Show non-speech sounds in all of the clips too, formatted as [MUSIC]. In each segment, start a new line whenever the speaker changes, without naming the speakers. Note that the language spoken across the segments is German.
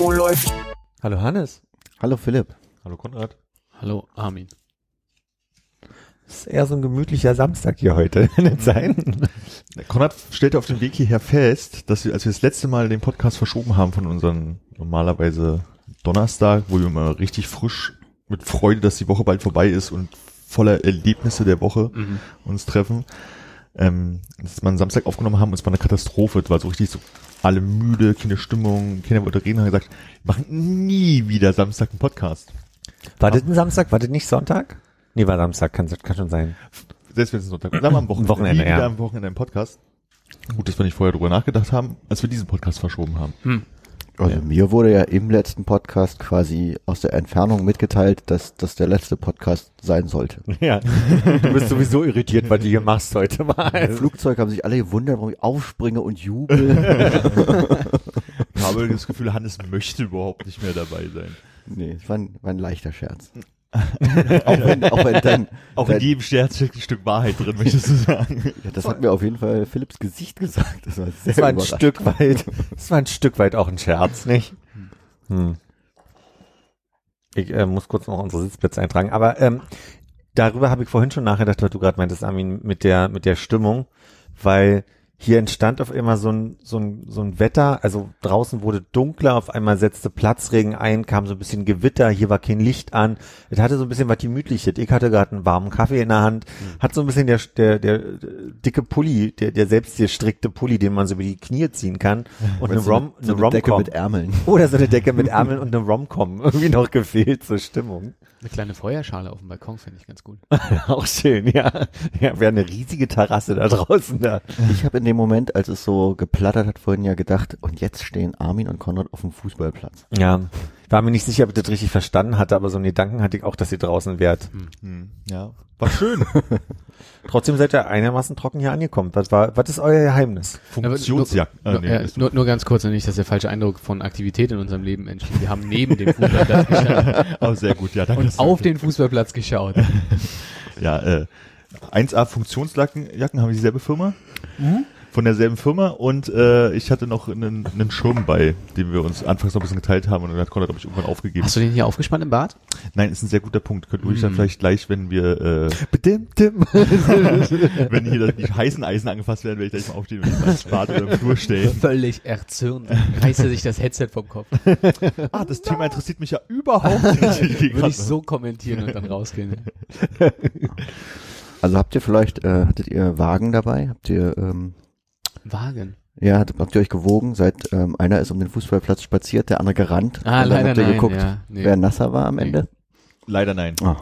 Oh, läuft.
Hallo Hannes.
Hallo Philipp.
Hallo Konrad.
Hallo Armin.
Das ist eher so ein gemütlicher Samstag hier heute. [LAUGHS] Das sein? [LAUGHS]
Konrad stellte auf dem Weg hierher fest, dass wir, als wir das letzte Mal den Podcast verschoben haben von unseren normalerweise Donnerstag, wo wir immer richtig frisch mit Freude, dass die Woche bald vorbei ist und voller Erlebnisse der Woche
Mhm.
uns treffen, ähm, dass wir einen Samstag aufgenommen haben und es war eine Katastrophe. Es war so richtig so alle müde, keine Stimmung, keiner wollte reden, haben gesagt, wir machen nie wieder Samstag einen Podcast.
War das ein Samstag? War das nicht Sonntag? Nee, war Samstag. Kann, kann schon sein.
Selbst wenn es ein Sonntag wir am Wochenende.
Wochenende,
nie wieder
ja.
am Wochenende einen Podcast. Gut, dass wir nicht vorher drüber nachgedacht haben, als wir diesen Podcast verschoben haben.
Also mir wurde ja im letzten Podcast quasi aus der Entfernung mitgeteilt, dass das der letzte Podcast sein sollte. [LAUGHS]
Ja. Du bist sowieso irritiert, was du hier machst heute mal.
Im Flugzeug haben sich alle gewundert, warum ich aufspringe und jubel.
Ich [LAUGHS] habe das Gefühl, Hannes möchte überhaupt nicht mehr dabei sein.
nee, es war ein, war ein leichter Scherz. [LAUGHS] auch wenn, auch wenn dann,
Auch in jedem Scherz steckt ein Stück Wahrheit drin, möchtest du sagen.
ja, das hat mir auf jeden Fall Philipps Gesicht gesagt. Das war sehr
Das war ein. Stück weit, das war ein Stück weit auch ein Scherz, nicht? Hm. Ich äh, muss kurz noch unsere Sitzplätze eintragen, aber ähm, darüber habe ich vorhin schon nachgedacht, was du gerade meintest, Armin, mit der mit der Stimmung, weil hier entstand auf einmal so ein, so ein, so ein Wetter, also draußen wurde dunkler, auf einmal setzte Platzregen ein, kam so ein bisschen Gewitter, hier war kein Licht an. Es hatte so ein bisschen was Gemütliches. Ich hatte gerade einen warmen Kaffee in der Hand, hat so ein bisschen der, der, der dicke Pulli, der, der selbst gestrickte Pulli, den man so über die Knie ziehen kann [LAUGHS] und eine
so
Rom,
so
eine
eine Decke
Rom-Com.
mit Ärmeln. [LAUGHS]
Oder so eine Decke mit Ärmeln und eine Rom-Com. [LAUGHS] Irgendwie noch gefehlt zur Stimmung.
Eine kleine Feuerschale auf dem Balkon finde ich ganz gut.
Auch schön, ja. Ja, wäre eine riesige Terrasse da draußen da.
Ich habe in dem Moment, als es so geplattert hat, vorhin ja gedacht, und jetzt stehen Armin und Konrad auf dem Fußballplatz.
Ja. War mir nicht sicher, ob ich das richtig verstanden hatte, aber so einen Gedanken hatte ich auch, dass ihr draußen wärt.
Hm, ja, [LAUGHS] war schön.
Trotzdem seid ihr einigermaßen trocken hier angekommen. Was war, was ist euer Geheimnis?
Funktionsjagd.
Nur,
Ah, nee,
ja, nur, nur ganz kurz, nicht, dass der falsche Eindruck von Aktivität in unserem Leben entsteht. Wir haben neben dem Fußballplatz [LAUGHS] gestanden
oh, sehr gut, ja, danke.
und auf den Fußballplatz geschaut.
Ja, äh, 1A Funktionsjacken Jacken haben wir dieselbe Firma. Von derselben Firma und äh, ich hatte noch einen, einen Schirm bei, den wir uns anfangs noch ein bisschen geteilt haben und dann hat Konrad, glaube ich, irgendwann aufgegeben.
Hast du den hier aufgespannt im Bad?
Nein, ist ein sehr guter Punkt. Könnt ihr euch dann
Mm.
vielleicht gleich, wenn wir, äh,
Dim, dim. [LAUGHS]
wenn hier die heißen Eisen angefasst werden, werde ich gleich mal aufstehen und ins Bad oder im Flur stellen.
Völlig erzürnt. Reißt er sich das Headset vom Kopf. [LAUGHS]
Ah, das Thema interessiert mich ja überhaupt nicht. [LAUGHS] Ich
Würde ich so kommentieren und dann rausgehen.
Also habt ihr vielleicht, äh, hattet ihr Wagen dabei? Habt ihr, ähm,
Wagen.
ja, habt, ihr euch gewogen? Seit ähm, einer ist um den Fußballplatz spaziert, der andere gerannt.
Ah,
Und dann
leider
habt ihr
nein.
geguckt,
ja, nee.
wer nasser war am
Nee.
Ende?
Leider nein.
Ah.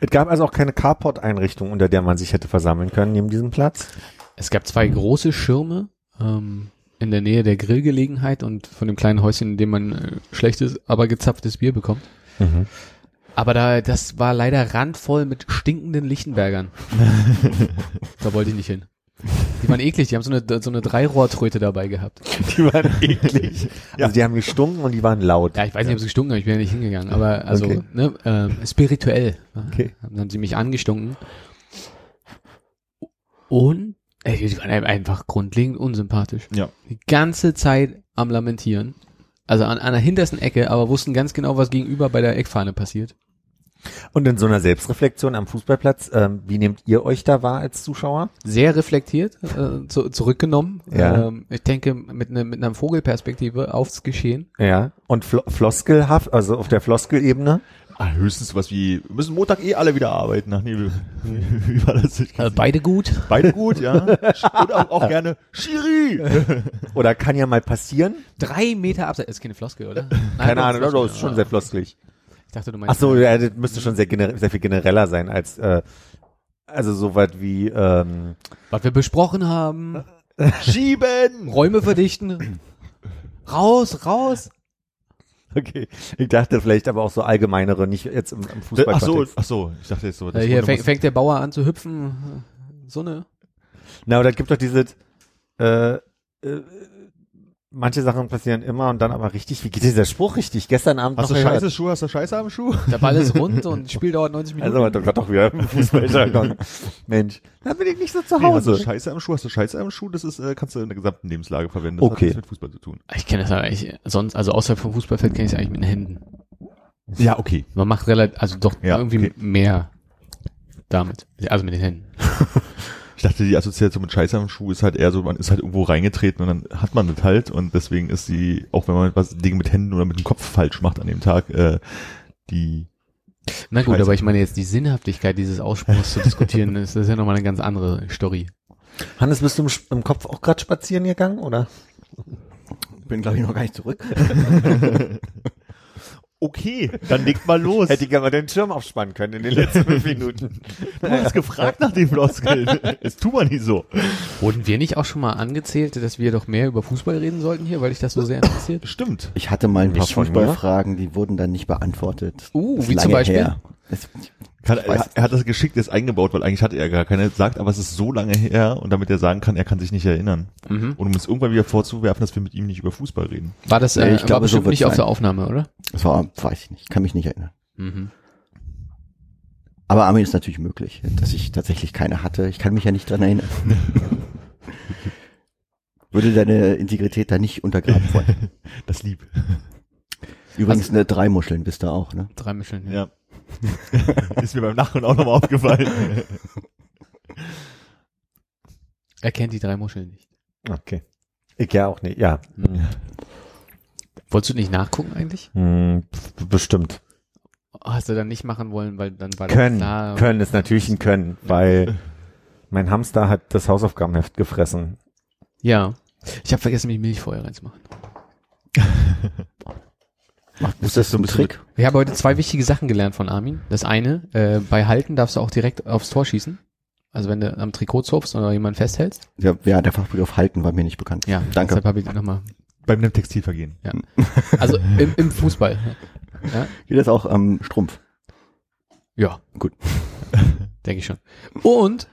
Es gab also auch keine Carport-Einrichtung, unter der man sich hätte versammeln können neben diesem Platz.
Es gab zwei große Schirme ähm, in der Nähe der Grillgelegenheit und von dem kleinen Häuschen, in dem man äh, schlechtes, aber gezapftes Bier bekommt.
Mhm.
Aber da, das war leider randvoll mit stinkenden Lichtenbergern. [LAUGHS] da wollte ich nicht hin. Die waren eklig, die haben so eine, so eine Dreirohrtröte dabei gehabt.
Die waren eklig. [LAUGHS] Also die haben gestunken und die waren laut.
Ja, ich weiß nicht, ob sie gestunken haben, ich bin ja nicht hingegangen, aber also,
Okay.
ne, ähm, spirituell
Okay.
haben haben sie mich angestunken. Und, ey, die waren ein- einfach grundlegend unsympathisch.
Ja.
Die ganze Zeit am Lamentieren. Also an, an der hintersten Ecke, aber wussten ganz genau, was gegenüber bei der Eckfahne passiert.
Und in so einer Selbstreflexion am Fußballplatz, ähm, wie nehmt ihr euch da wahr als Zuschauer?
Sehr reflektiert, äh, zu, zurückgenommen.
Ja.
Ähm, ich denke, mit, ne, mit einer Vogelperspektive aufs Geschehen.
Ja. Und fl floskelhaft, also auf der Floskelebene?
Ah, höchstens was wie, wir müssen Montag eh alle wieder arbeiten. Ach nee, [LAUGHS] wie, war das?
Äh, beide gut.
Beide gut, ja. Und auch, auch gerne Schiri. [LAUGHS]
Oder kann ja mal passieren?
Drei Meter abseits. Ist keine Floskel, oder? Nein,
Keine Ahnung, das ist schon sehr floskelig.
Ich dachte, du meinst.
Ach so, ja, das müsste schon sehr, sehr viel genereller sein als, äh, also so weit wie, ähm,
Was wir besprochen haben. [LAUGHS]
Schieben.
Räume verdichten. Raus, raus.
Okay. Ich dachte vielleicht aber auch so allgemeinere, nicht jetzt im, im Fußball.
Ach so, ach so, ich dachte jetzt so. das
Äh, hier fängt, fängt der Bauer an zu hüpfen. So eine.
Na, oder gibt doch diese, äh, äh, manche Sachen passieren immer und dann aber richtig. Wie geht dieser Spruch richtig? Gestern Abend
Hast du
noch gehört.
scheiße Schuhe, hast du Scheiße am Schuh?
Der Ball ist rund und [LAUGHS] das Spiel dauert 90 Minuten.
Also, da wird doch wieder im Fußballjargon. [LAUGHS] Mensch, da bin ich nicht so zu
Nee, hast du
Hause.
Scheiße am Schuh, hast du Scheiße am Schuh, das ist, äh, kannst du in der gesamten Lebenslage verwenden. Das
Okay.
hat nichts mit Fußball zu tun.
ich kenne das eigentlich, sonst, also außerhalb vom Fußballfeld kenne ich es eigentlich mit den Händen.
Ja, okay.
Man macht relativ, also doch
Ja,
irgendwie
okay.
mehr damit. Also mit den Händen. [LAUGHS]
Ich dachte, die Assoziation mit Scheiße am Schuh ist halt eher so, man ist halt irgendwo reingetreten und dann hat man das halt und deswegen ist die, auch wenn man was Dinge mit Händen oder mit dem Kopf falsch macht an dem Tag, äh, die,
Na gut,
Scheiße.
aber ich meine jetzt die Sinnhaftigkeit dieses Ausspruchs zu diskutieren, [LAUGHS] ist, das ist ja nochmal eine ganz andere Story.
Hannes, bist du im, im Kopf auch gerade spazieren gegangen, oder?
Bin, glaube ich, noch gar nicht zurück. [LAUGHS]
okay, dann legt mal los.
Hätte ich ja mal den Schirm aufspannen können in den letzten fünf Minuten.
du hast gefragt nach dem Floskeln. Das tut man nicht so.
Wurden wir nicht auch schon mal angezählt, dass wir doch mehr über Fußball reden sollten hier, weil dich das so sehr interessiert?
Stimmt.
Ich hatte mal ein paar? Fußballfragen, die wurden dann nicht beantwortet.
Uh, wie zum Beispiel?
Her.
Hat, er, er hat das geschickt jetzt eingebaut, weil eigentlich hatte er gar keine, sagt aber es ist so lange her und damit er sagen kann, er kann sich nicht erinnern.
Mhm.
Und um es irgendwann wieder vorzuwerfen, dass wir mit ihm nicht über Fußball reden.
War das, äh,
ich glaube, so
nicht auf der Aufnahme, oder?
das war, weiß ich nicht, kann mich nicht erinnern.
Mhm.
Aber Armin ist natürlich möglich, dass ich tatsächlich keine hatte. Ich kann mich ja nicht dran erinnern. [LAUGHS] Würde deine Integrität da nicht untergraben wollen. [LAUGHS]
Das lieb.
Übrigens eine drei Muscheln bist du auch, ne?
Drei Michelin.
Ja. [LAUGHS] ist mir beim Nachhinein auch nochmal aufgefallen. [LAUGHS]
Er kennt die drei Muscheln nicht.
Okay. Ich ja auch nicht, ja.
Mhm. Wolltest du nicht nachgucken eigentlich?
Hm, bestimmt.
Hast du dann nicht machen wollen, weil dann war
Können.
klar.
Können ist natürlich ein Können, weil [LAUGHS] mein Hamster hat das Hausaufgabenheft gefressen.
Ja. Ich habe vergessen, mich Milch vorher reinzumachen.
Ist das so ein Trick?
Ich habe heute zwei wichtige Sachen gelernt von Armin. Das eine, äh, bei Halten darfst du auch direkt aufs Tor schießen. Also wenn du am Trikot zupfst oder jemanden festhältst.
Ja, ja, der Fachbegriff halten war mir nicht bekannt.
Ja,
Danke.
Deshalb habe ich nochmal.
Beim einem Textilvergehen.
Also im, im Fußball. Ja,
Geht das auch am Strumpf?
ja.
Gut. [LAUGHS]
Denke ich schon. Und,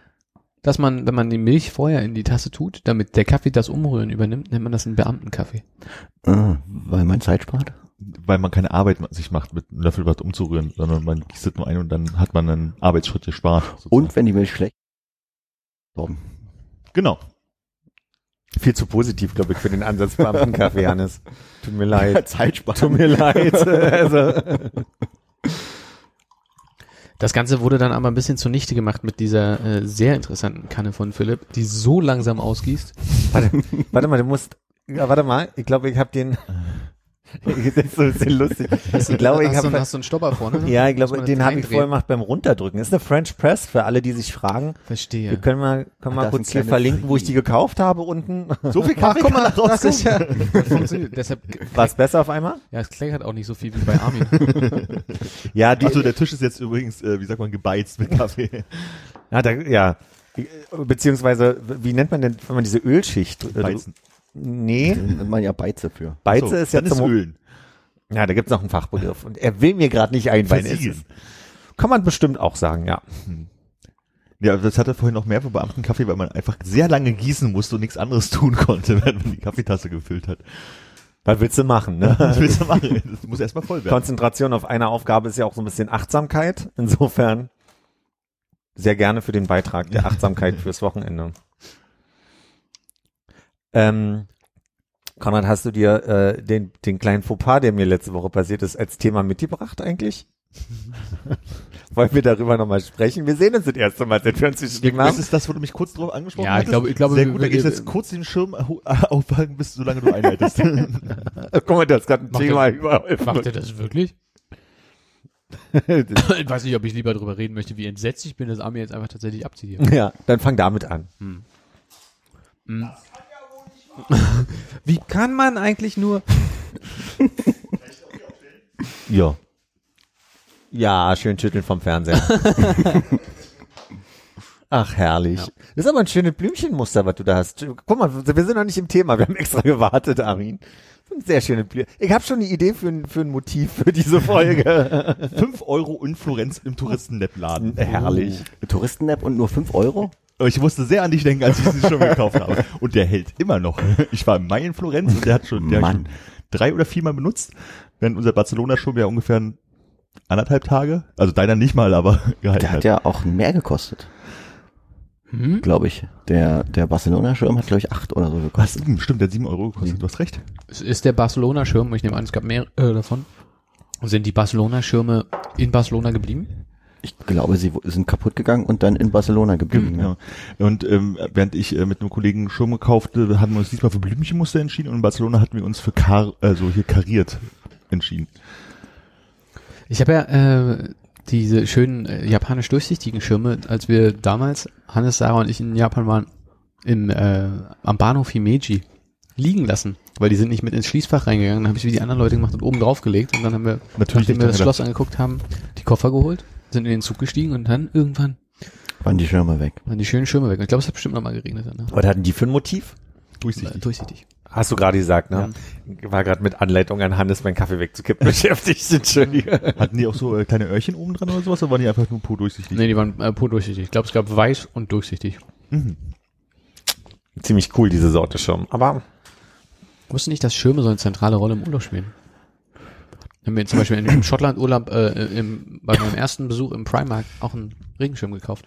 dass man, wenn man die Milch vorher in die Tasse tut, damit der Kaffee das Umrühren übernimmt, nennt man das einen Beamtenkaffee.
Ah, weil man Zeit spart?
Weil man keine Arbeit sich macht, mit einem Löffel was umzurühren, sondern man gießt es nur ein und dann hat man einen Arbeitsschritt gespart. sozusagen.
Und wenn die Milch schlecht Torben.
Genau.
Viel zu positiv, glaube ich, für den Ansatz Beamtenkaffee, [LAUGHS] Hannes. Tut mir leid. [LAUGHS]
Zeit sparen.
Tut mir leid. [LAUGHS] also,
Das Ganze wurde dann aber ein bisschen zunichte gemacht mit dieser äh, sehr interessanten Kanne von Philipp, die so langsam ausgießt.
warte, warte mal, du musst, ja, warte mal, ich glaube, ich habe den, [LAUGHS] das ist so ein bisschen lustig. Ich glaube, ich
hast, du,
habe,
hast du einen Stopper vorne? ne?
ja, ich glaube, den habe ich vorher gemacht beim Runterdrücken. Das ist eine French Press für alle, die sich fragen.
Verstehe.
Wir können mal, können
Ach,
mal kurz hier verlinken, wo ich
Free.
die gekauft habe unten. [LAUGHS]
So viel
Ach,
Kaffee
guck mal, das ist ja. Deshalb,
War es besser auf einmal?
ja, es kleckert auch nicht so viel wie bei Armin. [LAUGHS]
Ja, die,
Also der Tisch ist jetzt übrigens, äh, wie sagt man, gebeizt mit Kaffee.
ja, da, ja. Beziehungsweise, wie nennt man denn, wenn man diese Ölschicht? äh,
Beizen.
Nee,
Da nennt man ja Beize für.
Beize
So,
ist ja zum,
Ölen.
Ja, da gibt's noch einen Fachbegriff. Und er will mir gerade nicht ist- Kann man bestimmt auch sagen, ja.
Ja, das hatte vorhin noch mehr für Beamtenkaffee, weil man einfach sehr lange gießen musste und nichts anderes [LAUGHS] tun konnte, während man die Kaffeetasse gefüllt hat.
Was willst du machen, ne? [LAUGHS]
Was willst du machen? Das muss erstmal voll werden.
Konzentration auf eine Aufgabe ist ja auch so ein bisschen Achtsamkeit. Insofern sehr gerne für den Beitrag der Achtsamkeit fürs Wochenende. Ähm, Konrad, hast du dir äh, den, den kleinen Fauxpas, der mir letzte Woche passiert ist, als Thema mitgebracht eigentlich? [LAUGHS] Wollen wir darüber nochmal sprechen? Wir sehen uns das erste Mal, seit wir uns geschrieben
Das
haben.
ist das, wo du mich kurz drauf angesprochen
Ja, ich glaube- ich glaube,
Sehr gut,
wir-
ich jetzt kurz den Schirm au- [LAUGHS] aufhalten, bis solange du einleitest. [LAUGHS]
Guck mal, du hast gerade ein
Macht
Thema
das-. Macht er das wirklich? ich weiß nicht, ob ich lieber darüber reden möchte, wie entsetzt ich bin, dass Armin jetzt einfach tatsächlich abzieht
ja, dann fang damit an. [LAUGHS]
Wie kann man eigentlich nur... [LAUGHS]
Ja. Ja, schön schütteln vom Fernseher. [LAUGHS] Ach, herrlich.
Ja.
Das ist aber ein schönes Blümchenmuster, was du da hast. Guck mal, wir sind noch nicht im Thema. Wir haben extra gewartet, Armin. Das sind sehr schöne Blümchen. Ich habe schon eine Idee für ein, für ein Motiv für diese Folge.
5 Euro in Florenz im Touristen-Nap-Laden.
herrlich.
Touristen-App und nur 5 Euro?
Ich musste sehr an dich denken, als ich sie schon gekauft habe. Und der hält immer noch. Ich war im Mai in Florenz und der hat schon, der hat schon drei oder viermal benutzt, während unser Barcelona schon ja ungefähr anderthalb Tage, also deiner nicht mal, aber [LAUGHS] gehalten
Der hat ja auch mehr gekostet,
Hm?
glaube ich. Der, der Barcelona-Schirm hat, glaube ich, 8 oder so
Was?
gekostet.
Hm, Stimmt, der hat sieben Euro gekostet, du hast recht.
Es ist der Barcelona-Schirm, ich nehme an, es gab mehr äh, davon. Sind die Barcelona-Schirme in Barcelona geblieben?
Ich glaube, sie sind kaputt gegangen und dann in Barcelona geblieben.
Ja. Und ähm, während ich äh, mit einem Kollegen Schirme kaufte, hatten wir uns diesmal für Blümchenmuster entschieden und in Barcelona hatten wir uns für kar also hier kariert entschieden.
Ich habe ja äh, diese schönen äh, japanisch durchsichtigen Schirme, als wir damals, Hannes, Sarah und ich in Japan waren, im, äh, am Bahnhof Himeji liegen lassen, weil die sind nicht mit ins Schließfach reingegangen. Dann habe ich wie die anderen Leute gemacht und oben drauf gelegt und dann haben wir,
Natürlich
nachdem wir das Schloss angeguckt haben, die Koffer geholt, sind in den Zug gestiegen und dann irgendwann
Waren die Schirme weg.
waren die schönen Schirme weg. Und Ich glaube, es hat bestimmt nochmal geregnet dann. Ne?
Was hatten die für ein Motiv?
Äh,
Durchsichtig.
durchsichtig.
Hast du gerade gesagt, ne? War gerade mit Anleitung an Hannes meinen Kaffee wegzukippen [LAUGHS] beschäftigt. Entschuldige.
Hatten die auch so äh, kleine Öhrchen oben dran oder sowas oder waren die einfach nur pur durchsichtig?
Nee, die waren äh, pur durchsichtig. Ich glaube, es gab weiß und durchsichtig.
Ziemlich cool, diese Sorte Schirm. Aber
Wusste nicht, dass Schirme so eine zentrale Rolle im Urlaub spielen. Haben wir zum Beispiel in, im Schottland-Urlaub äh, im, bei meinem ersten Besuch im Primark auch einen Regenschirm gekauft.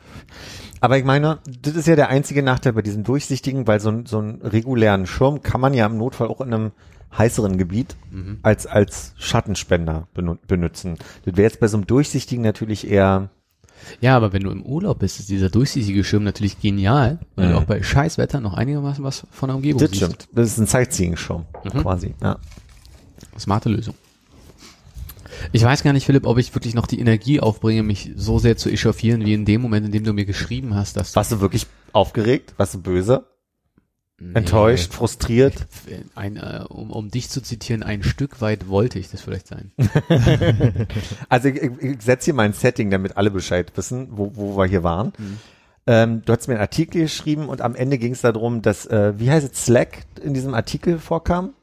Aber ich meine, das ist ja der einzige Nachteil bei diesen durchsichtigen, weil so, ein, so einen regulären Schirm kann man ja im Notfall auch in einem heißeren Gebiet als, als Schattenspender benu benutzen. Das wäre jetzt bei so einem durchsichtigen natürlich eher,
Ja, aber wenn du im Urlaub bist, ist dieser durchsichtige Schirm natürlich genial, weil du
Mhm.
auch bei Scheißwetter noch einigermaßen was von der Umgebung
das
siehst.
stimmt. Das ist ein Sightseeing-Schirm, quasi, ja.
Smarte Lösung. Ich weiß gar nicht, Philipp, ob ich wirklich noch die Energie aufbringe, mich so sehr zu echauffieren, wie in dem Moment, in dem du mir geschrieben hast, dass
Warst du wirklich aufgeregt? Warst du böse?
Nee.
Enttäuscht? Frustriert?
Ein, äh, um, um dich zu zitieren, ein Stück weit wollte ich das vielleicht sein. [LAUGHS]
Also ich, ich, ich setze hier mal ein Setting, damit alle Bescheid wissen, wo, wo wir hier waren. Ähm, du hast mir einen Artikel geschrieben und am Ende ging es darum, dass, äh, wie heißt es, Slack in diesem Artikel vorkam?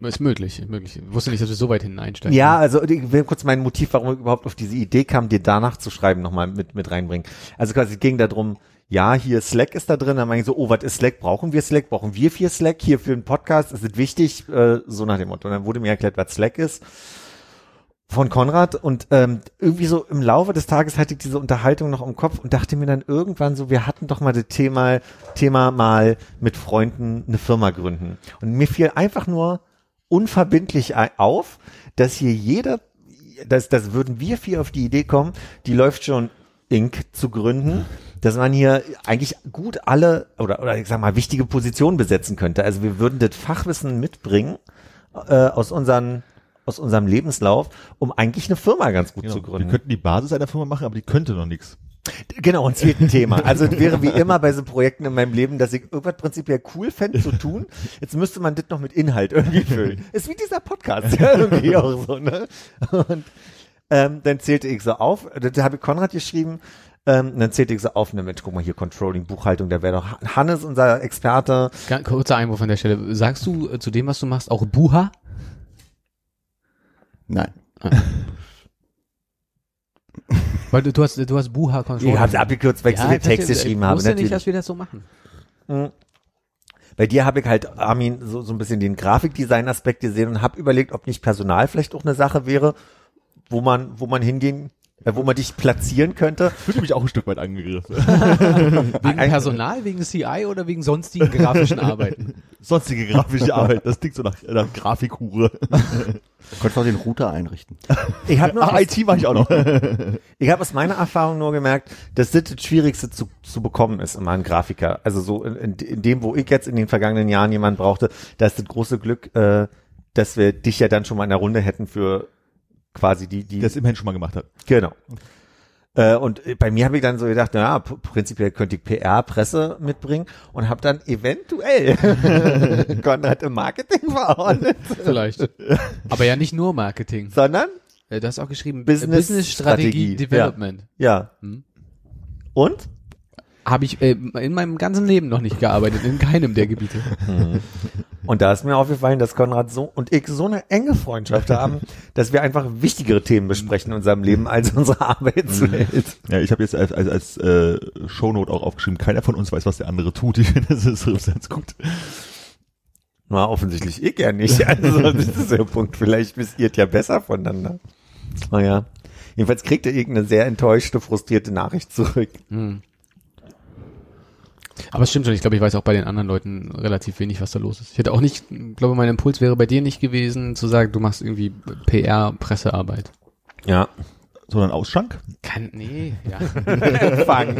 Ist möglich, ist möglich. Ich wusste nicht, dass wir so weit hinten einsteigen.
Ja, also ich will kurz mein Motiv, warum ich überhaupt auf diese Idee kam, dir danach zu schreiben, nochmal mit, mit reinbringen. Also quasi ging darum, ja, hier Slack ist da drin, dann meine ich so, oh, was ist Slack? Brauchen wir Slack? Brauchen wir viel Slack? Hier für einen Podcast ist es wichtig, äh, so nach dem Motto. Und dann wurde mir erklärt, was Slack ist von Konrad und ähm, irgendwie so im Laufe des Tages hatte ich diese Unterhaltung noch im Kopf und dachte mir dann irgendwann so, wir hatten doch mal das Thema, Thema mal mit Freunden eine Firma gründen. Und mir fiel einfach nur unverbindlich auf, dass hier jeder, das, das würden wir vier auf die Idee kommen, die läuft schon Inc. zu gründen, dass man hier eigentlich gut alle oder, oder ich sag mal wichtige Positionen besetzen könnte. Also wir würden das Fachwissen mitbringen äh, aus unseren aus unserem Lebenslauf, um eigentlich eine Firma ganz gut
Genau.
zu
Wir
gründen.
könnten die Basis einer Firma machen, aber die könnte noch nichts.
Genau, und es wird ein Thema. Also es wäre wie immer bei so Projekten in meinem Leben, dass ich irgendwas prinzipiell cool fände zu tun. Jetzt müsste man das noch mit Inhalt irgendwie füllen. Ist wie dieser Podcast, ja, irgendwie auch so, ne? Und ähm, dann zählte ich so auf, da habe ich Konrad geschrieben, ähm, dann zählte ich so auf, ne Mensch, guck mal hier, Controlling, Buchhaltung, da wäre doch Hannes, unser Experte.
Ganz kurzer Einwurf an der Stelle. Sagst du äh, zu dem, was du machst, auch Buha?
Nein.
Weil du, du hast, du hast Buha Control.
Ich habe es abgekürzt, weil ich so viele Texte geschrieben habe.
wusste nicht, dass wir das so machen.
Bei dir habe ich halt, Armin, so, so ein bisschen den Grafikdesign-Aspekt gesehen und habe überlegt, ob nicht Personal vielleicht auch eine Sache wäre, wo man, wo man hingehen, äh, wo man dich platzieren könnte.
Fühlte mich auch ein Stück weit angegriffen. [LAUGHS]
Wegen Personal, wegen CI oder wegen sonstigen grafischen Arbeiten? [LAUGHS]
Sonstige grafische Arbeit, das klingt so nach, nach Grafikhure.
Du könntest auch den Router einrichten.
Ich habe nur,
Ach,
aus,
IT mache ich auch noch. [LAUGHS]
ich habe aus meiner Erfahrung nur gemerkt, dass das das Schwierigste zu, zu bekommen ist, immer ein Grafiker. Also so in, in, in dem, wo ich jetzt in den vergangenen Jahren jemanden brauchte, da ist das große Glück, äh, dass wir dich ja dann schon mal in der Runde hätten für quasi die, die
es immerhin schon mal gemacht hat.
Genau. Äh, und bei mir habe ich dann so gedacht, naja, prinzipiell könnte ich PR, Presse mitbringen und habe dann eventuell [LAUGHS] Konrad im Marketing verordnet,
Vielleicht. [LAUGHS] Aber ja nicht nur Marketing.
sondern,
Äh, Du hast auch geschrieben
Business
Business Strategie
Strategie,
Development.
ja.
Hm.
Und?
Habe ich äh, in meinem ganzen Leben noch nicht gearbeitet, in keinem der Gebiete.
Und da ist mir aufgefallen, dass Konrad so und ich so eine enge Freundschaft haben, dass wir einfach wichtigere Themen besprechen in unserem Leben als unsere Arbeitswelt.
Ja, ich habe jetzt als, als, als äh, Shownote auch aufgeschrieben, keiner von uns weiß, was der andere tut. [LAUGHS] Ich finde, das ist ganz gut.
Na, offensichtlich ich ja nicht. [LAUGHS] Also, das ist der Punkt. Vielleicht wisst ihr ja besser voneinander. Naja. Jedenfalls kriegt er irgendeine sehr enttäuschte, frustrierte Nachricht zurück.
Hm. Aber es stimmt schon, ich glaube, ich weiß auch bei den anderen Leuten relativ wenig, was da los ist. Ich hätte auch nicht, glaube, mein Impuls wäre bei dir nicht gewesen, zu sagen, du machst irgendwie PR, Pressearbeit.
Ja.
Sondern Ausschank?
Kann, nee, ja. [LAUGHS]
Empfang.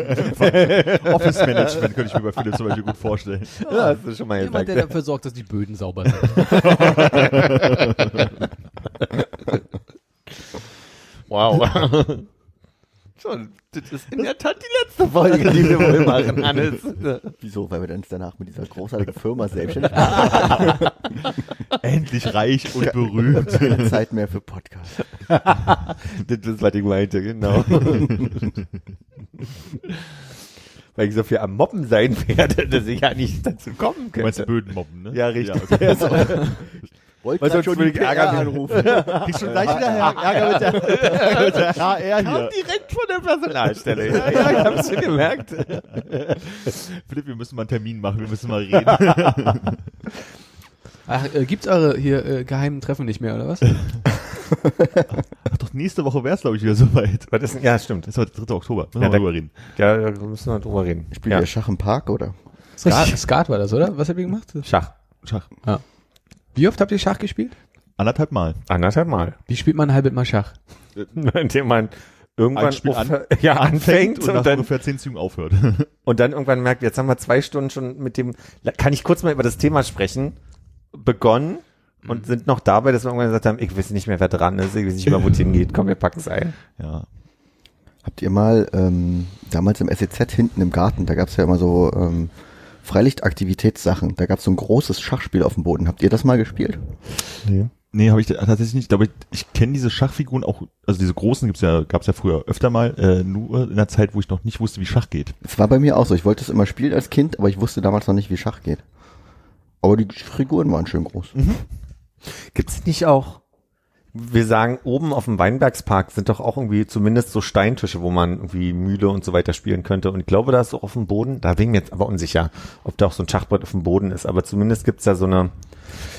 Office Management könnte ich mir bei Philipp zum Beispiel gut vorstellen.
Ja, hast du schon mal
Jemand, der
gesagt.
dafür sorgt, dass die Böden sauber sind. [LAUGHS]
Wow. [LAUGHS] Schon, das ist in der Tat die letzte Folge, die wir wohl machen, Hannes. [LAUGHS]
Wieso? Weil wir dann danach mit dieser großartigen Firma selbstständig machen. [LAUGHS]
Endlich reich und berühmt.
Keine Zeit mehr für [LAUGHS] Podcast.
Das ist, was ich meinte, genau. Weil ich so viel am Mobben sein werde, dass ich ja nicht dazu kommen
Du meinst
könnte.
Böden mobben, ne?
Ja, richtig.
Ja, okay.
Wollte
sonst
schon
ich Ärger anrufen.
Kriegst schon gleich wieder [LAUGHS] Ärger mit der, mit der HR
Kam
hier.
direkt von der Personalstelle. Ja, ja, ich [LAUGHS] hab's schon gemerkt. [LAUGHS]
Philipp, wir müssen mal einen Termin machen, wir müssen mal reden.
Ach, äh, gibt's eure hier äh, geheimen Treffen nicht mehr, oder was?
Ach doch, nächste Woche wär's, glaube ich, wieder soweit.
Was ist denn? Ja, stimmt.
Das ist heute 3. Oktober. Müssen
Ja,
wir mal
da-
drüber reden.
Ja, da müssen wir drüber reden.
Spielt
ja.
ihr Schach im Park, oder?
Skat, Skat war das, oder? Was habt ihr gemacht?
Schach.
Schach.
Wie oft habt ihr Schach gespielt?
Anderthalb Mal.
Anderthalb Mal.
Wie spielt man halbet mal Schach? [LAUGHS]
Indem man irgendwann
Ein Spiel an- [LAUGHS]
ja, anfängt
und
und,
nach
dann,
ungefähr zehn Zügen aufhört. [LAUGHS]
und dann irgendwann merkt, jetzt haben wir zwei Stunden schon mit dem, kann ich kurz mal über das Thema sprechen, begonnen und sind noch dabei, dass wir irgendwann gesagt haben, ich weiß nicht mehr, wer dran ist, ich weiß nicht mehr, wo es hingeht, komm, wir packen es ein.
ja.
Habt ihr mal ähm, damals im SEZ hinten im Garten, da gab's ja immer so ähm, Freilichtaktivitätssachen, da gab's so ein großes Schachspiel auf dem Boden. Habt ihr das mal gespielt?
Nee, habe ich tatsächlich nicht. Aber ich, ich kenne diese Schachfiguren auch, also diese großen gibt's ja, gab's ja früher öfter mal, äh, nur in der Zeit, wo ich noch nicht wusste, wie Schach geht.
Es war bei mir auch so. Ich wollte es immer spielen als Kind, aber ich wusste damals noch nicht, wie Schach geht. Aber die Figuren waren schön groß.
Gibt's nicht auch, wir sagen, oben auf dem Weinbergspark sind doch auch irgendwie zumindest so Steintische, wo man irgendwie Mühle und so weiter spielen könnte. Und ich glaube, da ist auch auf dem Boden, da bin ich mir jetzt aber unsicher, ob da auch so ein Schachbrett auf dem Boden ist. Aber zumindest gibt's da so eine,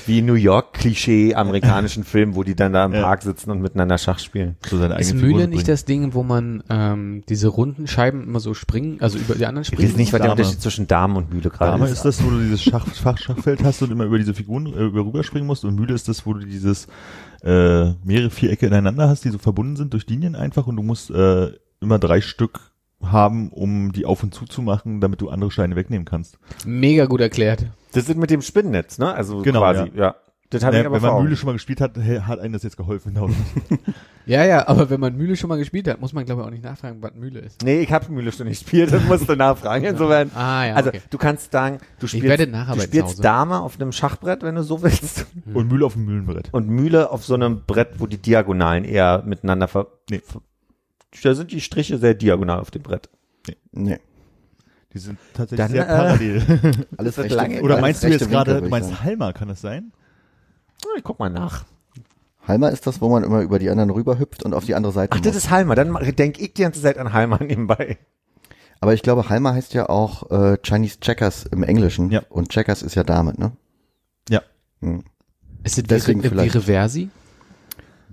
wie New York-Klischee amerikanischen [LAUGHS] Film, wo die dann da im
Ja.
Park sitzen und miteinander Schach spielen.
So seine
Ist Mühle nicht
bringen.
das Ding, wo man ähm, diese runden Scheiben immer so springen, also über die anderen
Ich
springen?
weiß nicht, was der
Dame.
Unterschied zwischen Damen und Mühle gerade
Dame
ist.
ist das, wo du dieses Schach, Schach, Schachfeld hast und immer über diese Figuren äh, über rüberspringen musst. Und Mühle ist das, wo du dieses äh, mehrere Vierecke ineinander hast, die so verbunden sind durch Linien einfach. Und du musst äh, immer drei Stück haben, um die auf und zu zu machen, damit du andere Steine wegnehmen kannst.
Mega gut erklärt.
Das sind mit dem Spinnennetz, ne? Also
Genau,
quasi, ja. Das
Naja,
ich aber
wenn man Mühle schon mal gespielt hat, hat einem das jetzt geholfen. ich. [LAUGHS]
Ja, ja, aber wenn man Mühle schon mal gespielt hat, muss man glaube ich auch nicht nachfragen, was Mühle ist.
Nee, ich habe Mühle schon nicht gespielt, das musst du nachfragen. Insofern.
Ah ja,
also
okay.
du kannst sagen, du
Ich werde
spielst, du spielst. Dame auf einem Schachbrett, wenn du so willst, [LAUGHS]
Und Mühle auf dem Mühlenbrett.
und Mühle auf so einem Brett, wo die Diagonalen eher miteinander ver...
Nee.
Da sind die Striche sehr diagonal auf dem Brett.
Nee.
Die sind tatsächlich
Dann,
sehr
äh,
parallel. [LAUGHS]
Alles rechte,
lange-
Oder meinst du jetzt gerade, du meinst. Halma, kann das sein?
Ich guck mal nach.
Halma ist das, wo man immer über die anderen rüberhüpft und auf die andere Seite
Ach, das
muss.
ist Halma. Dann denke ich die ganze Zeit an Halma [LAUGHS] nebenbei.
Aber ich glaube, Halma heißt ja auch äh, Chinese Checkers im Englischen.
Ja.
Und Checkers ist ja Dame, ne?
Ja.
Hm.
Ist das
Deswegen
wie, wie
vielleicht.
Reversi?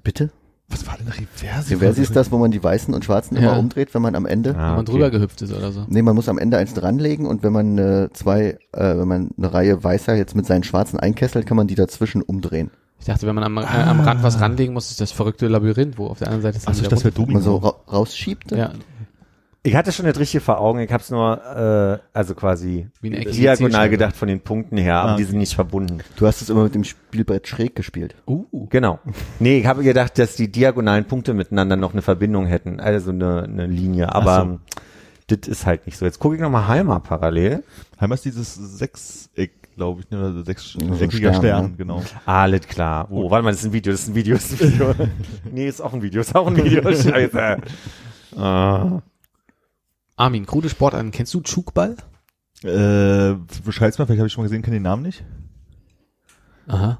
Bitte?
Was war denn Reverse?
Reversi ist das, wo man die Weißen und Schwarzen
Ja.
immer umdreht, wenn man am Ende.
Ah,
wenn man
okay.
drüber gehüpft ist oder so.
Nee, man muss am Ende eins dranlegen und wenn man äh, zwei, äh, wenn man eine Reihe Weißer jetzt mit seinen Schwarzen einkesselt, kann man die dazwischen umdrehen.
Ich dachte, wenn man am, äh, am Rand was ranlegen muss, ist das verrückte Labyrinth, wo auf der anderen Seite ist dann
Achso,
wieder
das wäre
runter-
Wenn man so ra rausschiebt.
Ja,
Ich hatte schon das richtige vor Augen. Ich habe es nur, äh, also quasi diagonal gedacht von den Punkten her, aber
Ah,
die sind nicht verbunden.
Du hast es immer mit dem Spielbrett schräg gespielt.
Uh.
Genau. Nee, ich habe gedacht, dass die diagonalen Punkte miteinander noch eine Verbindung hätten, also eine, eine Linie, aber
so.
das ist halt nicht so. Jetzt gucke ich nochmal Halma parallel.
Halma ist dieses Sechseck, glaube ich, ne, oder
So ein
sechseckiger
Stern,
Stern,
ne?
genau.
Alles klar. Oh, warte mal, das ist ein Video, das ist ein Video, das ist ein Video. [LAUGHS] nee, ist auch ein Video, ist auch ein Video. [LAUGHS] Scheiße. Ah.
Armin, krude Sportarten. Kennst du Tschukball?
Äh, beschreib's mal, vielleicht habe ich schon mal gesehen, kenne den Namen nicht.
Aha.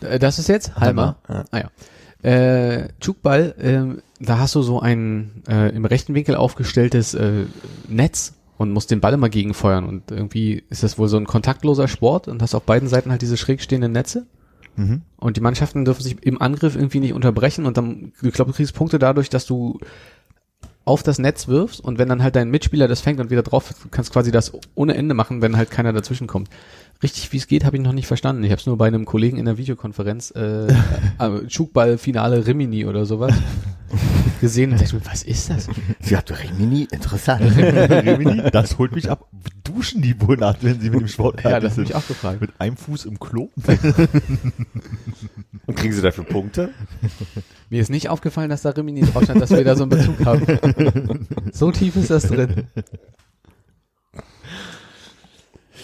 Äh, Das ist jetzt Halmer.
Ja.
Ah ja. Äh, Tschukball, ähm, da hast du so ein äh, im rechten Winkel aufgestelltes äh, Netz und musst den Ball immer gegenfeuern. Und irgendwie ist das wohl so ein kontaktloser Sport und hast auf beiden Seiten halt diese schräg stehenden Netze.
Mhm.
Und die Mannschaften dürfen sich im Angriff irgendwie nicht unterbrechen und dann, ich glaube, du kriegst Punkte dadurch, dass du auf das Netz wirfst und wenn dann halt dein Mitspieler das fängt und wieder drauf, du kannst quasi das ohne Ende machen, wenn halt keiner dazwischen kommt. Richtig, wie es geht, habe ich noch nicht verstanden. Ich habe es nur bei einem Kollegen in der Videokonferenz, äh, [LAUGHS] Schukball-Finale Rimini oder sowas gesehen und dachte mir, was ist das? [LAUGHS]
Sie hat Rimini, interessant. [LAUGHS]
Rimini, das holt mich ab. Duschen die wohl nach, wenn sie mit dem Sport
Ja, das habe ich auch gefragt.
Mit einem Fuß im Klo?
Und kriegen sie dafür Punkte?
Mir ist nicht aufgefallen, dass da Rimini drauf stand, dass wir da so einen Bezug haben. [LAUGHS] so tief ist das drin.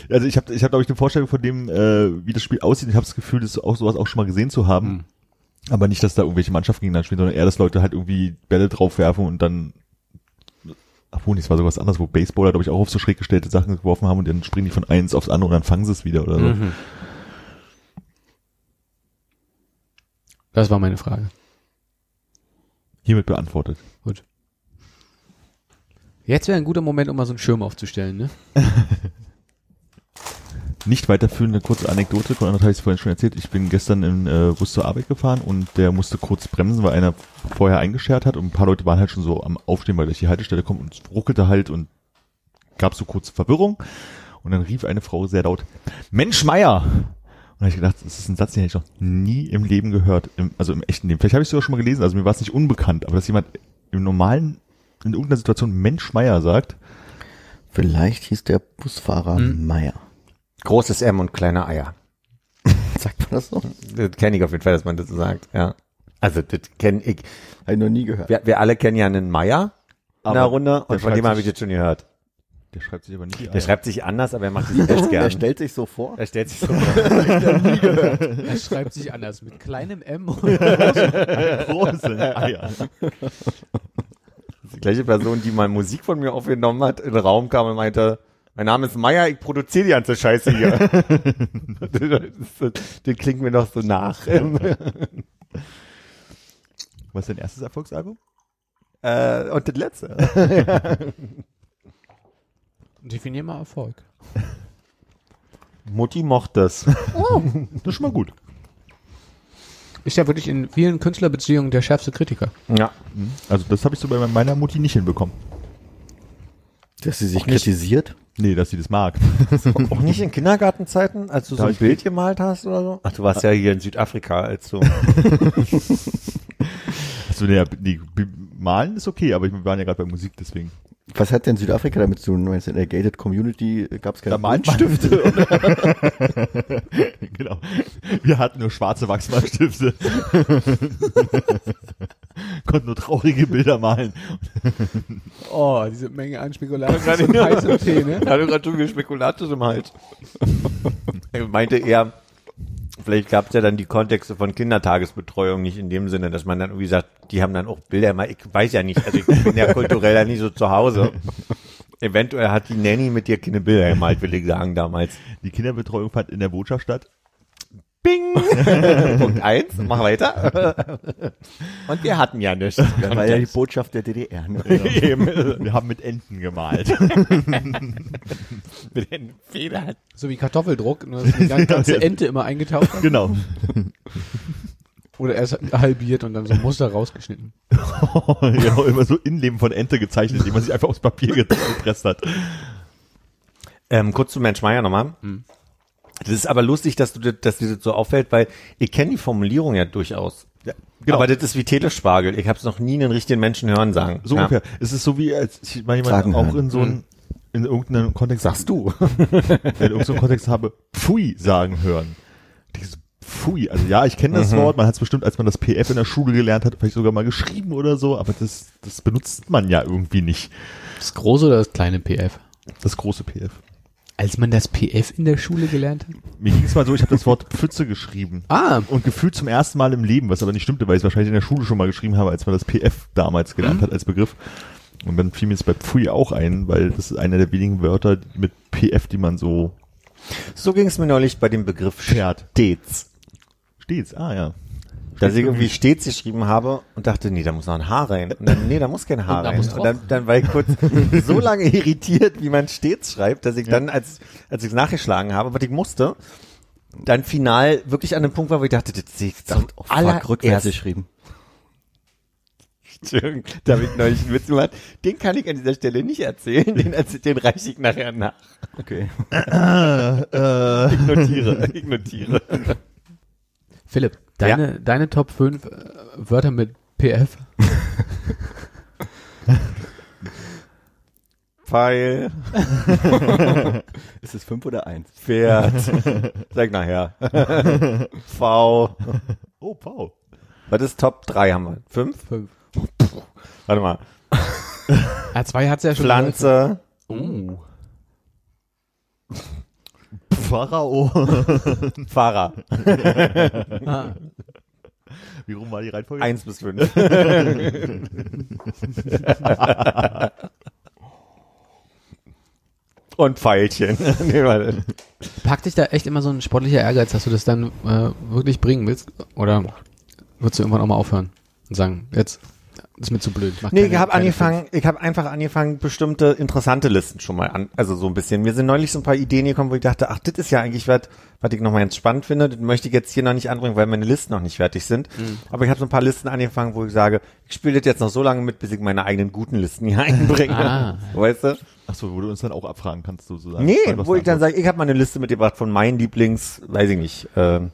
Also ich habe, ich hab, glaube ich, eine Vorstellung von dem, äh, wie das Spiel aussieht. Ich habe das Gefühl, das auch sowas auch schon mal gesehen zu haben.
Hm.
Aber nicht, dass da irgendwelche Mannschaften gegeneinander spielen, sondern eher, dass Leute halt irgendwie Bälle draufwerfen und dann Obwohl, es war sowas anderes, wo Baseballer, glaube ich, auch auf so schräg gestellte Sachen geworfen haben und dann springen die von eins aufs andere und dann fangen sie es wieder oder so.
Mhm. Das war meine Frage.
Hiermit beantwortet.
Gut. Jetzt wäre ein guter Moment, um mal so einen Schirm aufzustellen, ne? [LAUGHS]
Nicht weiterführende kurze Anekdote, Konrad habe ich vorhin schon erzählt. Ich bin gestern in äh, Bus zur Arbeit gefahren und der musste kurz bremsen, weil einer vorher eingeschert hat und ein paar Leute waren halt schon so am Aufstehen, weil durch die Haltestelle kommt und es ruckelte halt und gab so kurze Verwirrung und dann rief eine Frau sehr laut, Mensch Meier! Und da habe ich gedacht, das ist ein Satz, den hätte ich noch nie im Leben gehört, im, also im echten Leben. Vielleicht habe ich es sogar schon mal gelesen, also mir war es nicht unbekannt, aber dass jemand im normalen, in irgendeiner Situation Mensch Meier sagt,
Vielleicht hieß der Busfahrer
Hm.
Meier.
Großes M und kleine Eier. [LAUGHS]
Sagt man das so?
Das kenne ich auf jeden Fall, dass man das so sagt, ja. Also, das kenne ich.
Habe ich noch nie gehört.
Wir, wir alle kennen ja einen Meier in der Runde und von dem habe ich jetzt schon gehört.
Der schreibt sich aber nicht
Der schreibt sich anders, aber er macht es selbst
Er
gern.
stellt sich so vor.
Er stellt sich so [LAUGHS] vor.
Er schreibt sich anders mit kleinem M und [LAUGHS]
große Eier.
Die gleiche Person, die mal Musik von mir aufgenommen hat, in den Raum kam und meinte, mein Name ist Meier, ich produziere die ganze Scheiße hier. [LAUGHS] das, das klingt mir doch so nach.
Was ist dein erstes Erfolgsalbum?
äh, und das letzte.
Definier mal Erfolg. [LAUGHS]
Mutti mochte es.
Das ist schon mal gut.
Ist ja wirklich in vielen Künstlerbeziehungen der schärfste Kritiker.
Ja.
Also das habe ich so bei meiner Mutti nicht hinbekommen.
Dass sie sich
Auch nicht.
kritisiert.
Nee, dass sie das mag.
Auch nicht in Kindergartenzeiten, als du so ein Bild gemalt hast oder so? Ach, du warst ja hier in Südafrika, als du. [LAUGHS]
Also nee, die, die malen ist okay, aber wir waren ja gerade bei Musik, deswegen.
Was hat denn Südafrika damit zu tun? Meinst du, In der Gated Community gab es keine
Da malt man-
Buntstifte? oder? [LAUGHS]
genau. Wir hatten nur schwarze Wachsmalstifte. [LAUGHS] Konnten nur traurige Bilder malen.
Oh, diese Menge an Spekulatius
Gerade
und heißem Tee, ne?
Er hatte gerade schon Spekulatius im Hals. er meinte eher, vielleicht gab es ja dann die Kontexte von Kindertagesbetreuung nicht in dem Sinne, dass man dann irgendwie sagt, die haben dann auch Bilder mal, ich weiß ja nicht, also ich bin ja kulturell ja nicht so zu Hause. Eventuell hat die Nanny mit dir keine Bilder gemalt, will ich sagen, damals.
Die Kinderbetreuung fand in der Botschaft statt.
Bing! [LAUGHS] Punkt eins, mach weiter. Und wir hatten ja nichts.
Das war ja die Botschaft der DDR. Ne? [LAUGHS]
Wir haben mit Enten gemalt. [LAUGHS]
Mit den Federn.
So wie Kartoffeldruck, nur dass die ganze Ente immer eingetaucht hat.
genau.
Oder erst halbiert und dann so ein Muster rausgeschnitten.
genau, immer so Innenleben von Ente gezeichnet, die man sich einfach aufs Papier gepresst hat.
Ähm, kurz zu Mensch Meier nochmal. Das ist aber lustig, dass du das, dass dir das so auffällt, weil ich kenne die Formulierung ja durchaus.
Ja, genau.
Aber das ist wie Telespargel. Ich habe es noch nie einen richtigen Menschen hören sagen.
so
ja.
ungefähr. Es ist so wie, als ich mal jemand
Sagen
auch
hören.
in so einem, in irgendeinem Kontext,
Sagst du. [LAUGHS]
in irgendeinem Kontext habe, Pfui sagen hören. Dieses Pfui, also ja, ich kenne das Wort, man hat es bestimmt, als man das PF in der Schule gelernt hat, vielleicht sogar mal geschrieben oder so, aber das, das benutzt man ja irgendwie nicht.
Das große oder das kleine PF?
Das große PF.
Als man das PF in der Schule gelernt hat?
Mir ging es mal so, ich habe das Wort Pfütze geschrieben.
Ah,
Und gefühlt zum ersten Mal im Leben, was aber nicht stimmte, weil ich es wahrscheinlich in der Schule schon mal geschrieben habe, als man das PF damals gelernt hat als Begriff. Und dann fiel mir jetzt bei Pfui auch ein, weil das ist einer der wenigen Wörter mit PF, die man so
So ging es mir neulich bei dem Begriff
Pferd.
stets.
stets, ah ja.
Dass ich irgendwie stets geschrieben habe und dachte, nee, da muss noch ein Haar rein. Und dann, nee, da muss kein Haar [LAUGHS]
Und
rein.
muss
Und dann, dann war ich kurz [LAUGHS] so lange irritiert, wie man stets schreibt, dass ich dann, als, als ich es nachgeschlagen habe, was ich musste, dann final wirklich an dem Punkt war, wo ich dachte, das sehe ich zum
Fuck, rückwärts geschrieben.
Entschuldigung, da habe ich neulich einen Witz gemacht. Den kann ich an dieser Stelle nicht erzählen, den, den reiche ich nachher nach.
Okay. [LAUGHS]
Ich notiere, ich notiere.
Philipp, deine, deine Top 5 äh, Wörter mit PF?
Pfeil,
Ist es fünf oder eins?
Pferd, sag nachher. V.
Oh, wow.
Was ist Top 3 haben wir? Fünf?
Fünf.
Warte mal.
Ah, zwei hat's ja schon.
Pflanze,
Oh.
Pharao. [LAUGHS]
Fahrer.
Ah. [LAUGHS]
Wie rum war die Reihenfolge?
Eins bis fünf. [LAUGHS] Und Pfeilchen. nee, warte.
Packt dich da echt immer so ein sportlicher Ehrgeiz, dass du das dann äh, wirklich bringen willst? Oder würdest du irgendwann auch mal aufhören und sagen, jetzt ist mir zu blöd. mach
Nee,
keine-
ich habe angefangen, ich habe einfach angefangen, bestimmte interessante Listen schon mal an, also so ein bisschen. Mir sind neulich so ein paar Ideen gekommen, wo ich dachte, ach, das ist ja eigentlich was, was ich nochmal ganz spannend finde. Das möchte ich jetzt hier noch nicht anbringen, weil meine Listen noch nicht fertig sind. Aber ich habe so ein paar Listen angefangen, wo ich sage, ich spiele das jetzt noch so lange mit, bis ich meine eigenen guten Listen hier [LAUGHS] einbringe.
Ah.
Weißt du?
Ach so, wo du uns dann auch abfragen kannst, sozusagen.
Nee, wo ich dann sage, ich habe mal eine Liste mitgebracht von meinen Lieblings, weiß ich nicht, ähm,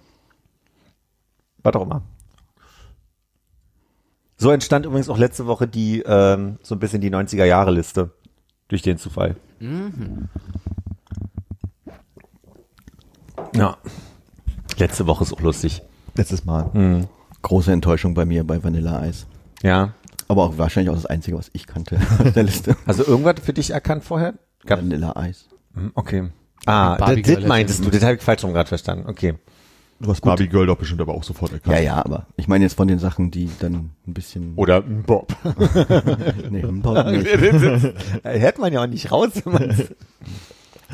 was auch immer. So entstand übrigens auch letzte Woche die, ähm, so ein bisschen die 90er-Jahre-Liste. Durch den Zufall. Ja. Letzte Woche ist auch lustig.
Letztes Mal.
Mhm.
Große Enttäuschung bei mir bei Vanilla Eis.
Ja.
Aber auch wahrscheinlich auch das Einzige, was ich kannte [LAUGHS] aus der Liste.
Du irgendwas für dich erkannt vorher? Gab,
Vanilla Eis.
Hm, okay. Ah, das, das meintest du, das habe ich falsch rum gerade verstanden. Okay.
Du hast Barbie Girl doch bestimmt aber auch sofort erkannt.
Ja, ja, aber ich meine jetzt von den Sachen, die dann ein bisschen.
Oder Bob. [LAUGHS]
nee, überhaupt nicht. [LAUGHS]
Hört man ja auch nicht raus,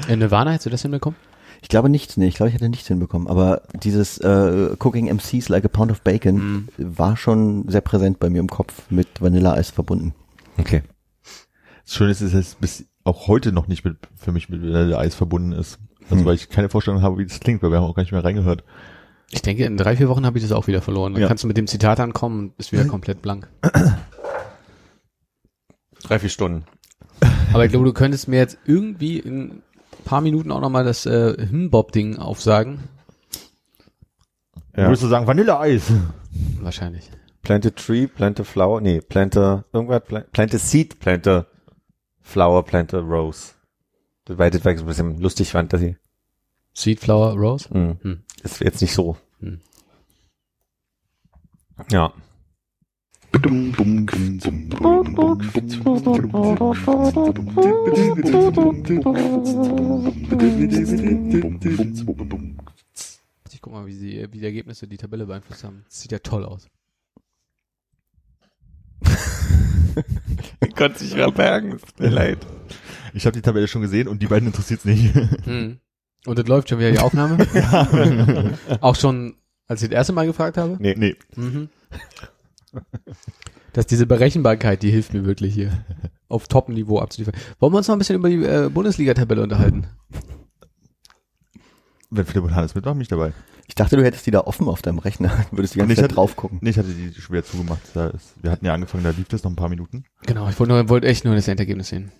In Nirvana hättest du das hinbekommen?
Ich glaube nichts, nee, ich glaube, ich hätte nichts hinbekommen. Aber dieses äh, Cooking MCs like a pound of bacon war schon sehr präsent bei mir im Kopf mit Vanilla Eis verbunden.
Okay.
Das Schöne ist, dass es bis auch heute noch nicht mit, für mich mit Vanille Eis verbunden ist. Also
Hm.
weil ich keine Vorstellung habe, wie das klingt, weil wir haben auch gar nicht mehr reingehört.
Ich denke, in drei, vier Wochen habe ich das auch wieder verloren. Dann
Ja.
kannst du mit dem Zitat ankommen und bist wieder komplett blank. [CLEARS THROAT]
Drei, vier Stunden.
Aber ich glaube, du könntest mir jetzt irgendwie in ein paar Minuten auch nochmal das äh, Himbob-Ding aufsagen.
Ja.
Würdest du sagen Vanille Eis?
Wahrscheinlich.
Plant a tree, plant a flower, nee, plant a, irgendwas, plant, plant a seed, plant a flower, plant a rose. War, das war ein bisschen lustig fand, dass sie,
Sweet Flower Rose?
mh,
Hm.
ist jetzt nicht so.
Hm.
Ja.
Ich guck mal, wie, sie, wie die Ergebnisse die Tabelle beeinflusst haben. Das sieht ja toll aus.
Ich [LAUGHS] konnte sich verbergen, es tut mir leid.
Ich habe die Tabelle schon gesehen und die beiden interessiert's nicht. [LAUGHS]
Hm. Und das läuft schon wieder die Aufnahme? [LAUGHS] [LAUGHS] auch schon, als ich das erste Mal gefragt habe?
Nee,
nee.
Mhm. Dass diese Berechenbarkeit, die hilft mir wirklich hier auf Top-Niveau abzuliefern. Wollen wir uns noch ein bisschen über die äh, Bundesliga-Tabelle unterhalten?
Wenn Philipp und Hannes mitmachen, bin ich dabei.
Ich dachte, du hättest die da offen auf deinem Rechner. Würdest die ganze Zeit
hatte-
drauf gucken.
Nee, ich hatte die schwer zugemacht. Wir hatten ja angefangen, da lief das noch ein paar Minuten.
Genau, ich wollte nur- wollte echt nur das Endergebnis sehen.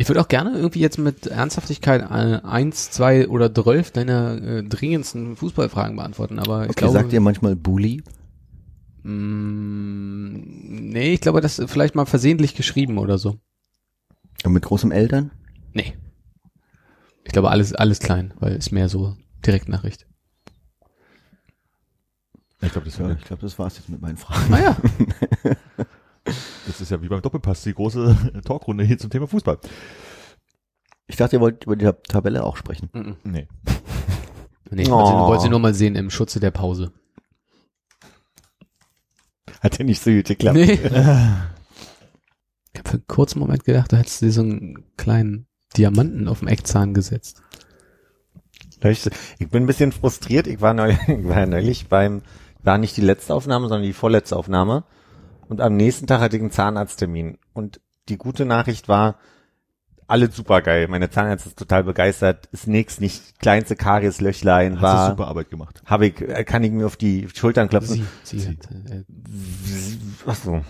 Ich würde auch gerne irgendwie jetzt mit Ernsthaftigkeit eins, zwei oder zwölf deiner äh, dringendsten Fußballfragen beantworten, aber ich
Okay,
glaube,
sagt ihr manchmal Bully?
mh, nee, ich glaube, das ist vielleicht mal versehentlich geschrieben oder so.
Und mit großem Eltern?
Nee. Ich glaube, alles, alles klein, weil ist mehr so Direktnachricht.
Ich glaube, das,
Ja, ich glaube, das war's jetzt mit meinen Fragen.
Naja, [LAUGHS]
das ist ja wie beim Doppelpass, die große [LAUGHS] Talkrunde hier zum Thema Fußball.
Ich dachte, ihr wollt über die Tab- Tabelle auch sprechen.
mhm.
Nee. [LAUGHS]
nee, ich wollte sie-
Oh.
wollte sie nur mal sehen im Schutze der Pause.
Hat ja nicht so gut geklappt.
Nee. [LAUGHS] Ich habe für einen kurzen Moment gedacht, du hättest dir so einen kleinen Diamanten auf dem Eckzahn gesetzt.
Ich, ich bin ein bisschen frustriert. Ich war neulich, ich war neulich beim, war nicht die letzte Aufnahme, sondern die vorletzte Aufnahme. Und am nächsten Tag hatte ich einen Zahnarzttermin. Und die gute Nachricht war, alles super geil. Meine Zahnärztin ist total begeistert. Ist nix, nicht kleinste Karieslöchlein
Hast du
war.
super Arbeit gemacht.
Habe ich, äh, kann ich mir auf die Schultern klopfen.
Sie, sie hat, äh,
Ach so.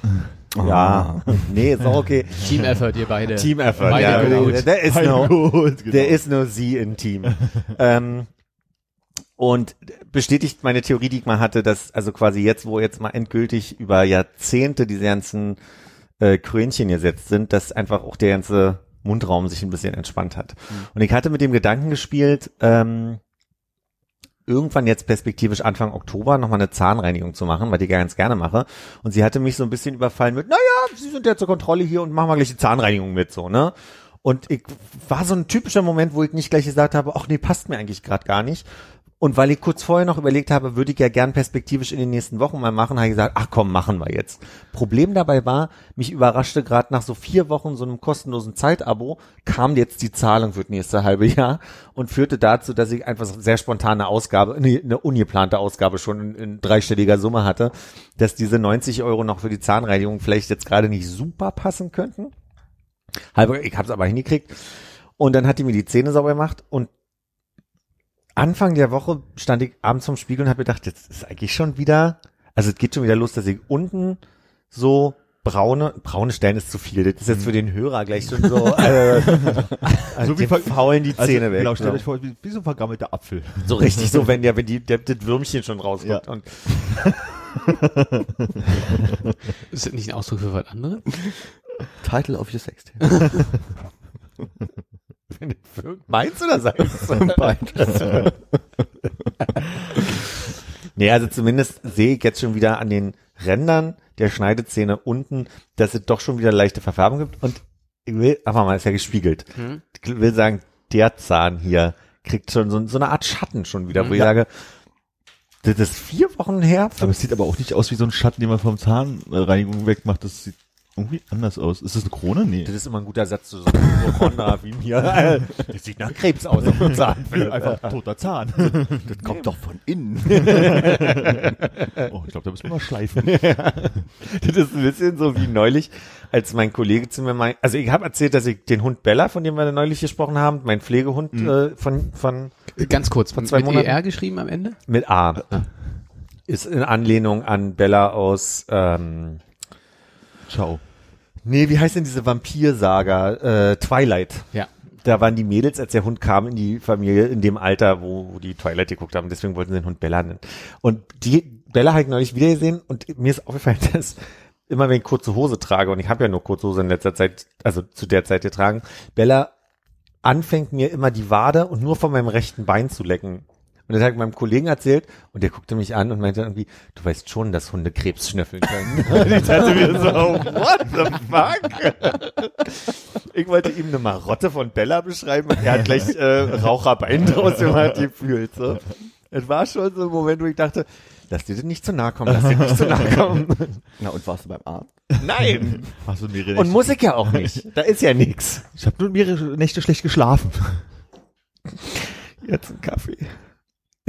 Ja, [LAUGHS] nee, ist auch okay.
Team Effort, ihr beide.
Team Effort,
Beide
ja.
gut.
There is no,
Gut, genau.
there is no sie im Team. ähm, und bestätigt meine Theorie, die ich mal hatte, dass also quasi jetzt, wo jetzt mal endgültig über Jahrzehnte diese ganzen äh, Krönchen gesetzt sind, dass einfach auch der ganze Mundraum sich ein bisschen entspannt hat. Und ich hatte mit dem Gedanken gespielt, ähm, irgendwann jetzt perspektivisch Anfang Oktober nochmal eine Zahnreinigung zu machen, weil ich ganz gerne mache. Und sie hatte mich so ein bisschen überfallen mit, naja, Sie sind ja zur Kontrolle hier und machen wir gleich die Zahnreinigung mit, so, ne? Und ich war so ein typischer Moment, wo ich nicht gleich gesagt habe, ach nee, passt mir eigentlich gerade gar nicht. Und weil ich kurz vorher noch überlegt habe, würde ich ja gern perspektivisch in den nächsten Wochen mal machen, habe ich gesagt, ach komm, machen wir jetzt. Problem dabei war, mich überraschte gerade nach so vier Wochen so einem kostenlosen Zeitabo, kam jetzt die Zahlung für das nächste halbe Jahr und führte dazu, dass ich einfach so sehr spontane Ausgabe, nee, eine ungeplante Ausgabe schon in, in dreistelliger Summe hatte, dass diese 90 Euro noch für die Zahnreinigung vielleicht jetzt gerade nicht super passen könnten. Halber, ich habe es aber hingekriegt. Und dann hat die mir die Zähne sauber gemacht und Anfang der Woche stand ich abends vom Spiegel und habe gedacht, jetzt ist eigentlich schon wieder, also es geht schon wieder los, dass ich unten so braune, braune Stellen ist zu viel. Das ist jetzt für den Hörer gleich schon so, [LAUGHS] äh, so wie faulen die Zähne
also,
weg.
Genau, stellt
so.
euch vor, wie, wie so ein vergammelter Apfel.
so richtig so, wenn der, wenn die, der, das Würmchen schon rauskommt.
Ja.
Und [LAUGHS]
Ist das nicht ein Ausdruck für was anderes?
Title of your Sextape. [LAUGHS]
Meins oder seins? nee, also zumindest sehe ich jetzt schon wieder an den Rändern der Schneidezähne unten, dass es doch schon wieder leichte Verfärbung gibt. Und ich will, aber mal, ist ja gespiegelt.
Hm?
Ich will sagen, der Zahn hier kriegt schon so, so eine Art Schatten schon wieder, wo ich sage, das ist vier Wochen her.
Aber es sieht aber auch nicht aus wie so ein Schatten, den man vom Zahnreinigung wegmacht. Das sieht irgendwie anders aus. Ist das eine Krone? Nee.
Das ist immer ein guter Satz zu so einem wie mir. [LAUGHS] [LAUGHS] Das sieht nach Krebs aus auf dem Zahn. [LAUGHS]
Einfach toter Zahn.
Das kommt doch von innen.
Oh, ich glaube, da müssen wir mal schleifen.
Das ist ein bisschen so wie neulich, als mein Kollege zu mir meint, also ich habe erzählt, dass ich den Hund Bella, von dem wir neulich gesprochen haben, mein Pflegehund äh, von, von
Ganz kurz,
Von zwei
mit
Monaten?
ER geschrieben am Ende?
mit A. Ist in Anlehnung an Bella aus ähm,
Ciao.
Nee, wie heißt denn diese Vampir-Saga? Äh, Twilight.
Ja.
Da waren die Mädels, als der Hund kam in die Familie, in dem Alter, wo, wo die Twilight geguckt haben. Deswegen wollten sie den Hund Bella nennen. Und die Bella habe ich neulich wieder gesehen und mir ist aufgefallen, [LAUGHS] dass immer wenn ich kurze Hose trage, und ich habe ja nur kurze Hose in letzter Zeit, also zu der Zeit getragen, Bella anfängt mir immer die Wade und nur von meinem rechten Bein zu lecken. Und das habe ich meinem Kollegen erzählt und der guckte mich an und meinte irgendwie, du weißt schon, dass Hunde Krebs schnüffeln können. [LAUGHS] und ich dachte mir so, what the fuck? ich wollte ihm eine Marotte von Bella beschreiben und er hat gleich äh, Raucherbein draus gemacht gefühlt. So. Es war schon so ein Moment, wo ich dachte, lass dir nicht zu nahe kommen, lass dir nicht zu nahe [LAUGHS] kommen.
Na, und warst du beim Arzt?
Nein.
Hast du mehrere
Und
Nächte?
Musik ja auch nicht. Da ist ja nix.
Ich habe nur mehrere Nächte schlecht geschlafen.
Jetzt ein Kaffee.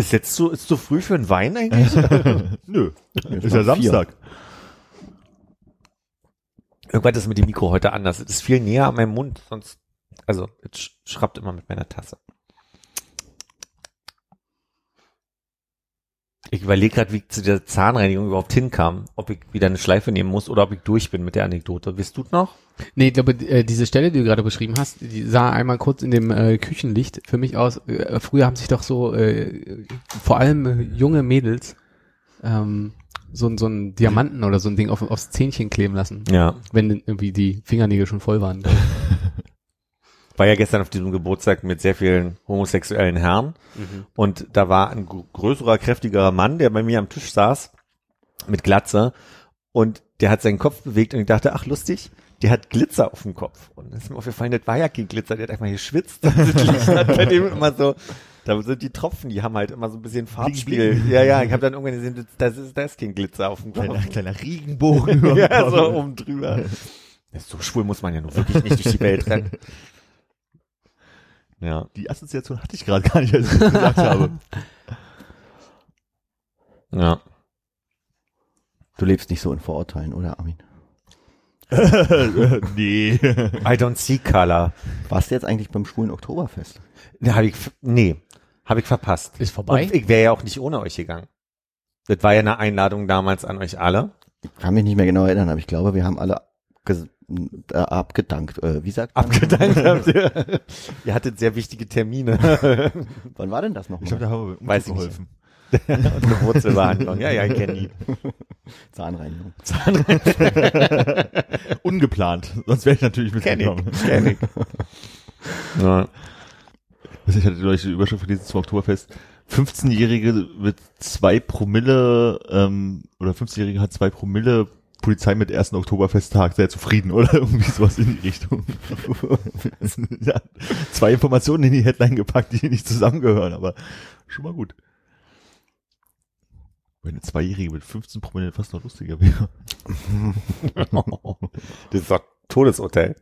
Ist jetzt zu, ist zu früh für einen Wein eigentlich? [LAUGHS]
Nö. Ist ja. Samstag.
Irgendwas ist mit dem Mikro heute anders. Es ist viel näher an meinem Mund, sonst, also, es sch- schrappt immer mit meiner Tasse. Ich überlege gerade, wie ich zu der Zahnreinigung überhaupt hinkam. Ob ich wieder eine Schleife nehmen muss oder ob ich durch bin mit der Anekdote. Wisst du noch?
Nee, ich glaube, äh, diese Stelle, die du gerade beschrieben hast, die sah einmal kurz in dem äh, Küchenlicht für mich aus. Äh, früher haben sich doch so, äh, vor allem junge Mädels, ähm, so, ein- so ein Diamanten oder so ein Ding auf, aufs Zähnchen kleben lassen.
Ja.
Wenn irgendwie die Fingernägel schon voll waren. [LAUGHS]
War ja gestern auf diesem Geburtstag mit sehr vielen homosexuellen Herren. Und da war ein gr- größerer, kräftigerer Mann, der bei mir am Tisch saß, mit Glatze. Und der hat seinen Kopf bewegt und ich dachte, ach lustig, der hat Glitzer auf dem Kopf. Und das ist mir aufgefallen, das war ja kein Glitzer, der hat einfach geschwitzt. Das Licht hat bei dem immer so, da sind die Tropfen, die haben halt immer so ein bisschen Farbspiegel. Ja, ja, ich habe dann irgendwann gesehen, das ist, da ist kein Glitzer auf dem Kopf.
Kleiner, kleiner Regenbogen. [LAUGHS]
ja, so oben drüber. [LAUGHS] So schwul muss man ja nur wirklich nicht durch die Welt rennen. Ja.
Die Assoziation hatte ich gerade [LAUGHS] gar nicht, als ich das gesagt habe.
Ja.
Du lebst nicht so in Vorurteilen, oder Armin? [LAUGHS]
nee.
I don't see color.
Warst du jetzt eigentlich beim schwulen Oktoberfest?
Ne, hab ich, nee, habe ich verpasst.
Ist vorbei?
Und ich wäre ja auch nicht ohne euch gegangen. Das war ja eine Einladung damals an euch alle.
Ich kann mich nicht mehr genau erinnern, aber ich glaube, wir haben alle äh, abgedankt. Äh, wie sagt man?
Abgedankt habt ihr. [LAUGHS] ihr hattet sehr wichtige Termine. [LAUGHS]
Wann war denn das nochmal?
Ich glaube, da haben wir
Weiß ich
geholfen.
Und [LAUGHS] eine Wurzelbehandlung. Ja, ja, ich kenne die.
Zahnreinigung.
Ungeplant. Sonst wäre ich natürlich
Kenn
mitgekommen.
ich. Kenn ich. Ja.
Ich hatte neulich die Überschrift gelesen zum Oktoberfest. 15-Jährige mit zwei Promille, ähm, oder 15-Jährige hat zwei Promille Polizei mit ersten Oktoberfesttag sehr zufrieden, [LAUGHS] oder? Irgendwie sowas in die Richtung. [LAUGHS] ja, zwei Informationen in die Headline gepackt, die nicht zusammengehören, aber schon mal gut. Wenn eine Zweijährige mit 15 Promille fast noch lustiger wäre. [LAUGHS]
Das ist doch Todesurteil.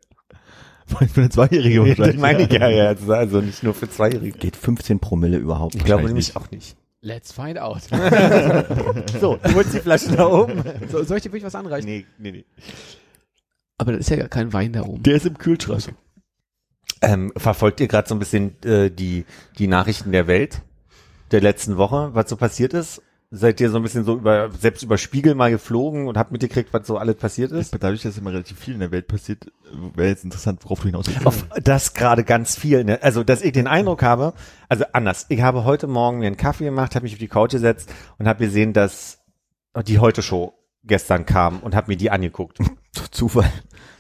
Für eine Zweijährige
Das
wahrscheinlich.
meine ich ja, ja. Das ist also nicht nur für Zweijährige.
Geht 15 Promille überhaupt?
Ich glaube nämlich auch nicht.
Let's find out. [LAUGHS] [LAUGHS]
So, du holst die Flaschen da oben.
so, soll ich dir wirklich was anreichen?
Nee, nee, nee.
Aber das ist ja gar kein Wein da oben.
Der ist im Kühlschrank.
Ähm, verfolgt ihr gerade so ein bisschen äh, die, die Nachrichten der Welt der letzten Woche, was so passiert ist? Seid ihr so ein bisschen so über, selbst über Spiegel mal geflogen und habt mitgekriegt, was so alles passiert ist?
Dadurch, dass immer relativ viel in der Welt passiert, wäre jetzt interessant, worauf du hinaus willst.
Auf das gerade ganz viel, ne? also dass ich den Eindruck habe, also anders, ich habe heute Morgen mir einen Kaffee gemacht, habe mich auf die Couch gesetzt und habe gesehen, dass die Heute-Show gestern kam und habe mir die angeguckt. [LAUGHS]
Zufall,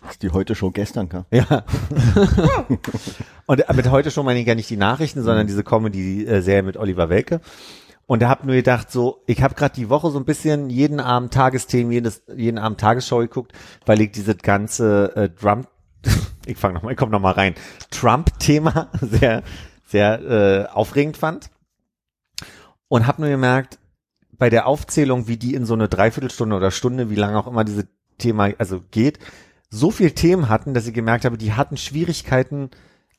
dass die heute Show gestern kam.
Ja. [LAUGHS] und mit heute schon meine ich ja nicht die Nachrichten, sondern diese Comedy-Serie mit Oliver Welke. Und da hab nur gedacht, so, ich habe gerade die Woche so ein bisschen jeden Abend Tagesthemen, jedes, jeden Abend Tagesschau geguckt, weil ich dieses ganze äh, Trump, [LAUGHS] ich fange nochmal, ich komme nochmal rein, Trump-Thema [LAUGHS] sehr, sehr äh, aufregend fand. Und habe nur gemerkt, bei der Aufzählung, wie die in so eine Dreiviertelstunde oder Stunde, wie lange auch immer diese Thema also geht, so viel Themen hatten, dass ich gemerkt habe, die hatten Schwierigkeiten,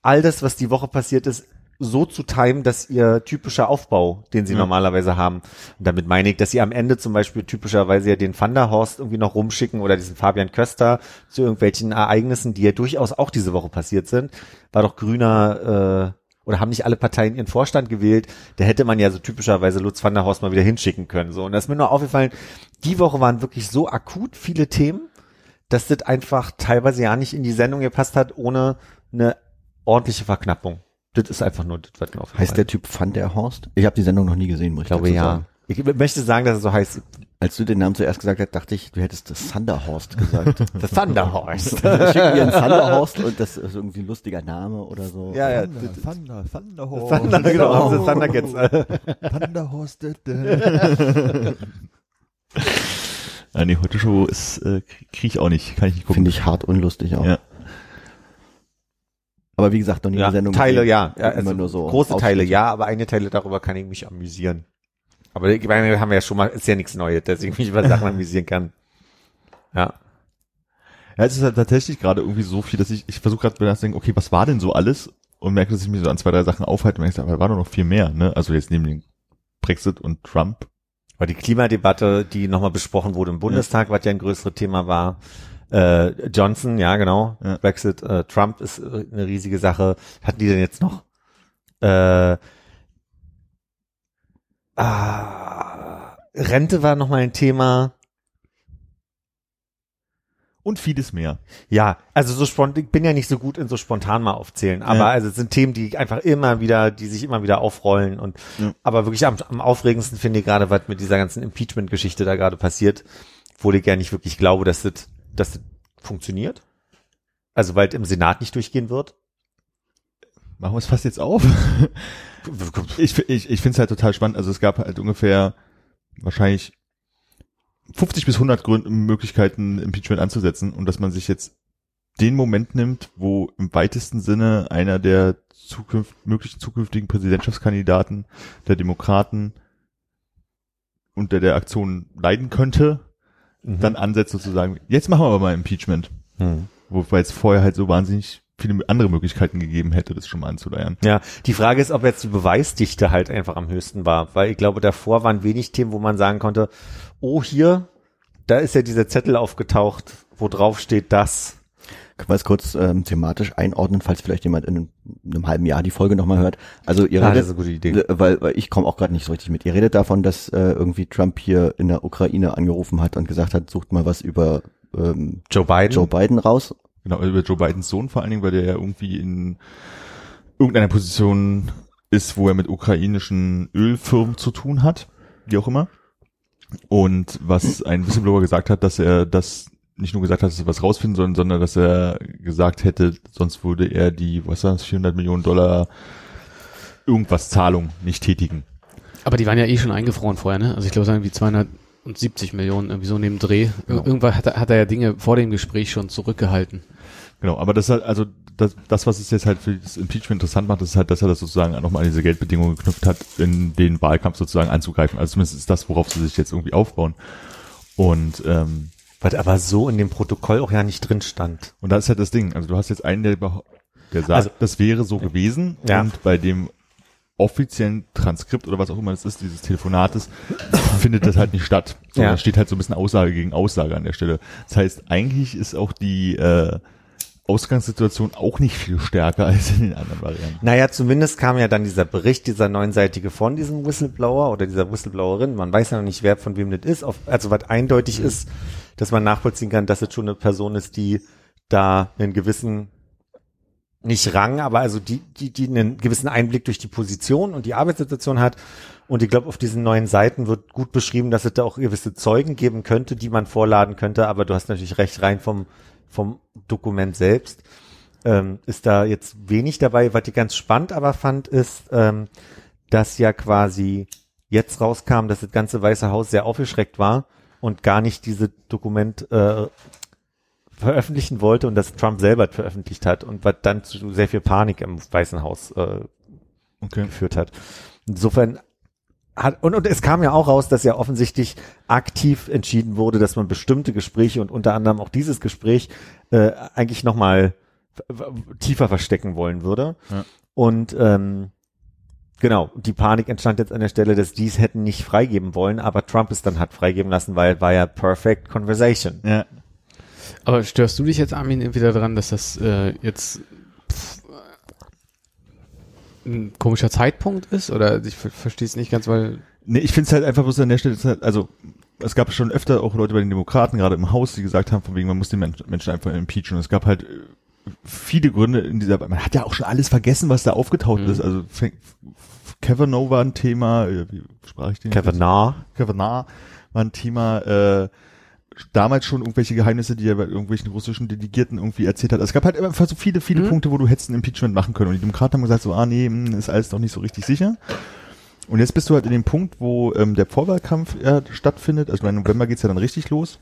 all das, was die Woche passiert ist, so zu timen, dass ihr typischer Aufbau, den sie
Ja.
normalerweise haben. Und damit meine ich, dass sie am Ende zum Beispiel typischerweise ja den Van der Horst irgendwie noch rumschicken oder diesen Fabian Köster zu irgendwelchen Ereignissen, die ja durchaus auch diese Woche passiert sind. War doch grüner, äh, oder haben nicht alle Parteien ihren Vorstand gewählt, da hätte man ja so typischerweise Lutz van der Horst mal wieder hinschicken können. So. Und das ist mir nur aufgefallen, die Woche waren wirklich so akut viele Themen, dass das einfach teilweise ja nicht in die Sendung gepasst hat, ohne eine ordentliche Verknappung. Das ist einfach nur das, was mir aufgefallen
Heißt der Typ Van der Horst? Ich habe die Sendung noch nie gesehen, muss
Ich glaube
dazu
ja.
sagen.
Ich möchte sagen, dass es so heißt,
Als du den Namen zuerst gesagt hast, dachte ich, du hättest das Thunderhorst gesagt. [LAUGHS]
der Thunderhorst. [LAUGHS]
Schicken wir einen Thunderhorst und das ist irgendwie ein lustiger Name oder so.
ja, ja.
Thunder, Thunder, Thunderhorst.
Thunder, genau, sie Thunder Kids.
Thunderhorst. ah, nee, heute Show ist, äh, kriege ich auch nicht, kann ich nicht gucken.
Finde ich hart unlustig auch.
Ja.
Aber wie gesagt, noch nie
Ja,
eine Sendung
Teile ja. ja
Immer
also
nur so
große Teile ja, aber eine Teile darüber kann ich mich amüsieren. Aber ich meine, haben wir ja schon mal, ist ja nichts Neues, dass ich mich über Sachen [LAUGHS] amüsieren kann. Ja.
Ja, es ist halt tatsächlich gerade irgendwie so viel, dass ich, ich versuche gerade nachzudenken, okay, was war denn so alles? Und merke, dass ich mich so an zwei, drei Sachen aufhalte und merke, aber war doch noch viel mehr, ne? Also jetzt neben dem Brexit und Trump.
Aber die Klimadebatte, die nochmal besprochen wurde im Bundestag, was ja ein größeres Thema war. Äh, Johnson, ja genau.
Ja.
Brexit, äh, Trump ist äh, eine riesige Sache. Hatten die denn jetzt noch? Äh, ah, Rente war nochmal ein Thema.
Und vieles mehr.
Ja, also so spontan, ich bin ja nicht so gut in so spontan mal aufzählen, aber
Ja.
also es sind Themen, die einfach immer wieder, die sich immer wieder aufrollen und
Ja.
aber wirklich am, am aufregendsten finde ich gerade, was mit dieser ganzen Impeachment-Geschichte da gerade passiert, wo ich ja nicht wirklich glaube, dass das, das funktioniert. Also weil es im Senat nicht durchgehen wird.
Machen wir es fast jetzt auf? [LAUGHS] ich ich, ich finde es halt total spannend. Also es gab halt ungefähr wahrscheinlich 50 bis 100 Gründe, Möglichkeiten, Impeachment anzusetzen und dass man sich jetzt den Moment nimmt, wo im weitesten Sinne einer der zukünft, möglichen zukünftigen Präsidentschaftskandidaten der Demokraten unter der Aktion leiden könnte,
Mhm.
dann ansetzt sozusagen, jetzt machen wir aber mal Impeachment.
Hm.
Wobei es vorher halt so wahnsinnig viele andere Möglichkeiten gegeben hätte, das schon mal anzuleiern.
Ja, die Frage ist, ob jetzt die Beweisdichte halt einfach am höchsten war, weil ich glaube, davor waren wenig Themen, wo man sagen konnte, oh hier, da ist ja dieser Zettel aufgetaucht, wo drauf steht das.
Können wir es kurz ähm, thematisch einordnen, falls vielleicht jemand in einem, in einem halben Jahr die Folge nochmal hört. Also ihr
Ah,
redet, weil, weil ich komme auch gerade nicht so richtig mit. Ihr redet davon, dass äh, irgendwie Trump hier in der Ukraine angerufen hat und gesagt hat, sucht mal was über ähm,
Joe Biden.
Joe Biden raus.
Genau, über Joe Bidens Sohn vor allen Dingen, weil der ja irgendwie in irgendeiner Position ist, wo er mit ukrainischen Ölfirmen zu tun hat, wie auch immer. Und was ein Whistleblower gesagt hat, dass er das nicht nur gesagt hat, dass er was rausfinden soll, sondern dass er gesagt hätte, sonst würde er die, was war das, 400 Millionen Dollar irgendwas Zahlung nicht tätigen.
Aber die waren ja eh schon eingefroren vorher, ne? Also ich glaube, es waren irgendwie 270 Millionen, irgendwie so neben Dreh.
Genau.
Irgendwann hat er, hat er ja Dinge vor dem Gespräch schon zurückgehalten.
Genau, aber das halt, also das, das, was es jetzt halt für das Impeachment interessant macht, ist halt, dass er das sozusagen nochmal an diese Geldbedingungen geknüpft hat, in den Wahlkampf sozusagen anzugreifen. Also zumindest ist das, worauf sie sich jetzt irgendwie aufbauen. Und ähm,
Was aber so in dem Protokoll auch ja nicht drin stand.
und da ist halt das Ding. Also du hast jetzt einen, der, der sagt,
Also-
das wäre so gewesen.
Ja.
Und bei dem offiziellen Transkript oder was auch immer das ist, dieses Telefonates, findet das halt nicht statt. So,
Ja.
Da steht halt so ein bisschen Aussage gegen Aussage an der Stelle. Das heißt, eigentlich ist auch die äh, Ausgangssituation auch nicht viel stärker [LAUGHS] als in den anderen Varianten.
Naja, zumindest kam ja dann dieser Bericht, dieser neunseitige von diesem Whistleblower oder dieser Whistleblowerin. Man weiß ja noch nicht, wer von wem das ist. Auf, also was eindeutig ist, dass man nachvollziehen kann, dass es schon eine Person ist, die da einen gewissen, nicht Rang, aber also die, die, die einen gewissen Einblick durch die Position und die Arbeitssituation hat. Und ich glaube, auf diesen neuen Seiten wird gut beschrieben, dass es da auch gewisse Zeugen geben könnte, die man vorladen könnte. Aber du hast natürlich recht, rein vom, vom Dokument selbst ähm, ist da jetzt wenig dabei. Was ich ganz spannend aber fand, ist, ähm, dass ja quasi jetzt rauskam, dass das ganze Weiße Haus sehr aufgeschreckt war und gar nicht diese Dokument äh, veröffentlichen wollte und dass Trump selber veröffentlicht hat und was dann zu sehr viel Panik im Weißen Haus äh,
Okay.
geführt hat. Insofern hat, und, und es kam ja auch raus, dass ja offensichtlich aktiv entschieden wurde, dass man bestimmte Gespräche und unter anderem auch dieses Gespräch äh, eigentlich nochmal tiefer verstecken wollen würde.
Ja.
Und ähm, genau, die Panik entstand jetzt an der Stelle, dass die es hätten nicht freigeben wollen, aber Trump es dann hat freigeben lassen, weil war ja perfect conversation.
Ja.
Aber störst du dich jetzt, Armin, irgendwie daran, dass das äh, jetzt pff, ein komischer Zeitpunkt ist? Oder ich ver verstehe es nicht ganz, weil
Nee, ich finde es halt einfach bloß an der Stelle, halt- also es gab schon öfter auch Leute bei den Demokraten, gerade im Haus, die gesagt haben, von wegen, man muss den Men- Menschen einfach impeachen. Und es gab halt äh, viele Gründe in dieser, man hat ja auch schon alles vergessen, was da aufgetaucht
Mhm.
ist. Also Kavanaugh war ein Thema, äh, wie sprach ich den?
Kavanaugh.
Kavanaugh war ein Thema, äh, damals schon irgendwelche Geheimnisse, die er bei irgendwelchen russischen Delegierten irgendwie erzählt hat. Also es gab halt immer so viele, viele
Mhm.
Punkte, wo du hättest ein Impeachment machen können. Und die Demokraten haben gesagt so, ah nee, hm, ist alles noch nicht so richtig sicher. Und jetzt bist du halt in dem Punkt, wo ähm, der Vorwahlkampf äh, stattfindet. Also im November geht's ja dann richtig los.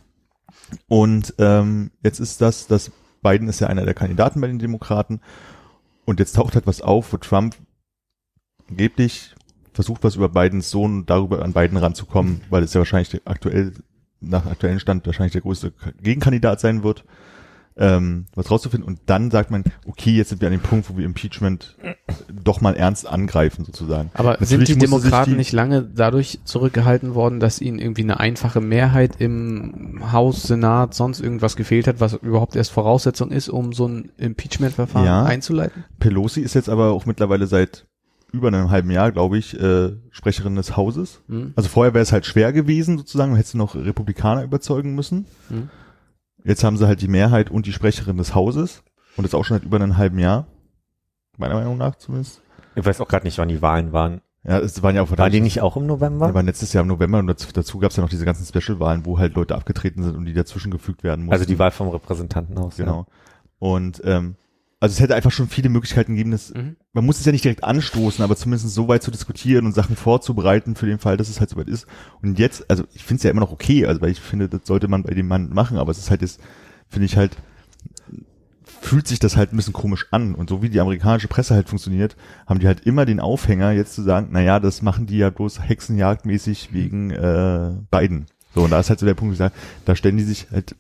Und ähm, jetzt ist das, dass Biden ist ja einer der Kandidaten bei den Demokraten. Und jetzt taucht halt was auf, wo Trump angeblich versucht, was über Bidens Sohn darüber an Biden ranzukommen, weil es ja wahrscheinlich aktuell, nach aktuellen Stand wahrscheinlich der größte Gegenkandidat sein wird, ähm, was rauszufinden. Und dann sagt man, okay, jetzt sind wir an dem Punkt, wo wir Impeachment doch mal ernst angreifen, sozusagen.
Aber
Natürlich
sind die Demokraten
die-
nicht lange dadurch zurückgehalten worden, dass ihnen irgendwie eine einfache Mehrheit im Haus, Senat, sonst irgendwas gefehlt hat, was überhaupt erst Voraussetzung ist, um so ein Impeachment-Verfahren
Ja.
einzuleiten?
Pelosi ist jetzt aber auch mittlerweile seit über einem halben Jahr, glaube ich, äh, Sprecherin des Hauses.
Hm?
Also vorher wäre es halt schwer gewesen, sozusagen, man hätte noch Republikaner überzeugen müssen.
Hm?
Jetzt haben sie halt die Mehrheit und die Sprecherin des Hauses. Und das auch schon seit über einem halben Jahr. Meiner Meinung nach zumindest.
Ich weiß auch gerade nicht, wann die Wahlen waren.
Ja, es waren ja auch
Waren die nicht auch im
Die
November?
waren letztes Jahr im November und dazu, dazu gab es ja noch diese ganzen Special-Wahlen, wo halt Leute abgetreten sind und die dazwischen gefügt werden mussten.
Also die Wahl vom Repräsentantenhaus.
Genau. Und ähm, also es hätte einfach schon viele Möglichkeiten gegeben, dass
Mhm.
man muss es ja nicht direkt anstoßen, aber zumindest so weit zu diskutieren und Sachen vorzubereiten für den Fall, dass es halt soweit ist. Und jetzt, also ich finde es ja immer noch okay, also weil ich finde, das sollte man bei dem Mann machen, aber es ist halt jetzt, finde ich halt, fühlt sich das halt ein bisschen komisch an. Und so wie die amerikanische Presse halt funktioniert, haben die halt immer den Aufhänger, jetzt zu sagen, na ja, das machen die ja bloß hexenjagdmäßig wegen äh, Biden. So, und da ist halt so der Punkt, ich sage, da stellen die sich halt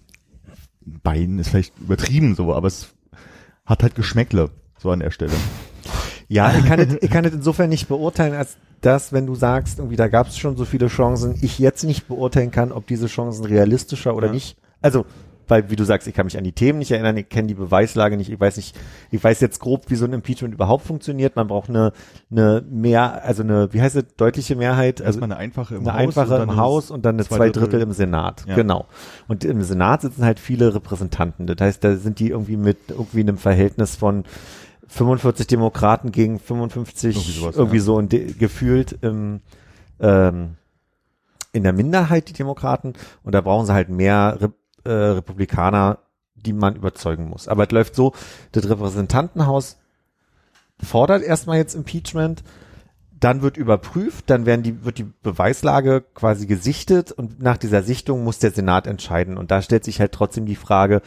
Beiden ist vielleicht übertrieben so, aber es hat halt Geschmäckle, so an der Stelle.
Ja, ich kann, es, ich kann es insofern nicht beurteilen, als dass, wenn du sagst, irgendwie da gab es schon so viele Chancen, ich jetzt nicht beurteilen kann, ob diese Chancen realistischer oder
Ja.
nicht. Also, weil, wie du sagst, ich kann mich an die Themen nicht erinnern, ich kenne die Beweislage nicht, ich weiß nicht, ich weiß jetzt grob, wie so ein Impeachment überhaupt funktioniert. Man braucht eine, eine mehr, also eine, wie heißt es, deutliche Mehrheit, also
Erstmal eine einfache im
eine
Haus
einfache
und dann
im Haus und dann eine
zwei Drittel.
Drittel im Senat.
Ja.
Genau. Und im Senat sitzen halt viele Repräsentanten. Das heißt, da sind die irgendwie mit irgendwie einem Verhältnis von 45 Demokraten gegen 55
Irgendwie sowas,
irgendwie
ja.
so in de, gefühlt im, ähm, in der Minderheit die Demokraten und da brauchen sie halt mehr äh, Republikaner, die man überzeugen muss. Aber es läuft so, das Repräsentantenhaus fordert erstmal jetzt Impeachment, dann wird überprüft, dann werden die, wird die Beweislage quasi gesichtet und nach dieser Sichtung muss der Senat entscheiden. Und da stellt sich halt trotzdem die Frage,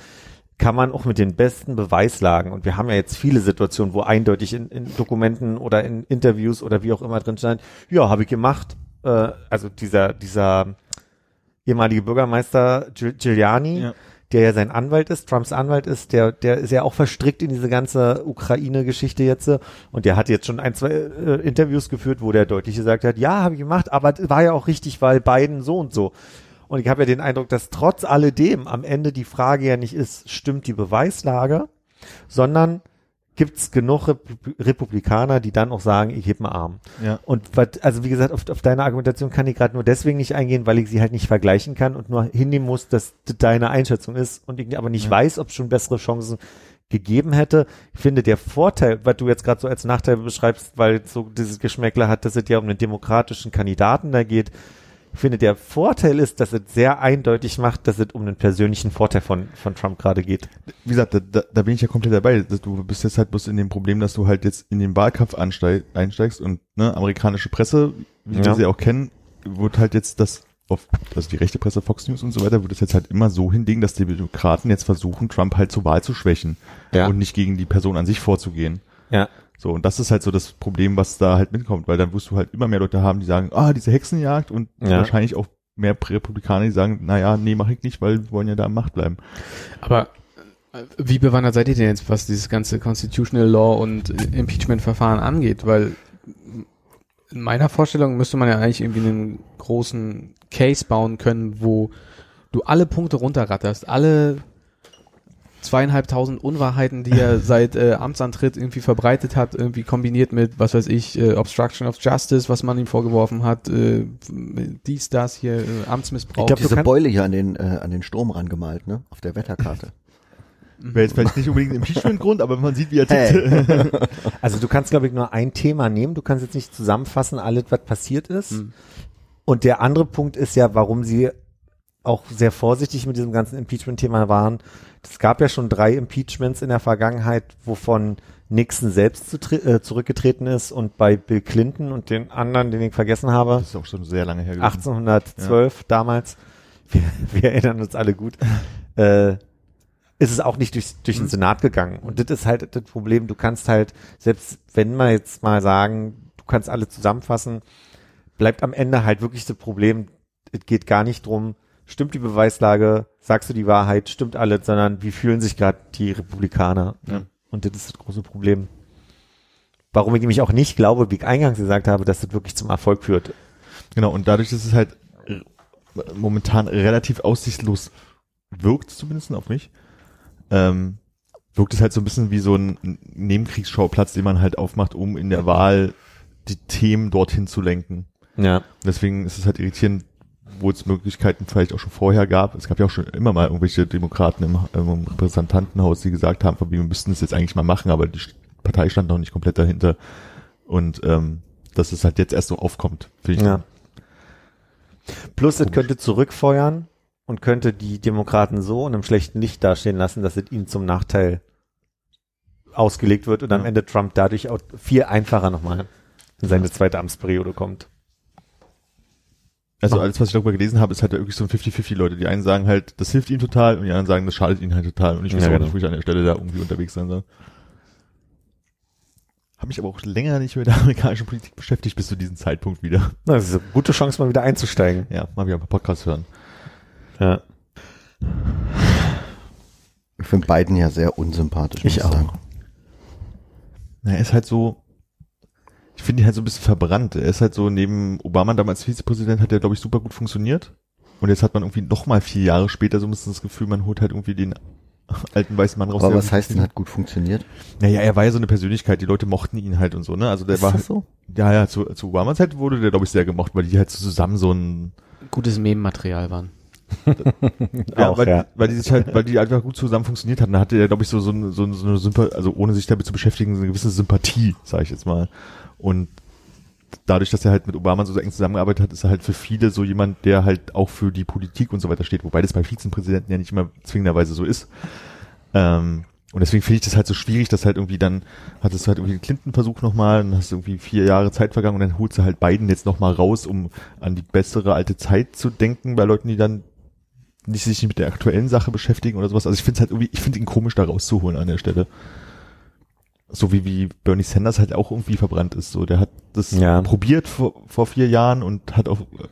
kann man auch mit den besten Beweislagen, und wir haben ja jetzt viele Situationen, wo eindeutig in, in Dokumenten oder in Interviews oder wie auch immer drin stand, ja, habe ich gemacht, äh, also dieser, dieser ehemalige Bürgermeister Giuliani,
Ja.
der ja sein Anwalt ist, Trumps Anwalt ist, der, der ist ja auch verstrickt in diese ganze Ukraine-Geschichte jetzt. äh, Und der hat jetzt schon ein, zwei äh, Interviews geführt, wo der deutlich gesagt hat, ja, habe ich gemacht, aber war ja auch richtig, weil Biden so und so. Und ich habe ja den Eindruck, dass trotz alledem am Ende die Frage ja nicht ist, stimmt die Beweislage, sondern gibt es genug Repu- Republikaner, die dann auch sagen, ich heb einen Arm.
Ja.
Und was, also wie gesagt, auf, auf deine Argumentation kann ich gerade nur deswegen nicht eingehen, weil ich sie halt nicht vergleichen kann und nur hinnehmen muss, dass das deine Einschätzung ist und ich aber nicht
Ja.
weiß, ob es schon bessere Chancen gegeben hätte. Ich finde, der Vorteil, was du jetzt gerade so als Nachteil beschreibst, weil so dieses Geschmäckler hat, dass es ja um einen demokratischen Kandidaten da geht. Ich finde, der Vorteil ist, dass es sehr eindeutig macht, dass es um einen persönlichen Vorteil von, von Trump gerade geht.
Wie gesagt, da, da, da bin ich ja komplett dabei. Du bist jetzt halt bloß in dem Problem, dass du halt jetzt in den Wahlkampf ansteig, einsteigst und ne, amerikanische Presse, wie
Ja.
wir sie auch kennen, wird halt jetzt das auf, also die rechte Presse, Fox News und so weiter, wird es jetzt halt immer so hinlegen, dass die Demokraten jetzt versuchen, Trump halt zur Wahl zu schwächen
Ja.
und nicht gegen die Person an sich vorzugehen.
Ja.
So, und das ist halt so das Problem, was da halt mitkommt, weil dann wirst du halt immer mehr Leute haben, die sagen, ah, diese Hexenjagd und
Ja.
wahrscheinlich auch mehr Republikaner, die sagen, naja, nee, mach ich nicht, weil wir wollen ja da am Macht bleiben.
Aber äh, wie bewandert seid ihr denn jetzt, was dieses ganze Constitutional Law und Impeachment-Verfahren angeht? Weil in meiner Vorstellung müsste man ja eigentlich irgendwie einen großen Case bauen können, wo du alle Punkte runterratterst, alle zweieinhalbtausend Unwahrheiten, die er [LAUGHS] seit äh, Amtsantritt irgendwie verbreitet hat, irgendwie kombiniert mit, was weiß ich, äh, Obstruction of Justice, was man ihm vorgeworfen hat, äh, dies, das hier, äh, Amtsmissbrauch.
Ich glaub, du
Diese Beule hier an den, äh, an den Strom rangemalt, ne? Auf der Wetterkarte.
Wäre jetzt vielleicht nicht unbedingt ein Impeachment-Grund, aber man sieht, wie er
Hey.
tickt.
Also du kannst, glaube ich, nur ein Thema nehmen. Du kannst jetzt nicht zusammenfassen, alles, was passiert ist.
Hm.
Und der andere Punkt ist ja, warum sie auch sehr vorsichtig mit diesem ganzen Impeachment-Thema waren. Es gab ja schon drei Impeachments in der Vergangenheit, wovon Nixon selbst zu, äh, zurückgetreten ist und bei Bill Clinton und den anderen, den ich vergessen habe,
Das ist auch schon sehr lange her gewesen.
1812 damals, wir, [LAUGHS] wir erinnern uns alle gut, äh, ist es auch nicht durch, durch den Senat gegangen. Und das ist halt das Problem, du kannst halt, selbst wenn wir jetzt mal sagen, du kannst alle zusammenfassen, bleibt am Ende halt wirklich das Problem, es geht gar nicht drum, stimmt die Beweislage, sagst du die Wahrheit, stimmt alles, sondern wie fühlen sich gerade die Republikaner.
Ja.
Und das ist das große Problem. Warum ich nämlich auch nicht glaube, wie ich eingangs gesagt habe, dass das wirklich zum Erfolg führt.
Genau, und dadurch, dass es halt momentan relativ aussichtslos wirkt, zumindest auf mich, ähm, wirkt es halt so ein bisschen wie so ein Nebenkriegsschauplatz, den man halt aufmacht, um in der Wahl die Themen dorthin zu lenken.
Ja.
Deswegen ist es halt irritierend, wo es Möglichkeiten vielleicht auch schon vorher gab. Es gab ja auch schon immer mal irgendwelche Demokraten im, im Repräsentantenhaus, die gesagt haben, wir müssten es jetzt eigentlich mal machen, aber die Partei stand noch nicht komplett dahinter. Und ähm, dass es halt jetzt erst so aufkommt, finde ich.
Ja. Plus, es könnte zurückfeuern und könnte die Demokraten so in einem schlechten Licht dastehen lassen, dass es ihnen zum Nachteil ausgelegt wird und am
Ja.
Ende Trump dadurch auch viel einfacher nochmal in seine zweite Amtsperiode kommt.
Also alles, was ich darüber gelesen habe, ist halt wirklich so ein 50-50 Leute. Die einen sagen halt, das hilft ihnen total und die anderen sagen, das schadet ihnen halt total. Und ich weiß
Ja,
auch
genau.
nicht, wo ich an der Stelle da irgendwie unterwegs sein soll. Habe mich aber auch länger nicht mit der [LAUGHS] amerikanischen Politik beschäftigt bis zu diesem Zeitpunkt wieder.
Na, Das ist eine gute Chance, mal wieder einzusteigen.
Ja, mal wieder ein paar Podcasts hören.
Ja.
Ich finde Biden ja sehr unsympathisch. muss
Ich auch.
sagen.
Na, er ist halt so, ich finde ihn halt so ein bisschen verbrannt. Er ist halt so neben Obama damals Vizepräsident hat er, glaube ich, super gut funktioniert. Und jetzt hat man irgendwie noch mal vier Jahre später so ein bisschen das Gefühl, man holt halt irgendwie den [LAUGHS] alten weißen Mann raus.
Aber was heißt denn, hat gut funktioniert?
Naja, er war ja so eine Persönlichkeit, die Leute mochten ihn halt und so, ne? Also der
Ist
war,
das so?
ja, ja, zu, zu Obamas Zeit wurde der, glaube ich, sehr gemocht, weil die halt so zusammen so ein,
Gutes Meme-Material waren. [LAUGHS]
ja,
Auch,
weil,
ja.
weil die sich halt, weil die einfach gut zusammen funktioniert hatten. Da hatte er, glaube ich, so, so, eine- so, eine- so eine Sympathie, also ohne sich damit zu beschäftigen, so eine gewisse Sympathie, sage ich jetzt mal. Und dadurch, dass er halt mit Obama so eng zusammengearbeitet hat, ist er halt für viele so jemand, der halt auch für die Politik und so weiter steht, wobei das bei Vizepräsidenten ja nicht immer zwingenderweise so ist. Ähm, und deswegen finde ich das halt so schwierig, dass halt irgendwie dann hattest du halt irgendwie den Clinton-Versuch nochmal, dann hast du irgendwie vier Jahre Zeit vergangen und dann holst du halt Biden jetzt nochmal raus, um an die bessere alte Zeit zu denken, bei Leuten, die dann nicht sich mit der aktuellen Sache beschäftigen oder sowas. Also ich finde es halt irgendwie, ich finde ihn komisch da rauszuholen an der Stelle. So wie, wie Bernie Sanders halt auch irgendwie verbrannt ist. So, der hat das
Ja.
probiert vor, vor vier Jahren und hat auch äh,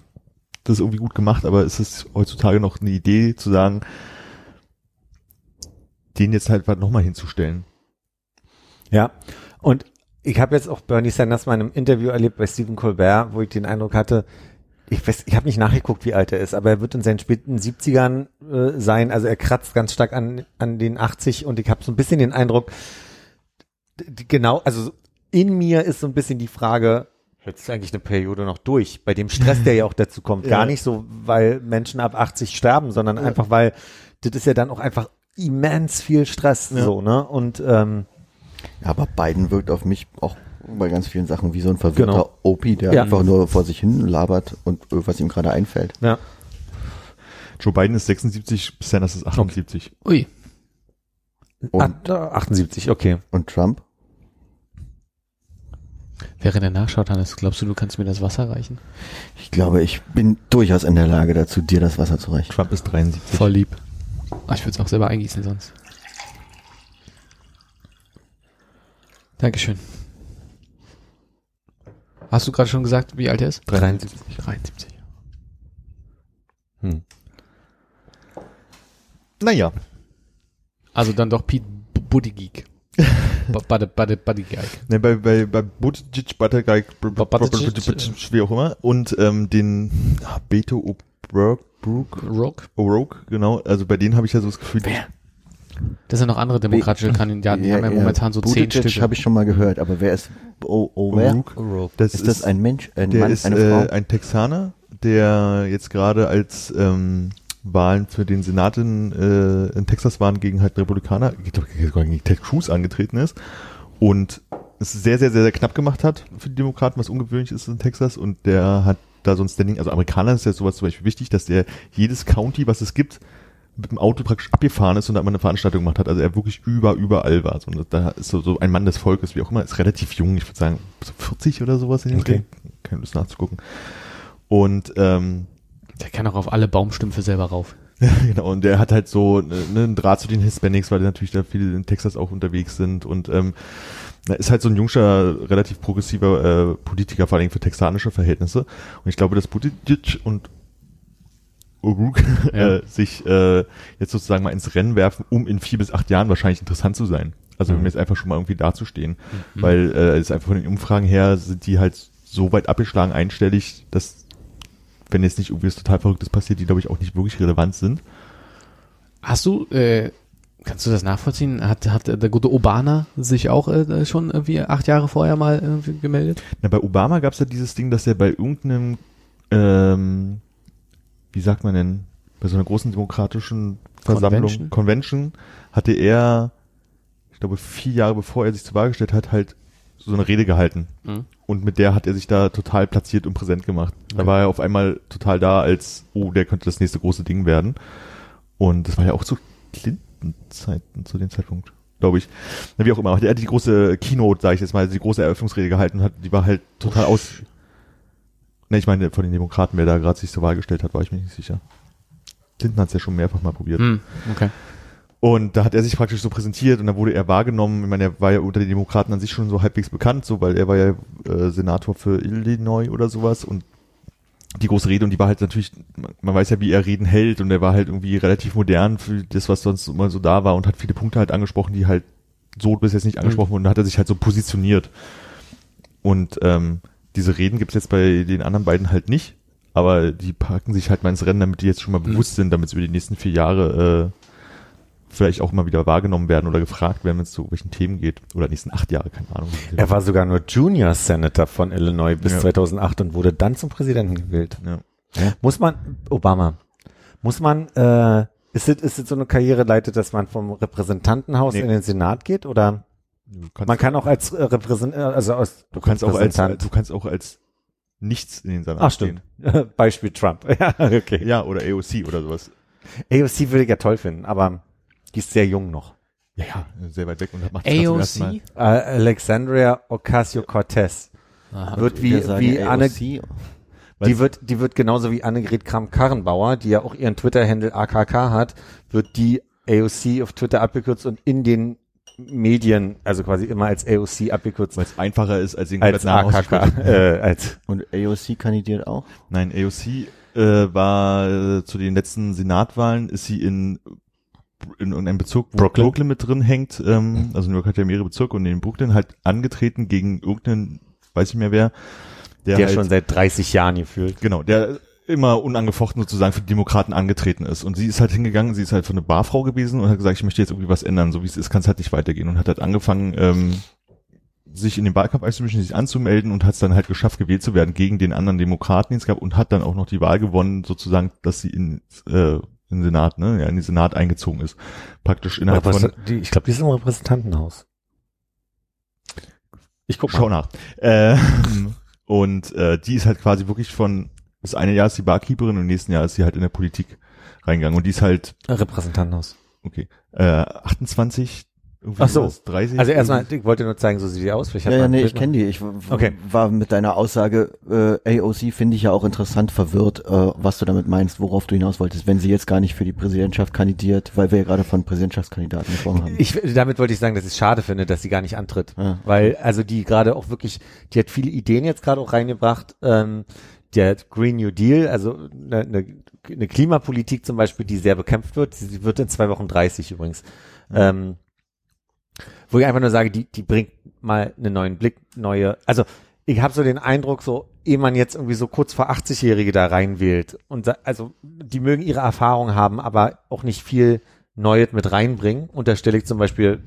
das irgendwie gut gemacht, aber ist es heutzutage noch eine Idee zu sagen, den jetzt halt nochmal hinzustellen.
Ja, und ich habe jetzt auch Bernie Sanders mal in einem Interview erlebt bei Stephen Colbert, wo ich den Eindruck hatte, ich weiß, ich habe nicht nachgeguckt, wie alt er ist, aber er wird in seinen späten 70ern äh, sein. Also er kratzt ganz stark an, an den 80 und ich habe so ein bisschen den Eindruck, genau, also in mir ist so ein bisschen die Frage, jetzt ist eigentlich eine Periode noch durch, bei dem Stress, der ja auch dazu kommt. [LAUGHS] Gar nicht so, weil Menschen ab 80 sterben, sondern einfach, weil das ist ja dann auch einfach immens viel Stress, so, ne? Und ähm,
Ja, aber Biden wirkt auf mich auch bei ganz vielen Sachen wie so ein verwirrter
Genau.
Opi, der
Ja.
einfach nur vor sich hin labert und was ihm gerade einfällt.
ja.
Joe Biden ist 76, Sanders ist 78.
Ui.
Und-
Ah, 78, okay.
Und Trump?
Während er nachschaut, Hannes, glaubst du, du kannst mir das Wasser reichen?
Ich glaube, ich bin durchaus in der Lage dazu, dir das Wasser zu reichen.
Trump ist 73.
Voll lieb. Ah, ich würde es auch selber eingießen sonst. Dankeschön. Hast du gerade schon gesagt, wie alt er ist?
73.
73.
Hm.
Naja.
Also dann doch Pete Buttigieg. Buddy, Buddy.
Ne, bei, bei, bei Buttigieg, Buttigieg. wie auch immer, und ähm, den ah, Beto O'Rourke, Brooke,
Rogue.
O'Rourke, genau, also bei denen habe ich ja so das Gefühl,
Wer? Das sind noch andere demokratische Kandidaten. Die haben ja momentan so zehn
Buttigieg
Stück.
habe ich schon mal gehört, aber wer ist?
O'Rourke, das
Ist das ein Mensch, ein
der
Mann,
ist
eine
äh,
Frau?
ein Texaner, der jetzt gerade als ähm, Wahlen für den Senat in, äh, in Texas waren gegen halt Republikaner, ich glaube sogar gegen Ted Cruz angetreten ist und es sehr, sehr, sehr, sehr knapp gemacht hat für die Demokraten, was ungewöhnlich ist in Texas und der hat da so ein Standing, also Amerikaner ist ja sowas zum Beispiel wichtig, dass der jedes County, was es gibt, mit dem Auto praktisch abgefahren ist und da mal eine Veranstaltung gemacht hat. Also er wirklich über, überall war. So, da ist so, so ein Mann des Volkes, wie auch immer, ist relativ jung, ich würde sagen so 40 oder sowas in dem
Okay.
Keine Lust nachzugucken. Und ähm,
Der kann auch auf alle Baumstümpfe selber rauf. [LAUGHS]
genau, und der hat halt so ne, ne, einen Draht zu den Hispanics, weil natürlich da viele in Texas auch unterwegs sind und ähm, na, ist halt so ein jungscher, relativ progressiver äh, Politiker, vor allem für texanische Verhältnisse. Und ich glaube, dass Buttigieg und O'Rourke [LAUGHS]
Ja.
äh, sich äh, jetzt sozusagen mal ins Rennen werfen, um in vier bis acht Jahren wahrscheinlich interessant zu sein. Also um jetzt einfach schon mal irgendwie dazustehen. Weil äh, es einfach von den Umfragen her sind die halt so weit abgeschlagen einstellig, dass wenn jetzt nicht irgendwie was total Verrücktes passiert, die glaube ich auch nicht wirklich relevant sind.
Hast du, äh, kannst du das nachvollziehen? Hat, hat der gute Obama sich auch äh, schon irgendwie acht Jahre vorher mal irgendwie gemeldet?
Na, bei Obama gab es ja dieses Ding, dass er bei irgendeinem, ähm, wie sagt man denn, bei so einer großen demokratischen Versammlung,
Convention?
Convention, hatte er, ich glaube, vier Jahre bevor er sich zur Wahl gestellt hat, halt so eine Rede gehalten.
Mhm.
Und mit der hat er sich da total platziert und präsent gemacht. Da war er auf einmal total da, als, oh, der könnte das nächste große Ding werden. Und das war ja auch zu Clinton-Zeiten, zu dem Zeitpunkt, glaube ich. Na, wie auch immer. Er hat die große Keynote, sage ich jetzt mal, die große Eröffnungsrede gehalten hat. Die war halt total aus. Ne, ich meine, von den Demokraten, wer da gerade sich zur Wahl gestellt hat, war ich mir nicht sicher. Clinton hat es ja schon mehrfach mal probiert.
Hm, okay.
Und da hat er sich praktisch so präsentiert und da wurde er wahrgenommen. Ich meine, er war ja unter den Demokraten an sich schon so halbwegs bekannt, so weil er war ja äh, Senator für Illinois oder sowas und die große Rede und die war halt natürlich, man- weiß ja, wie er Reden hält und er war halt irgendwie relativ modern für das, was sonst immer so da war und hat viele Punkte halt angesprochen, die halt so bis jetzt nicht angesprochen wurden. Da hat er sich halt so positioniert. Und ähm, diese Reden gibt's jetzt bei den anderen beiden halt nicht, aber die packen sich halt mal ins Rennen, damit die jetzt schon mal bewusst sind, damit sie über die nächsten vier Jahre äh, vielleicht auch mal wieder wahrgenommen werden oder gefragt werden, wenn es zu welchen Themen geht. Oder nächsten acht Jahre, keine Ahnung.
Er war sogar nur Junior Senator von Illinois bis
Ja.
2008 und wurde dann zum Präsidenten gewählt.
ja.
Muss man, Obama, muss man, äh, ist es, ist es so eine Karriere leitet, dass man vom Repräsentantenhaus
Nee.
in den Senat geht oder man kann auch als äh, Repräsent, äh, also aus,
du kannst auch als,
Repräsentant-
du kannst auch als nichts in den Senat
Ach stimmt, [LAUGHS] Beispiel Trump, [LAUGHS] ja, okay.
gehen. Ja, oder AOC oder sowas.
AOC würde ich ja toll finden, aber die ist sehr jung noch.
Ja, ja, sehr weit weg und macht das zum ersten Mal.
AOC?
Äh, Alexandria Ocasio-Cortez wird wie, wie Anne,
AOC.
die wird, die wird genauso wie Annegret Kramp-Karrenbauer, die ja auch ihren Twitter-Handle AKK hat, wird die AOC auf Twitter abgekürzt und in den Medien, also quasi immer als AOC abgekürzt,
Weil es einfacher ist, als den
als AKK, äh, als,
Und AOC kandidiert auch?
Nein, AOC äh, war äh, zu den letzten Senatwahlen, ist sie in in irgendeinem Bezirk, wo
Brooklyn.
Brooklyn, mit drin hängt, ähm, also New York hat ja mehrere Bezirke und in Brooklyn halt angetreten gegen irgendeinen, weiß ich mehr wer, der,
der
halt,
schon seit 30 Jahren gefühlt.
genau, der immer unangefochten sozusagen für die Demokraten angetreten ist. Und sie ist halt hingegangen, sie ist halt so eine Barfrau gewesen und hat gesagt, ich möchte jetzt irgendwie was ändern, so wie es ist, kann es halt nicht weitergehen. Und hat halt angefangen, ähm, sich in den Wahlkampf einzumischen, sich anzumelden und hat es dann halt geschafft, gewählt zu werden gegen den anderen Demokraten, den es gab, und hat dann auch noch die Wahl gewonnen, sozusagen, dass sie in, äh, in den Senat, ne, ja, in den Senat eingezogen ist. Praktisch innerhalb von,
Repräsent- die, ich glaube, die ist im Repräsentantenhaus. Ich guck
Schau
mal.
nach. Ähm, [LAUGHS] und äh, die ist halt quasi wirklich von, das eine Jahr ist sie Barkeeperin und im nächsten Jahr ist sie halt in der Politik reingegangen. Und die ist halt,
Repräsentantenhaus.
okay, äh, 28, irgendwie
Ach so.
was, 30.
Also erstmal, ich wollte nur zeigen, so sieht die aus. Ich
Ja, ja, nee, ich kenne die. Ich
Okay.
war mit deiner Aussage, äh, AOC finde ich ja auch interessant verwirrt, äh, was du damit meinst, worauf du hinaus wolltest, wenn sie jetzt gar nicht für die Präsidentschaft kandidiert, weil wir ja gerade von Präsidentschaftskandidaten gesprochen haben.
Ich, damit wollte ich sagen, dass ich es schade finde, dass sie gar nicht antritt.
Ja.
Weil, also die gerade auch wirklich, die hat viele Ideen jetzt gerade auch reingebracht. Ähm, der Green New Deal, also eine, eine, eine Klimapolitik zum Beispiel, die sehr bekämpft wird. Sie sie wird in zwei Wochen 30 übrigens. Ähm, wo ich einfach nur sage, die, die bringt mal einen neuen Blick, neue, also ich habe so den Eindruck, so, ehe man jetzt irgendwie so kurz vor 80-Jährige da reinwählt und also die mögen ihre Erfahrung haben, aber auch nicht viel Neues mit reinbringen. Unterstelle ich zum Beispiel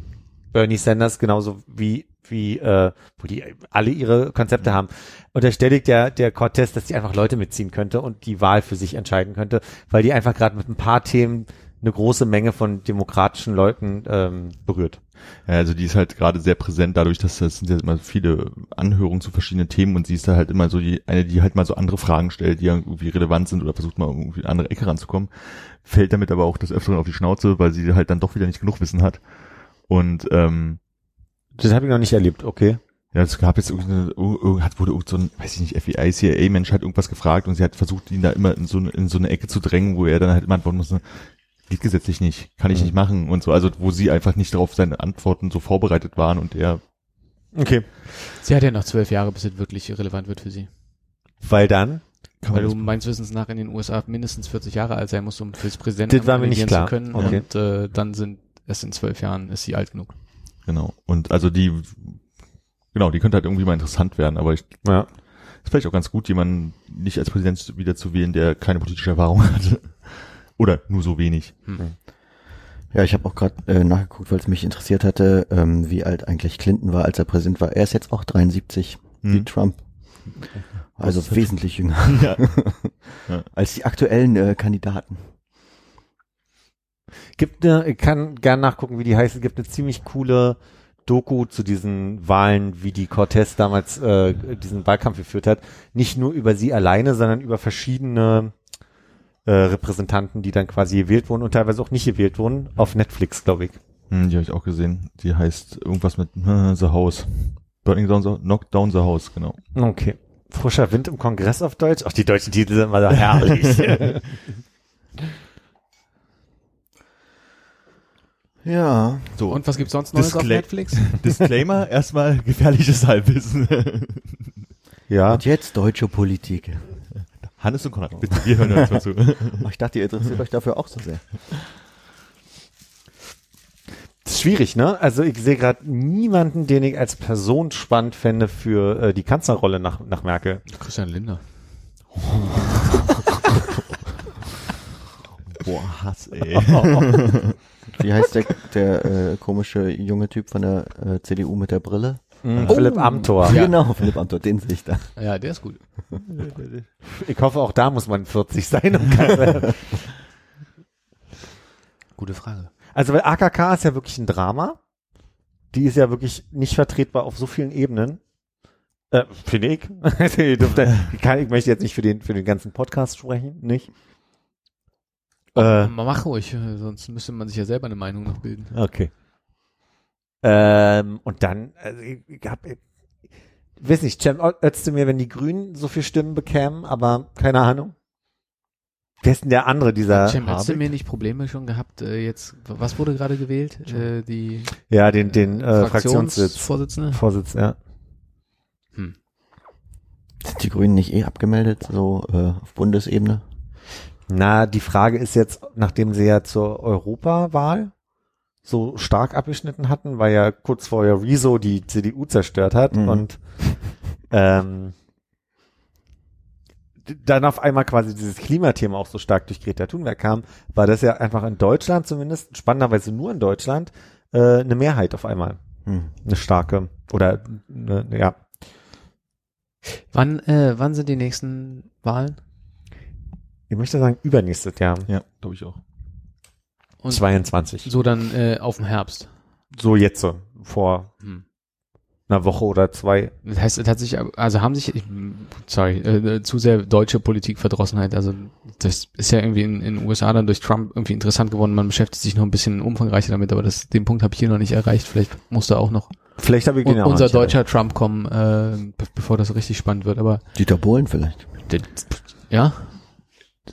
Bernie Sanders genauso wie wie äh, wo die alle ihre Konzepte haben. Unterstelle ich der der Cortez, dass die einfach Leute mitziehen könnte und die Wahl für sich entscheiden könnte, weil die einfach gerade mit ein paar Themen eine große Menge von demokratischen Leuten ähm, berührt.
Ja, also die ist halt gerade sehr präsent dadurch, dass das sind ja immer viele Anhörungen zu verschiedenen Themen und sie ist da halt immer so die eine, die halt mal so andere Fragen stellt, die irgendwie relevant sind oder versucht mal irgendwie in eine andere Ecke ranzukommen, fällt damit aber auch des Öfteren auf die Schnauze, weil sie halt dann doch wieder nicht genug Wissen hat. Und ähm,
Das habe ich noch nicht erlebt, okay.
ja, es gab jetzt irgendeine, ir- hat wurde irgend so ein, weiß ich nicht, FBI, CIA-Mensch hat irgendwas gefragt und sie hat versucht, ihn da immer in so, eine- in so eine Ecke zu drängen, wo er dann halt immer antworten musste, geht gesetzlich nicht, kann ich
Mhm.
nicht machen und so, also wo sie einfach nicht darauf seine Antworten so vorbereitet waren und er
Okay.
Sie hat ja noch zwölf Jahre, bis es wirklich relevant wird für sie.
Weil dann
kann
Weil du meines Wissens nach in den USA mindestens 40 Jahre alt sein musst, um fürs Präsidenten
Das war mir nicht klar.
zu können.
Okay.
Und äh, dann sind erst in zwölf Jahren ist sie alt genug.
genau. Und also die, genau, die könnte halt irgendwie mal interessant werden, aber ich,
ja.
ist vielleicht auch ganz gut, jemanden nicht als Präsident wieder zu wählen, der keine politische Erfahrung hat. Oder nur so wenig.
Ja, ich habe auch gerade äh, nachgeguckt, weil es mich interessiert hatte, ähm, wie alt eigentlich Clinton war, als er Präsident war. Er ist jetzt auch 73, wie
Hm.
Trump. Also wesentlich jünger [LAUGHS]
Ja.
als die aktuellen äh, Kandidaten.
Gibt eine, ich kann gern nachgucken, wie die heißt. Es gibt eine ziemlich coole Doku zu diesen Wahlen, wie die Cortez damals äh, diesen Wahlkampf geführt hat. Nicht nur über sie alleine, sondern über verschiedene äh, Repräsentanten, die dann quasi gewählt wurden und teilweise auch nicht gewählt wurden. Auf Netflix, glaube ich.
Hm, die habe ich auch gesehen. Die heißt irgendwas mit äh, The House. Burning down the, knock down the house, genau.
Okay. Frischer Wind im Kongress auf Deutsch. Ach, die deutschen Titel sind immer so herrlich. [LAUGHS]
Ja,
So,
Und was gibt's sonst Neues auf Netflix? [LAUGHS]
Disclaimer, erstmal gefährliches Halbwissen.
ja.
und jetzt deutsche Politik.
Hannes und Konrad, bitte, wir hören jetzt mal zu. [LAUGHS]
Ich dachte, ihr interessiert euch dafür auch so sehr.
Das ist schwierig, ne? Also ich sehe gerade niemanden, den ich als Person spannend fände für äh, die Kanzlerrolle nach, nach Merkel.
Christian Lindner. [LAUGHS]
Boah, Hass, ey.
Wie heißt der, der äh, komische junge Typ von der äh, CDU mit der Brille?
Mhm, Philipp Amthor.
Ja.
Genau, Philipp Amthor, den sehe ich da.
Ja, der ist gut. [LAUGHS]
Ich hoffe, auch da muss man 40 sein. Um. [LAUGHS]
Gute Frage.
also, weil AKK ist ja wirklich ein Drama. Die ist ja wirklich nicht vertretbar auf so vielen Ebenen. Äh, finde ich. [LAUGHS] ich, dürfte, ich, kann, ich möchte jetzt nicht für den, für den ganzen Podcast sprechen, nicht? Äh,
Mal mach ruhig, äh, sonst müsste man sich ja selber eine Meinung noch bilden.
Okay. Ähm, und dann, also ich, ich hab, ich weiß nicht, Cem Özdemir, wenn die Grünen so viel Stimmen bekämen, aber keine Ahnung. Wer ist denn der andere, dieser
Cem, hast du
Habeck?
mir nicht Probleme schon gehabt, äh, jetzt, was wurde gerade gewählt? Äh, die
Ja, den, den äh, Fraktionssitz.
Vorsitzende?
Vorsitz, ja.
Hm.
Sind die Grünen nicht eh abgemeldet, so äh, auf Bundesebene?
Na, die Frage ist jetzt, nachdem sie ja zur Europawahl so stark abgeschnitten hatten, weil ja kurz vorher Rezo die CDU zerstört hat
Mhm.
und ähm, dann auf einmal quasi dieses Klimathema auch so stark durch Greta Thunberg kam, war das ja einfach in Deutschland zumindest, spannenderweise nur in Deutschland, äh, eine Mehrheit auf einmal.
Hm.
Eine starke oder eine, ja.
Wann, äh, wann sind die nächsten Wahlen?
Ich möchte sagen, übernächstes Jahr.
Ja, glaube ich auch.
Und
22.
so dann äh, auf dem Herbst.
So jetzt so, vor
Hm.
einer Woche oder zwei.
Das heißt, es hat sich, also haben sich, ich, sorry, äh, zu sehr deutsche Politikverdrossenheit. Also das ist ja irgendwie in in den USA dann durch Trump irgendwie interessant geworden. Man beschäftigt sich noch ein bisschen umfangreicher damit, aber das, den Punkt habe ich hier noch nicht erreicht. Vielleicht muss da auch noch
Vielleicht habe ich genau
unser
nicht
deutscher Trump kommen, äh, be bevor das richtig spannend wird. Aber
Dieter Bohlen vielleicht.
ja,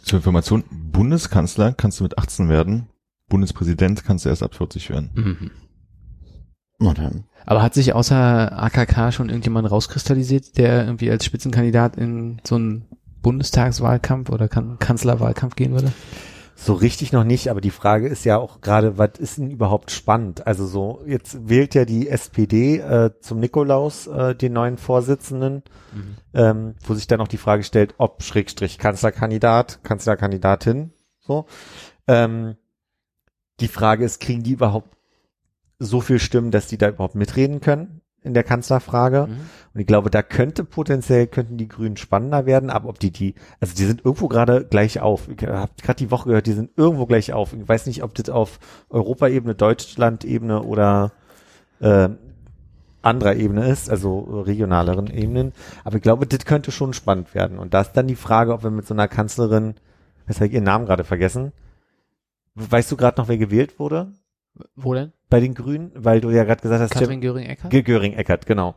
Zur Information, Bundeskanzler kannst du mit 18 werden, Bundespräsident kannst du erst ab 40 werden.
mhm.
Na dann.
Aber hat sich außer AKK schon irgendjemand rauskristallisiert, der irgendwie als Spitzenkandidat in so einen Bundestagswahlkampf oder kan Kanzlerwahlkampf gehen würde?
So richtig noch nicht, aber die Frage ist ja auch gerade, was ist denn überhaupt spannend? Also so, jetzt wählt ja die SPD äh, zum Nikolaus äh, den neuen Vorsitzenden, ähm, wo sich dann auch die Frage stellt, ob Schrägstrich Kanzlerkandidat, Kanzlerkandidatin, so. Ähm, die Frage ist, kriegen die überhaupt so viel Stimmen, dass die da überhaupt mitreden können in der Kanzlerfrage?
Mhm.
Und ich glaube, da könnte potenziell, könnten die Grünen spannender werden, aber ob die die, also die sind irgendwo gerade gleich auf. Ich habe gerade die Woche gehört, die sind irgendwo gleich auf. Ich weiß nicht, ob das auf Europaebene, Deutschland-Ebene oder äh, anderer Ebene ist, also regionaleren Ebenen. Aber ich glaube, das könnte schon spannend werden. Und da ist dann die Frage, ob wir mit so einer Kanzlerin, jetzt habe ich ihren Namen gerade vergessen. Weißt du gerade noch, wer gewählt wurde
Wo denn?
bei den Grünen? Weil du ja gerade gesagt hast,
Katrin Göring-Eckardt?
Ge- Göring-Eckert, genau.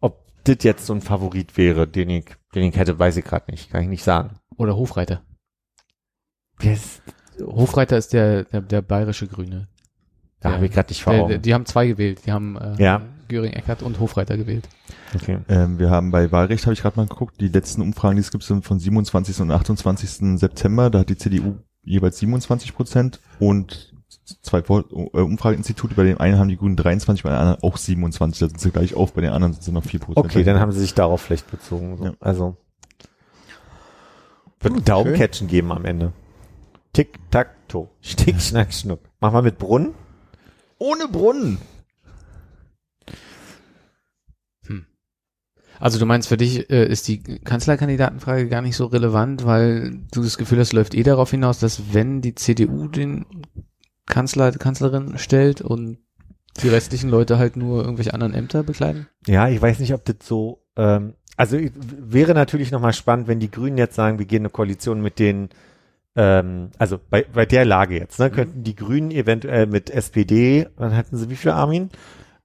Ob das jetzt so ein Favorit wäre, den ich, den ich hätte, weiß ich gerade nicht. Kann ich nicht sagen.
Oder Hofreiter?
Wer ist,
Hofreiter ist der, der, der bayerische Grüne.
da habe ich gerade nicht vor
Der,
Augen.
der, die haben zwei gewählt. Die haben äh,
Ja.
Göring-Eckert und Hofreiter gewählt.
okay.
Ähm, wir haben bei Wahlrecht, habe ich gerade mal geguckt, die letzten Umfragen, die es gibt, sind von 27. und 28. September. Da hat die CDU jeweils 27 Prozent und zwei äh, Umfrageinstitute, bei dem einen haben die Grünen 23, bei den anderen auch 27. Da sind sie gleich auf, bei den anderen sind sie noch 4 Prozent.
Okay, dann haben sie sich darauf vielleicht bezogen. So.
Ja.
Also wird ein Daumencatchen geben am Ende. Tick, tack, to. Stick, [LAUGHS] schnack, schnuck. Mach mal mit Brunnen.
ohne Brunnen.
Also du meinst, für dich äh, ist die Kanzlerkandidatenfrage gar nicht so relevant, weil du das Gefühl hast, läuft eh darauf hinaus, dass wenn die CDU den Kanzler, Kanzlerin stellt und die restlichen Leute halt nur irgendwelche anderen Ämter bekleiden?
Ja, ich weiß nicht, ob das so, ähm, also ich- wäre natürlich nochmal spannend, wenn die Grünen jetzt sagen, wir gehen eine Koalition mit den, ähm, also bei, bei der Lage jetzt, ne, könnten die Grünen eventuell mit SPD, dann hätten sie wie viel Armin?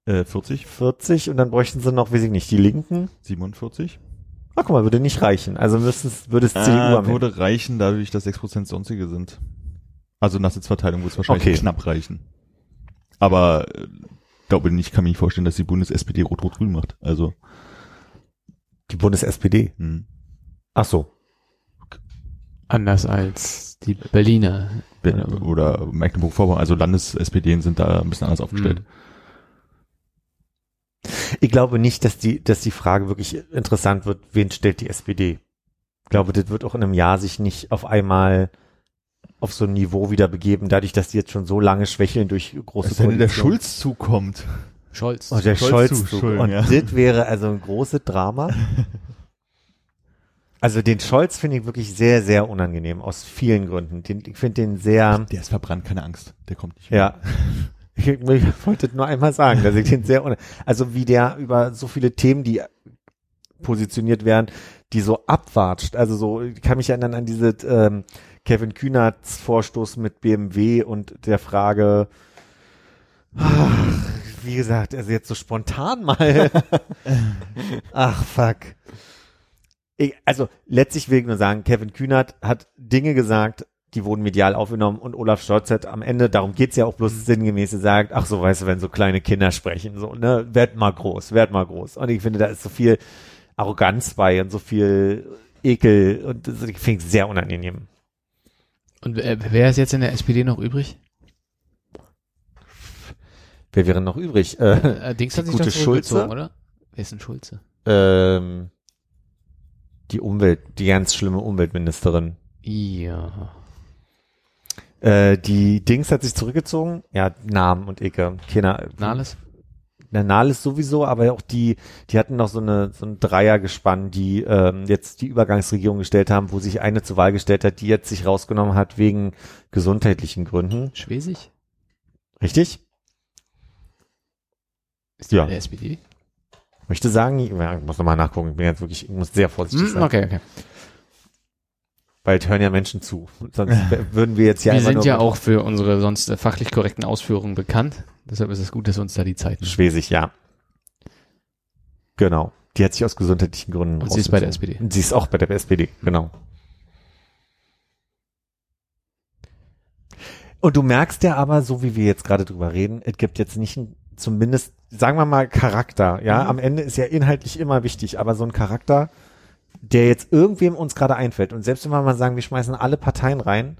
Äh, 40,
40 und dann bräuchten sie noch, weiß ich nicht, die Linken.
47.
Ach guck mal, würde nicht reichen. Also müsste es, würde es CDU
Ah,
am Ende.
würde reichen, dadurch, dass 6% sonstige sind. Also nach Sitzverteilung würde es wahrscheinlich
Okay.
knapp reichen. Aber äh, glaube nicht, kann mir nicht vorstellen, dass die Bundes-SPD rot-rot-grün macht. Also,
Die Bundes-SPD.
hm.
Ach so.
Anders als die Berliner.
Be- Oder Mecklenburg-Vorpommern, also Landes-SPD sind da ein bisschen anders aufgestellt.
Hm.
Ich glaube nicht, dass die, dass die Frage wirklich interessant wird, wen stellt die SPD? Ich glaube, das wird auch in einem Jahr sich nicht auf einmal auf so ein Niveau wieder begeben, dadurch, dass die jetzt schon so lange schwächeln durch große
wenn der. Schulz zukommt?
Scholz.
Oh, der
Scholz
Scholz.
zu schulden,
und
ja.
das wäre also ein großes Drama. [LAUGHS] Also den Scholz finde ich wirklich sehr, sehr unangenehm, aus vielen Gründen. Den, ich finde den sehr,
Der ist verbrannt, keine Angst. Der kommt nicht
ja. Ich, ich wollte nur einmal sagen, dass ich den sehr, also wie der über so viele Themen, die positioniert werden, die so abwatscht. Also so, ich kann mich erinnern an diese ähm, Kevin Kühnerts Vorstoß mit BMW und der Frage, ach, wie gesagt, also jetzt so spontan mal. [LAUGHS] ach, fuck. Ich, also letztlich will ich nur sagen, Kevin Kühnert hat Dinge gesagt, die wurden medial aufgenommen und Olaf Scholz hat am Ende, darum geht's ja auch bloß sinngemäß gesagt, ach so, weißt du, wenn so kleine Kinder sprechen, so, ne, werd mal groß, werd mal groß. Und ich finde, da ist so viel Arroganz bei und so viel Ekel und das, ich finde es sehr unangenehm.
Und äh, wer ist jetzt in der SPD noch übrig?
Wer wäre noch übrig? Äh,
Äh, Dings
Die
hat sich
gute Schulze?
oder? Wer ist denn Schulze?
ähm, die Umwelt, die ganz schlimme Umweltministerin.
Ja.
Äh, die Dings hat sich zurückgezogen. Ja, Namen und Ecke. Keiner.
Nahles?
Na, Nahles sowieso, aber auch die, die hatten noch so eine, so ein Dreiergespann, die ähm, jetzt die Übergangsregierung gestellt haben, wo sich eine zur Wahl gestellt hat, die jetzt sich rausgenommen hat wegen gesundheitlichen Gründen.
Schwesig?
Richtig?
Ist die
Ja.
der SPD?
Möchte sagen, ich muss nochmal nachgucken, ich bin jetzt wirklich, ich muss sehr vorsichtig
Hm,
sein,
okay, okay.
Weil es hören ja Menschen zu. Sonst [LAUGHS] würden wir jetzt ja
wir
immer
sind
nur
ja auch für unsere sonst äh, fachlich korrekten Ausführungen bekannt. Deshalb ist es gut, dass wir uns da die Zeit nehmen.
Schwesig, ja. Genau. Die hat sich aus gesundheitlichen Gründen
Und sie ist bei der. SPD.
Und sie ist auch bei der SPD, genau. Und du merkst ja aber, so wie wir jetzt gerade drüber reden, es gibt jetzt nicht ein, zumindest, sagen wir mal, Charakter. Ja, am Ende ist ja inhaltlich immer wichtig, aber so ein Charakter, der jetzt irgendwem uns gerade einfällt. Und selbst wenn wir mal sagen, wir schmeißen alle Parteien rein,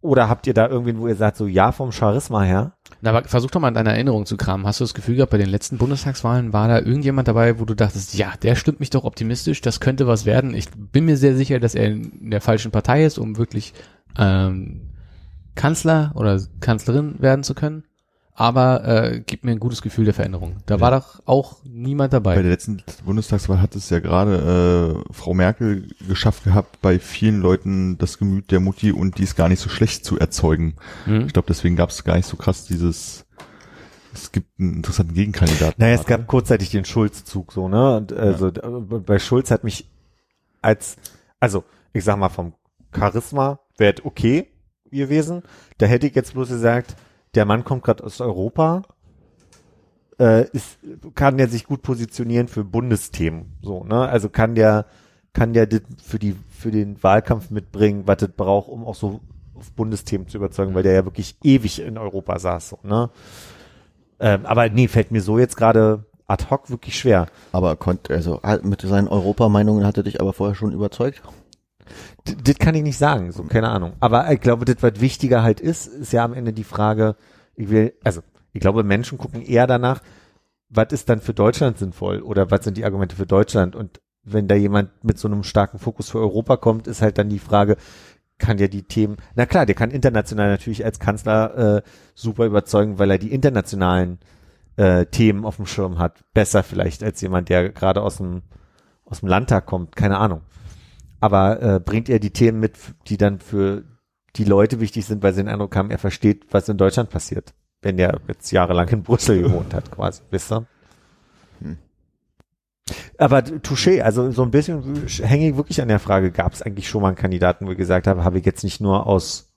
oder habt ihr da irgendwen, wo ihr sagt, so ja, vom Charisma her?
Na, aber versuch doch mal in deiner Erinnerung zu kramen. Hast du das Gefühl gehabt, bei den letzten Bundestagswahlen war da irgendjemand dabei, wo du dachtest, ja, der stimmt mich doch optimistisch, das könnte was werden. Ich bin mir sehr sicher, dass er in der falschen Partei ist, um wirklich ähm, Kanzler oder Kanzlerin werden zu können. Aber äh, gibt mir ein gutes Gefühl der Veränderung. Da war doch auch niemand
Bei
dabei.
der letzten Bundestagswahl hat es ja gerade äh, Frau Merkel geschafft gehabt, bei vielen Leuten das Gemüt der Mutti und die ist gar nicht so schlecht zu erzeugen.
Hm?
Ich glaube, deswegen gab es gar nicht so krass dieses, es gibt einen interessanten Gegenkandidaten.
Naja, es gab kurzzeitig den Schulz-Zug so, ne? Und also d- bei Schulz hat mich als, also ich sag mal vom Charisma wäre okay gewesen. Da hätte ich jetzt bloß gesagt, der Mann kommt gerade aus Europa, äh, ist, kann der sich gut positionieren für Bundesthemen, so, ne? Also kann der, kann der für die, für den Wahlkampf mitbringen, was das braucht, um auch so auf Bundesthemen zu überzeugen, weil der ja wirklich ewig in Europa saß, so, ne? Ähm, aber nee, fällt mir so jetzt gerade ad hoc wirklich schwer.
Aber konnte, also halt mit seinen Europameinungen hat er dich aber vorher schon überzeugt?
Das kann ich nicht sagen, so, keine Ahnung. Aber ich glaube, das, was wichtiger halt ist, ist ja am Ende die Frage, ich will, also, ich glaube, Menschen gucken eher danach, was ist dann für Deutschland sinnvoll oder was sind die Argumente für Deutschland? Und wenn da jemand mit so einem starken Fokus für Europa kommt, ist halt dann die Frage, kann der die Themen, na klar, der kann international natürlich als Kanzler äh, super überzeugen, weil er die internationalen äh, Themen auf dem Schirm hat. Besser vielleicht als jemand, der gerade aus dem, aus dem Landtag kommt, keine Ahnung. Aber äh, bringt er die Themen mit, die dann für die Leute wichtig sind, weil sie den Eindruck haben, er versteht, was in Deutschland passiert, wenn der jetzt jahrelang in Brüssel gewohnt hat, quasi, wisst ihr? Aber Touché, also so ein bisschen hänge ich wirklich an der Frage, gab es eigentlich schon mal einen Kandidaten, wo ich gesagt habe, habe ich jetzt nicht nur aus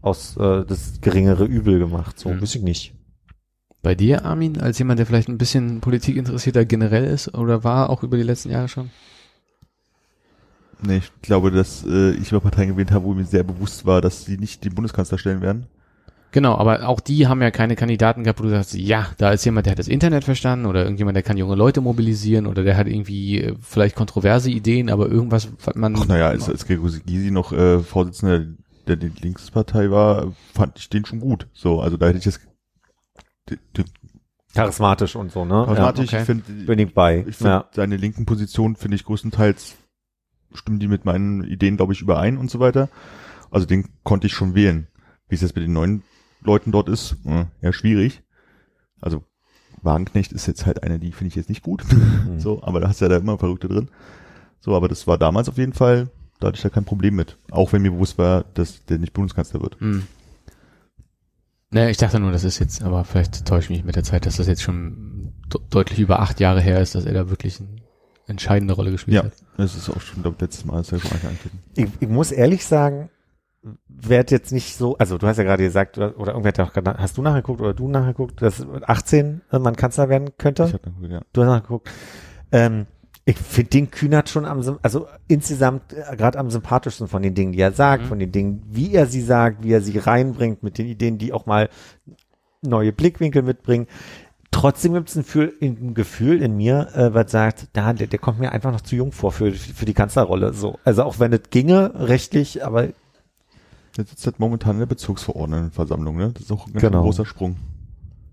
aus äh, das geringere Übel gemacht, so
Hm.
weiß ich nicht.
Bei dir, Armin, als jemand, der vielleicht ein bisschen Politik interessierter generell ist oder war, auch über die letzten Jahre schon?
Nee, ich glaube, dass äh, ich über Parteien gewählt habe, wo mir sehr bewusst war, dass sie nicht den Bundeskanzler stellen werden.
Genau, aber auch die haben ja keine Kandidaten gehabt, wo du sagst, ja, da ist jemand, der hat das Internet verstanden oder irgendjemand, der kann junge Leute mobilisieren oder der hat irgendwie äh, vielleicht kontroverse Ideen, aber irgendwas, was man.
Ach naja, als, als Gregor Gysi noch äh, Vorsitzender der, der Linkspartei war, fand ich den schon gut. So, also da hätte ich jetzt die, die,
Charismatisch und so, ne?
Charismatisch,
okay.
ich finde,
Ja, bin ich bei.
ich finde
ja.
seine linken Position finde ich größtenteils stimmen die mit meinen Ideen, glaube ich, überein und so weiter. Also den konnte ich schon wählen. Wie es jetzt mit den neuen Leuten dort ist, äh, eher schwierig. Also Wagenknecht ist jetzt halt eine, die finde ich jetzt nicht gut.
Mhm. [LAUGHS]
so, aber da hast du ja da immer Verrückte drin. So, aber das war damals auf jeden Fall, da hatte ich da kein Problem mit. Auch wenn mir bewusst war, dass der nicht Bundeskanzler wird.
Hm. Naja, ich dachte nur, das ist jetzt, aber vielleicht täusche ich mich mit der Zeit, dass das jetzt schon de deutlich über acht Jahre her ist, dass er da wirklich eine entscheidende Rolle gespielt
Ja,
hat.
das ist auch schon, glaube ich, letztes Mal, als er schon angetreten.
Ich, ich muss ehrlich sagen, werd jetzt nicht so, also du hast ja gerade gesagt, oder oder irgendwer hat ja auch gerade, hast du nachgeguckt oder du nachgeguckt, dass 18 man Kanzler werden könnte?
Ich hab dann, ja.
Du hast nachgeguckt. Ähm, ich finde den Kühnert schon am, also insgesamt äh, gerade am sympathischsten von den Dingen, die er sagt,
Mhm.
von den Dingen, wie er sie sagt, wie er sie reinbringt, mit den Ideen, die auch mal neue Blickwinkel mitbringen. Trotzdem gibt es ein, Gefühl- ein Gefühl in mir, äh, was sagt, da, der, der kommt mir einfach noch zu jung vor für, für die Kanzlerrolle. So, also auch wenn es ginge rechtlich, aber
Der sitzt halt momentan in der Bezirksverordnetenversammlung, ne? Das ist auch ein ganz
Genau.
großer Sprung.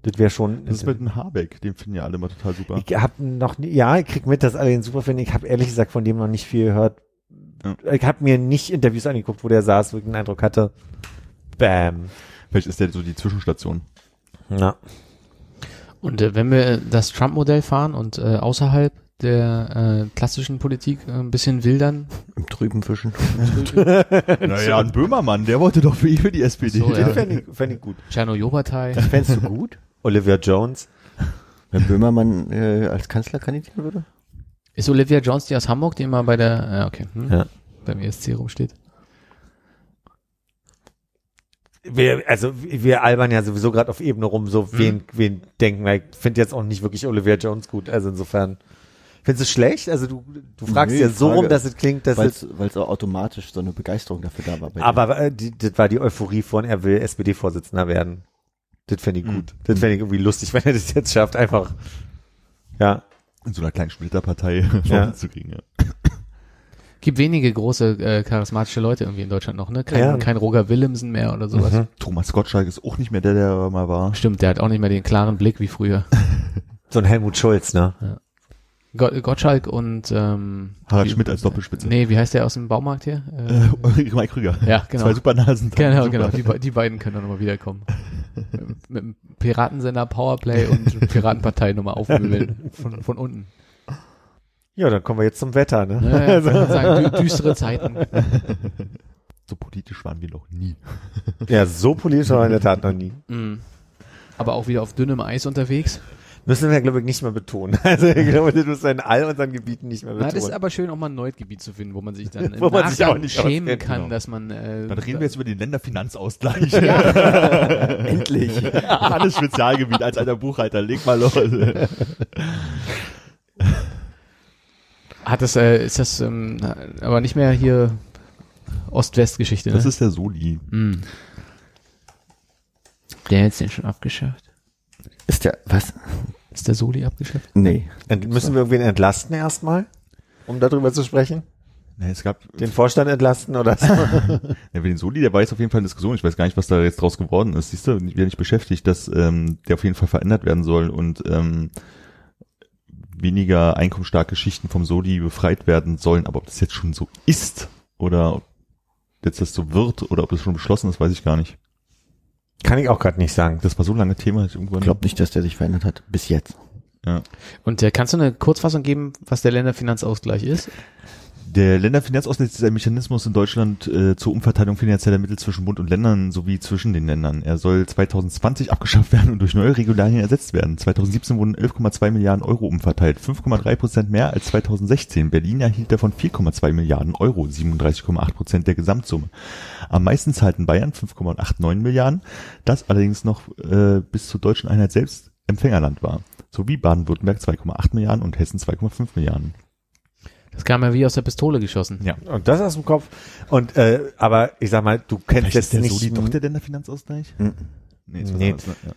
das wäre schon.
Das ist mit dem Habeck, den finden ja alle immer total super.
Ich habe noch nie, ja, ich krieg mit, dass alle ihn super finden. Ich habe ehrlich gesagt von dem noch nicht viel gehört.
Ja.
Ich habe mir nicht Interviews angeguckt, wo der saß, wo ich den Eindruck hatte, bam.
Vielleicht ist der so die Zwischenstation.
Ja.
Und äh, wenn wir das Trump-Modell fahren und äh, außerhalb der äh, klassischen Politik äh, ein bisschen wildern,
Im Trüben fischen. [LAUGHS]
naja, ein Böhmermann, der wollte doch für, für die SPD.
So, ja.
Den fände ich, fänd ich gut.
Tscherno Jobatai,
Fändest du gut,
Olivia Jones.
wenn Böhmermann äh, als Kanzler kandidieren würde?
ist Olivia Jones die aus Hamburg, die immer bei der, ja okay, hm,
Ja.
beim ESC rumsteht?
Wir, also wir albern ja sowieso gerade auf Ebene rum, so wen, wen denken wir. Ich finde jetzt auch nicht wirklich Olivia Jones gut. Also insofern. Findest du es schlecht? Also du, du fragst
Nee,
ja so
Frage-
rum, dass es klingt, dass
Weil
es,
es auch automatisch so eine Begeisterung dafür da war.
Aber äh, die, das war die Euphorie von, er will SPD-Vorsitzender werden. Das fände ich gut. Das fände ich irgendwie lustig, [LAUGHS] wenn er das jetzt schafft, einfach. Ja.
In so einer kleinen Splitterpartei
Ja. [LAUGHS]
zu kriegen, ja.
Gibt wenige große äh, charismatische Leute irgendwie in Deutschland noch, ne? Kein,
Ja.
kein Roger Willemsen mehr oder sowas.
Mhm.
Thomas Gottschalk ist auch nicht mehr der, der er mal war.
Stimmt, der hat auch nicht mehr den klaren Blick wie früher. [LAUGHS]
So ein Helmut Schulz, ne?
Go Gottschalk und ähm,
Harald
wie-
Schmidt als Doppelspitze.
Nee, wie heißt der aus dem Baumarkt hier? [LAUGHS]
Äh, Mike Krüger.
Ja, genau.
Zwei Supernasen.
Genau,
Super.
genau. Die, die beiden können dann nochmal wiederkommen. [LAUGHS] mit, mit dem Piratensender Powerplay und Piratenpartei nochmal aufmöbeln. Von, von unten.
Ja, dann kommen wir jetzt zum Wetter, ne?
Ja, ja, wollte sagen, dü düstere Zeiten. [LAUGHS]
So politisch waren wir noch nie. [LAUGHS]
Ja, so politisch war er in der Tat noch nie.
Mhm. Aber auch wieder auf dünnem Eis unterwegs.
Müssen wir, glaube ich, nicht mehr betonen. [LAUGHS] Also ich glaube, das müssen wir in all unseren Gebieten nicht mehr
Na,
betonen.
das ist aber schön, auch mal ein neues Gebiet zu finden, wo man sich dann
Wo man sich auch nicht
schämen
auskennt,
kann,
genau.
dass man... Äh,
Dann reden wir jetzt über den Länderfinanzausgleich.
Endlich.
Alles Spezialgebiet als alter Buchhalter. Leg mal los.
Hat das, äh, ist das ähm, aber nicht mehr hier Ost-West-Geschichte, ne?
Das ist der Soli.
Mhm. Der hat den schon abgeschafft.
Ist der, was?
Ist der Soli abgeschafft?
Nee.
Ent müssen wir irgendwen entlasten erstmal, um darüber zu sprechen?
Nee, es gab,
Den Vorstand entlasten oder so? [LAUGHS]
ja, für den Soli, der war jetzt auf jeden Fall in Diskussion. Ich weiß gar nicht, was da jetzt draus geworden ist. Siehst du, wieder nicht beschäftigt, dass ähm, der auf jeden Fall verändert werden soll und ähm, weniger einkommensstarke Schichten vom Soli befreit werden sollen. Aber ob das jetzt schon so ist oder ob jetzt das so wird oder ob das schon beschlossen ist, weiß ich gar nicht.
Kann ich auch gerade nicht sagen.
Das war so lange Thema, dass ich irgendwann.
Ich glaube nicht, dass der sich verändert hat. Bis jetzt.
ja.
Und äh, kannst du eine Kurzfassung geben, was der Länderfinanzausgleich ist?
Der Länderfinanzausgleich ist ein Mechanismus in Deutschland äh, zur Umverteilung finanzieller Mittel zwischen Bund und Ländern sowie zwischen den Ländern. Er soll 2020 abgeschafft werden und durch neue Regularien ersetzt werden. 2017 wurden 11,2 Milliarden Euro umverteilt, 5,3 Prozent mehr als 2016. Berlin erhielt davon 4,2 Milliarden Euro, 37,8 Prozent der Gesamtsumme. Am meisten zahlten Bayern 5,89 Milliarden, das allerdings noch äh, bis zur deutschen Einheit selbst Empfängerland war. Sowie Baden-Württemberg 2,8 Milliarden und Hessen 2,5 Milliarden.
Das kam ja wie aus der Pistole geschossen.
Ja.
Und das aus dem Kopf. Und äh, aber ich sag mal, du kennst
Vielleicht
jetzt
ist der
nicht.
Soli doch der Länderfinanzausgleich?
Mhm.
Nee, ist was
Nee.
anderes, ne? ja.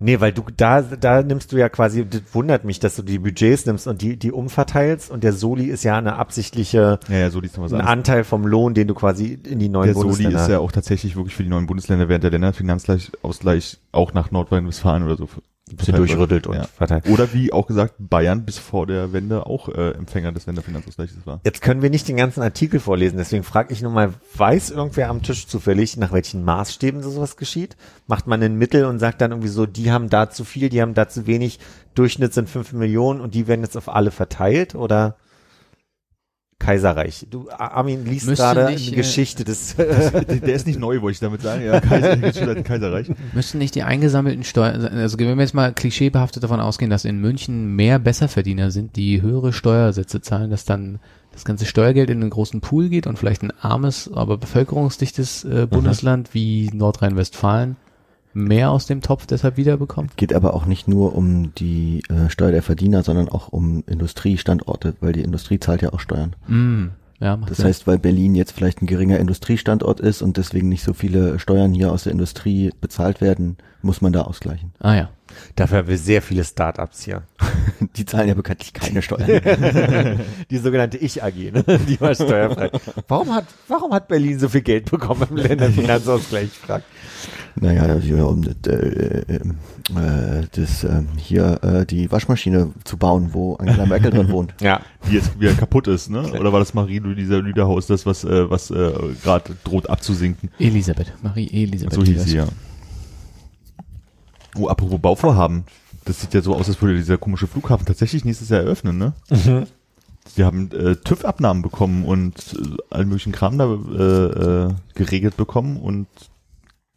Nee, weil du da da nimmst du ja quasi, das wundert mich, dass du die Budgets nimmst und die die umverteilst und der Soli ist ja eine absichtliche
ja, ja, Soli ist noch was
ein
anderes.
Anteil vom Lohn, den du quasi in die neuen
Der Soli
Bundesländer
ist ja auch tatsächlich wirklich für die neuen Bundesländer während der Länderfinanzausgleich auch nach Nordrhein-Westfalen oder so.
Ein bisschen durchrüttelt und
Ja.
verteilt.
Oder wie auch gesagt, Bayern bis vor der Wende auch äh, Empfänger des Länderfinanzausgleichs war.
Jetzt können wir nicht den ganzen Artikel vorlesen, deswegen frage ich nur mal, weiß irgendwer am Tisch zufällig, nach welchen Maßstäben so sowas geschieht? Macht man ein Mittel und sagt dann irgendwie so, die haben da zu viel, die haben da zu wenig, Durchschnitt sind fünf Millionen und die werden jetzt auf alle verteilt oder Kaiserreich? Du, Armin, liest
Müsste
gerade eine
nicht, äh,
Geschichte des, [LAUGHS]
der, [LAUGHS] der ist nicht neu, wollte ich damit sagen. Ja, Kaiser, [LAUGHS] Kaiserreich.
Müssten nicht die eingesammelten Steuern, also wenn wir jetzt mal klischeebehaftet davon ausgehen, dass in München mehr Besserverdiener sind, die höhere Steuersätze zahlen, dass dann das ganze Steuergeld in einen großen Pool geht und vielleicht ein armes, aber bevölkerungsdichtes äh, Bundesland wie Nordrhein-Westfalen mehr aus dem Topf deshalb wiederbekommt?
Geht aber auch nicht nur um die äh, Steuer der Verdiener, sondern auch um Industriestandorte, weil die Industrie zahlt ja auch Steuern.
Mm, ja, macht
Das
Sinn.
heißt, weil Berlin jetzt vielleicht ein geringer Industriestandort ist und deswegen nicht so viele Steuern hier aus der Industrie bezahlt werden, muss man da ausgleichen.
ah ja.
Dafür haben wir sehr viele Startups hier. [LAUGHS]
Die zahlen ja bekanntlich keine Steuern. [LAUGHS]
Die sogenannte Ich-AG, ne? die war steuerfrei. Warum hat, warum hat Berlin so viel Geld bekommen im Länderfinanzausgleich? Fragt.
naja, ja, um das, äh, äh, äh, das äh, hier äh, die Waschmaschine zu bauen, wo Angela Merkel drin wohnt.
Ja,
Die jetzt wieder kaputt ist, ne? Oder war das Marie-Louisa Lüderhaus, das, was, äh, was äh, gerade droht abzusinken?
Elisabeth, Marie Elisabeth.
So hieß sie, ja. Oh, apropos Bauvorhaben. Das sieht ja so aus, als würde dieser komische Flughafen tatsächlich nächstes Jahr eröffnen, ne? Die haben äh, TÜV-Abnahmen bekommen und äh, allen möglichen Kram da äh, äh, geregelt bekommen und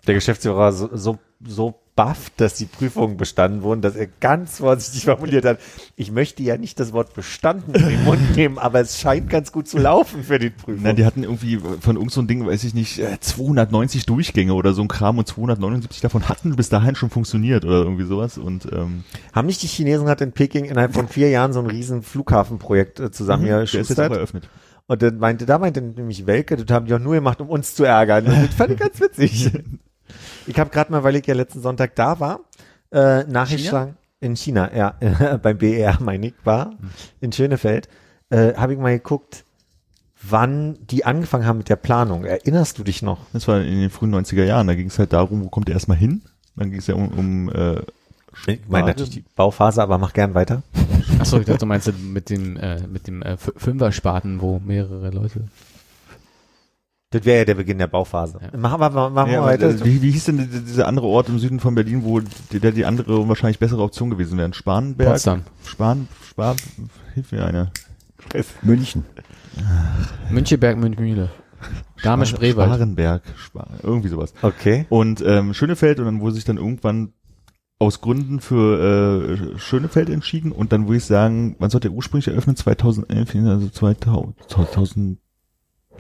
der Geschäftsführer so, so, so baff, dass die Prüfungen bestanden wurden, dass er ganz vorsichtig formuliert hat, ich möchte ja nicht das Wort bestanden in den Mund nehmen, aber es scheint ganz gut zu laufen für die Prüfung.
Nein, die hatten irgendwie von irgend so ein Ding, weiß ich nicht, äh, 290 Durchgänge oder so ein Kram und 279 davon hatten bis dahin schon funktioniert oder irgendwie sowas und ähm,
Haben nicht die Chinesen hat in Peking innerhalb von vier Jahren so ein riesen Flughafenprojekt äh, zusammen hier
der ist jetzt auch eröffnet.
Und dann meinte, da meinte nämlich Welke, das haben die auch nur gemacht, um uns zu ärgern. Und das fand ich ganz witzig. [LAUGHS] ich habe gerade mal, weil ich ja letzten Sonntag da war, äh, Nachrichten in China, ja, [LAUGHS] beim BER, meine ich, war, in Schönefeld, äh, habe ich mal geguckt, wann die angefangen haben mit der Planung. Erinnerst du dich noch?
Das war in den frühen 90er Jahren, da ging es halt darum, wo kommt er erstmal hin? Dann ging es ja um, um äh,
Ich meine natürlich die Bauphase, aber mach gern weiter.
Achso, ich dachte, du meinst mit dem, äh, mit dem äh, Fünfer-Spaten, wo mehrere Leute.
Das wäre ja der Beginn der Bauphase.
Ja.
Machen wir, machen wir
ja,
weiter.
aber, äh, wie, wie hieß denn die- dieser andere Ort im Süden von Berlin, wo die, der die andere und wahrscheinlich bessere Option gewesen wäre? Spanberg?
Potsdam.
Span, Span, hilf mir einer.
München.
Müncheberg, Münchmühle. Dame Spreewald.
Sparenberg, Spar, irgendwie sowas.
Okay.
Und ähm, Schönefeld und dann wurde sich dann irgendwann aus Gründen für äh, Schönefeld entschieden und dann würde ich sagen, wann sollte der ursprünglich eröffnen? 2011, also 2000,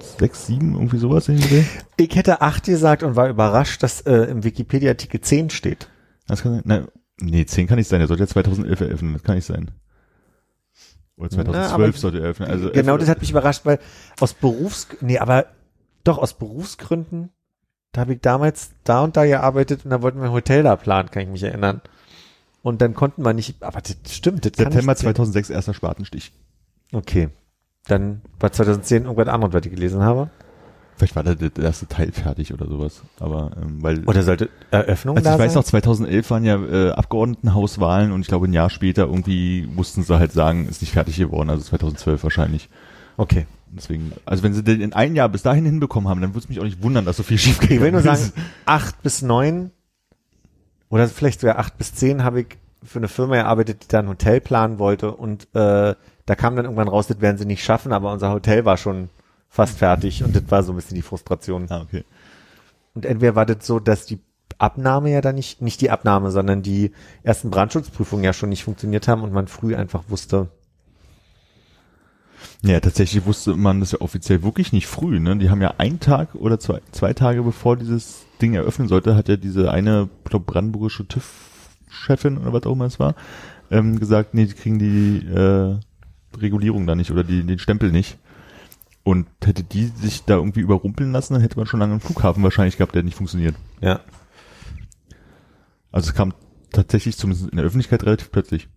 2006, 2007, irgendwie sowas in den Dreh?
Ich hätte acht gesagt und war überrascht, dass äh, im Wikipedia-Artikel 10 steht.
Das kann. Nein, nee, 10 kann nicht sein, der sollte ja 2011 eröffnen, das kann nicht sein. Oder
Na,
2012
aber
sollte er eröffnen. Also
genau,
elf-
das hat mich überrascht, weil aus Berufs, nee, aber doch aus Berufsgründen, da habe ich damals da und da gearbeitet und da wollten wir ein Hotel da planen, kann ich mich erinnern. Und dann konnten wir nicht, aber das stimmt, das
September
nicht zählen.
2006 erster Spatenstich.
Okay. Dann war 2010 irgendwas anderes, was ich gelesen habe.
Vielleicht war da der erste Teil fertig oder sowas. Aber ähm, weil
Oder sollte Eröffnung
Also
da
ich weiß
sein?
noch, 2011 waren ja äh, Abgeordnetenhauswahlen und ich glaube ein Jahr später irgendwie mussten sie halt sagen, ist nicht fertig geworden, also 2012 wahrscheinlich.
Okay.
Deswegen, also wenn sie den in ein Jahr bis dahin hinbekommen haben, dann würde es mich auch nicht wundern, dass so viel schief
Ich will nur sagen, acht bis neun oder vielleicht sogar acht bis zehn habe ich für eine Firma gearbeitet, die da ein Hotel planen wollte und äh, da kam dann irgendwann raus, das werden sie nicht schaffen, aber unser Hotel war schon fast fertig und das war so ein bisschen die Frustration.
Ah, okay.
Und entweder war das so, dass die Abnahme ja dann nicht, nicht die Abnahme, sondern die ersten Brandschutzprüfungen ja schon nicht funktioniert haben und man früh einfach wusste,
Ja, tatsächlich wusste man das ja offiziell wirklich nicht früh. Ne? Die haben ja einen Tag oder zwei, zwei Tage bevor dieses Ding eröffnen sollte, hat ja diese eine, glaub, brandenburgische TÜV-Chefin oder was auch immer es war, ähm, gesagt, nee, die kriegen die äh, Regulierung da nicht oder die, den Stempel nicht. Und hätte die sich da irgendwie überrumpeln lassen, dann hätte man schon lange einen Flughafen wahrscheinlich gehabt, der nicht funktioniert.
ja.
Also es kam tatsächlich zumindest in der Öffentlichkeit relativ plötzlich.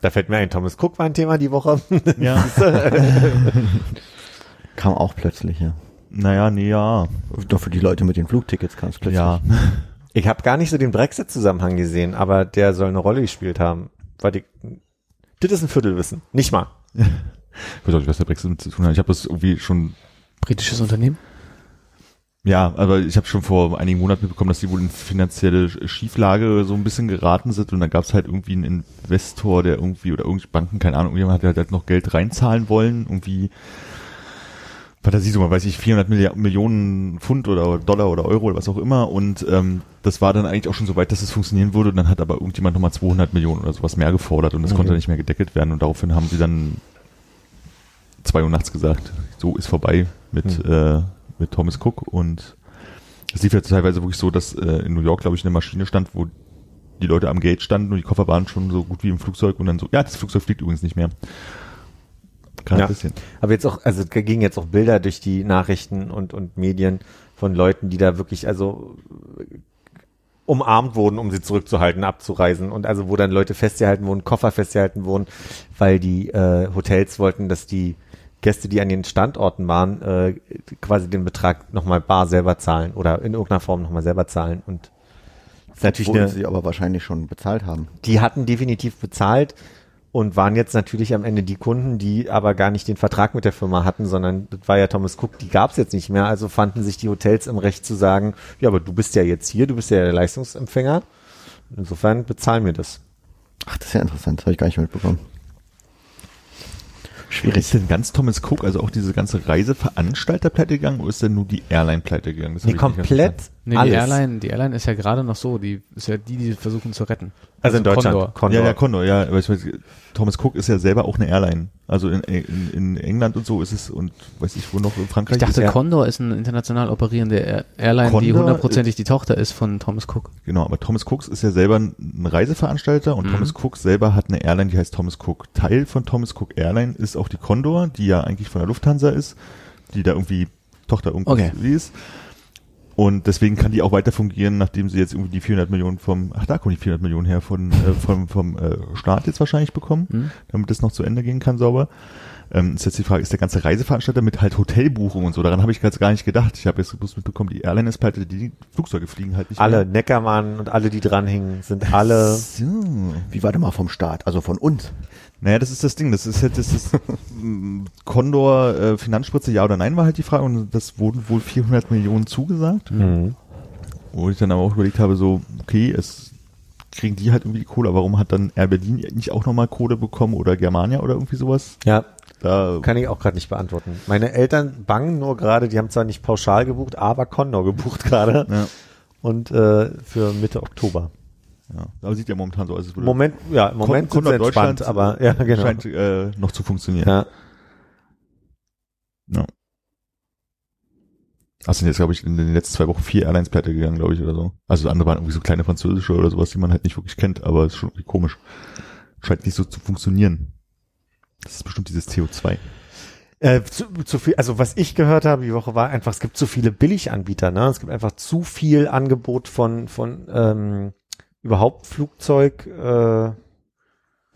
Da fällt mir ein, Thomas Cook war ein Thema die Woche.
Ja. [LAUGHS]
Kam auch plötzlich, ja.
naja, nee, ja.
Doch für die Leute mit den Flugtickets kam es plötzlich.
Ja.
Ich habe gar nicht so den Brexit-Zusammenhang gesehen, aber der soll eine Rolle gespielt haben. Weil ich, das ist ein Viertelwissen. Nicht mal.
Ich weiß auch nicht, was der Brexit mit zu tun hat. Ich habe das irgendwie schon,
Britisches Unternehmen?
ja, aber ich habe schon vor einigen Monaten mitbekommen, dass die wohl in finanzielle Schieflage so ein bisschen geraten sind und dann gab es halt irgendwie einen Investor, der irgendwie, oder irgendwie Banken, keine Ahnung, irgendjemand hat halt noch Geld reinzahlen wollen, irgendwie, Fantasie so mal, weiß ich, 400 Milliard Millionen Pfund oder Dollar oder Euro oder was auch immer und ähm, das war dann eigentlich auch schon so weit, dass es funktionieren würde und dann hat aber irgendjemand nochmal 200 Millionen oder sowas mehr gefordert und das
Mhm.
konnte nicht mehr gedeckelt werden und daraufhin haben sie dann zwei Uhr nachts gesagt, so ist vorbei mit,
Mhm.
äh, mit Thomas Cook und es lief ja teilweise wirklich so, dass äh, in New York, glaube ich, eine Maschine stand, wo die Leute am Gate standen und die Koffer waren schon so gut wie im Flugzeug und dann so, ja, das Flugzeug fliegt übrigens nicht mehr. Gerade
Ja.
ein bisschen.
Aber jetzt auch, also da gingen jetzt auch Bilder durch die Nachrichten und, und Medien von Leuten, die da wirklich, also umarmt wurden, um sie zurückzuhalten, abzureisen. Und also wo dann Leute festgehalten wurden, Koffer festgehalten wurden, weil die äh, Hotels wollten, dass die Gäste, die an den Standorten waren, äh, quasi den Betrag nochmal bar selber zahlen oder in irgendeiner Form nochmal selber zahlen. Und das ist natürlich
Obwohl
eine,
sie aber wahrscheinlich schon bezahlt haben.
die hatten definitiv bezahlt und waren jetzt natürlich am Ende die Kunden, die aber gar nicht den Vertrag mit der Firma hatten, sondern das war ja Thomas Cook, die gab es jetzt nicht mehr, also fanden sich die Hotels im Recht zu sagen, ja, aber du bist ja jetzt hier, du bist ja der Leistungsempfänger, insofern bezahlen wir das.
Ach, das ist ja interessant, das habe ich gar nicht mitbekommen.
Ist
Schwierig.
denn ganz Thomas Cook, also auch diese ganze Reiseveranstalter pleite gegangen oder ist denn nur die Airline pleite gegangen? Das
Nee, komplett.
Nee,
alles.
die Airline, die Airline ist ja gerade noch so, die ist ja die, die versuchen zu retten.
Also in Deutschland.
Condor.
Condor.
Ja, ja, Condor, ja. Aber ich weiß, Thomas Cook ist ja selber auch eine Airline. Also in, in, in England und so ist es und weiß ich wo noch in Frankreich.
Ich dachte,
ja-
Condor ist eine international operierende Air- Airline, die
Condor
hundertprozentig die Tochter ist von Thomas Cook.
Genau, aber Thomas Cook ist ja selber ein Reiseveranstalter und
Mhm.
Thomas Cook selber hat eine Airline, die heißt Thomas Cook. Teil von Thomas Cook Airline ist auch die Condor, die ja eigentlich von der Lufthansa ist, die da irgendwie Tochter irgendwie
Okay.
ist. Und deswegen kann die auch weiter fungieren, nachdem sie jetzt irgendwie die 400 Millionen vom, ach da kommen die 400 Millionen her von, äh, vom, vom äh, Staat jetzt wahrscheinlich bekommen,
Mhm.
damit es noch zu Ende gehen kann sauber. Ähm, ist jetzt die Frage, ist der ganze Reiseveranstalter mit halt Hotelbuchung und so, daran habe ich jetzt gar nicht gedacht. Ich habe jetzt bloß mitbekommen, die Airline ist pleite, die Flugzeuge fliegen halt nicht
Alle,
mehr.
Neckermann und alle, die dranhingen, sind alle,
So.
Wie war der mal vom Staat? Also von uns.
Naja, das ist das Ding. Das ist halt, das ist [LAUGHS] Condor äh, Finanzspritze, ja oder nein, war halt die Frage. Und das wurden wohl 400 Millionen zugesagt.
Mhm.
Wo ich dann aber auch überlegt habe, so, okay, es kriegen die halt irgendwie die Kohle, warum hat dann Air Berlin nicht auch nochmal Kohle bekommen oder Germania oder irgendwie sowas?
ja,
Da,
kann ich auch gerade nicht beantworten. Meine Eltern bangen nur gerade, die haben zwar nicht pauschal gebucht, aber Condor gebucht gerade
ja,
und äh, für Mitte Oktober.
Ja. Aber sieht ja momentan so aus, als würde
Moment, ja, im Moment
Con-
sind
Deutschland,
aber ja, genau.
scheint äh, noch zu funktionieren.
Ja.
Ach, sind jetzt, glaube ich, in den letzten zwei Wochen vier Airlines pleite gegangen, glaube ich, oder so. Also andere waren irgendwie so kleine französische oder sowas, die man halt nicht wirklich kennt, aber ist schon irgendwie komisch. Scheint nicht so zu funktionieren. Das ist bestimmt dieses CO2.
Äh, zu, zu viel, also was ich gehört habe die Woche war einfach, es gibt zu viele Billiganbieter, ne? Es gibt einfach zu viel Angebot von, von ähm, überhaupt Flugzeug, äh,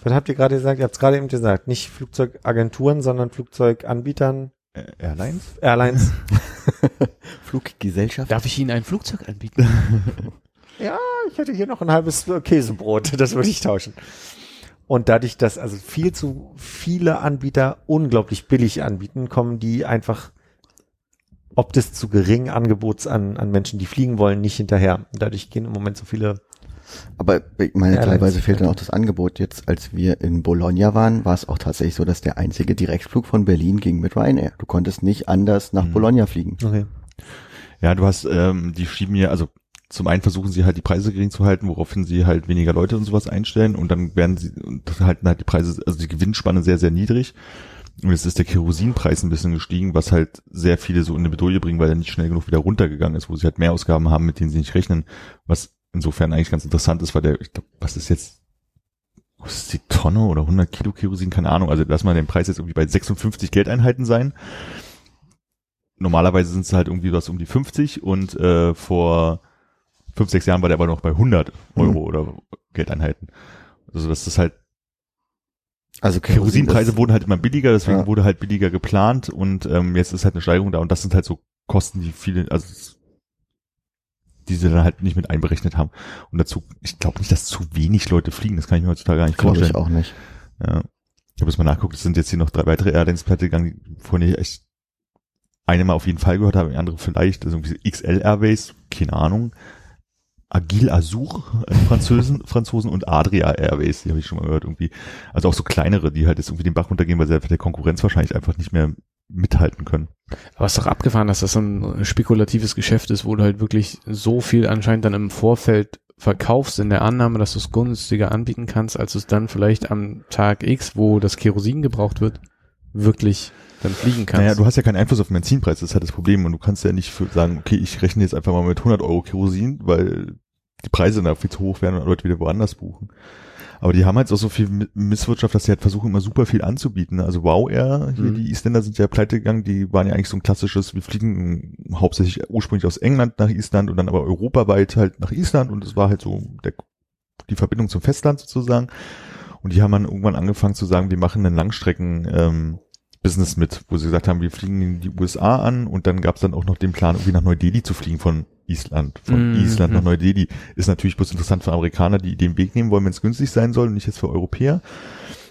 was habt ihr gerade gesagt? Ihr habt es gerade eben gesagt, nicht Flugzeugagenturen, sondern Flugzeuganbietern,
Äh, Airlines?
Airlines. [LAUGHS]
Fluggesellschaft.
Darf ich Ihnen ein Flugzeug anbieten? [LAUGHS]
ja, ich hätte hier noch ein halbes Käsebrot, das würde ich tauschen. Und dadurch, dass also viel zu viele Anbieter unglaublich billig anbieten, kommen die einfach ob das zu geringen Angebots an, an Menschen, die fliegen wollen, nicht hinterher. Dadurch gehen im Moment so viele.
Aber ich meine,
Ja,
teilweise fehlt dann auch das Angebot. Jetzt, als wir in Bologna waren, war es auch tatsächlich so, dass der einzige Direktflug von Berlin ging mit Ryanair. Du konntest nicht anders nach
Mhm.
Bologna fliegen.
Okay.
Ja, du hast, ähm, die schieben ja, also zum einen versuchen sie halt die Preise gering zu halten, woraufhin sie halt weniger Leute und sowas einstellen und dann werden sie und halten halt die Preise, also die Gewinnspanne sehr, sehr niedrig. Und jetzt ist der Kerosinpreis ein bisschen gestiegen, was halt sehr viele so in eine Bedouille bringt, weil er nicht schnell genug wieder runtergegangen ist, wo sie halt mehr Ausgaben haben, mit denen sie nicht rechnen. Was insofern eigentlich ganz interessant ist, weil der, ich glaub, was ist jetzt, was ist die Tonne oder 100 Kilo Kerosin, keine Ahnung. Also lass mal den Preis jetzt irgendwie bei 56 Geldeinheiten sein. Normalerweise sind es halt irgendwie was um die 50 und äh, vor fünf, sechs Jahren war der aber noch bei 100 Euro
Mhm.
oder Geldeinheiten. Also das ist halt,
Also
Kerosinpreise wurden halt immer billiger, deswegen
Ja.
wurde halt billiger geplant und ähm, jetzt ist halt eine Steigerung da und das sind halt so Kosten, die viele, also die sie dann halt nicht mit einberechnet haben. Und dazu, ich glaube nicht, dass zu wenig Leute fliegen, das kann ich mir heutzutage gar nicht
Glaube
vorstellen.
ich auch nicht.
Ja. Ich habe jetzt mal nachgeguckt, es sind jetzt hier noch drei weitere Airlines pleite gegangen, von denen ich echt eine mal auf jeden Fall gehört habe, die andere vielleicht, also irgendwie XL Airways, keine Ahnung. Agile Azur, äh, Franzosen, [LAUGHS] Franzosen und Adria Airways, die habe ich schon mal gehört irgendwie. Also auch so kleinere, die halt jetzt irgendwie den Bach runtergehen, weil sie einfach der Konkurrenz wahrscheinlich einfach nicht mehr mithalten können.
Aber es ist doch abgefahren, dass das so ein spekulatives Geschäft ist, wo du halt wirklich so viel anscheinend dann im Vorfeld verkaufst in der Annahme, dass du es günstiger anbieten kannst, als du es dann vielleicht am Tag X, wo das Kerosin gebraucht wird, wirklich dann fliegen kannst.
Naja, du hast ja keinen Einfluss auf den Benzinpreis, das ist halt das Problem. Und du kannst ja nicht sagen, okay, ich rechne jetzt einfach mal mit 100 Euro Kerosin, weil die Preise da viel zu hoch werden und Leute wieder woanders buchen. Aber die haben halt auch so viel Mi- Misswirtschaft, dass sie halt versuchen, immer super viel anzubieten. Also Wow Air, hier
Mhm.
die Isländer sind ja pleite gegangen, die waren ja eigentlich so ein klassisches, wir fliegen hauptsächlich ursprünglich aus England nach Island und dann aber europaweit halt nach Island und es war halt so der, die Verbindung zum Festland sozusagen. Und die haben dann irgendwann angefangen zu sagen, wir machen einen Langstrecken ähm, Business mit, wo sie gesagt haben, wir fliegen in die USA an und dann gab es dann auch noch den Plan, irgendwie nach Neu-Delhi zu fliegen von Island. Von
Mhm.
Island nach Neu-Delhi. Ist natürlich bloß interessant für Amerikaner, die den Weg nehmen wollen, wenn es günstig sein soll und nicht jetzt für Europäer.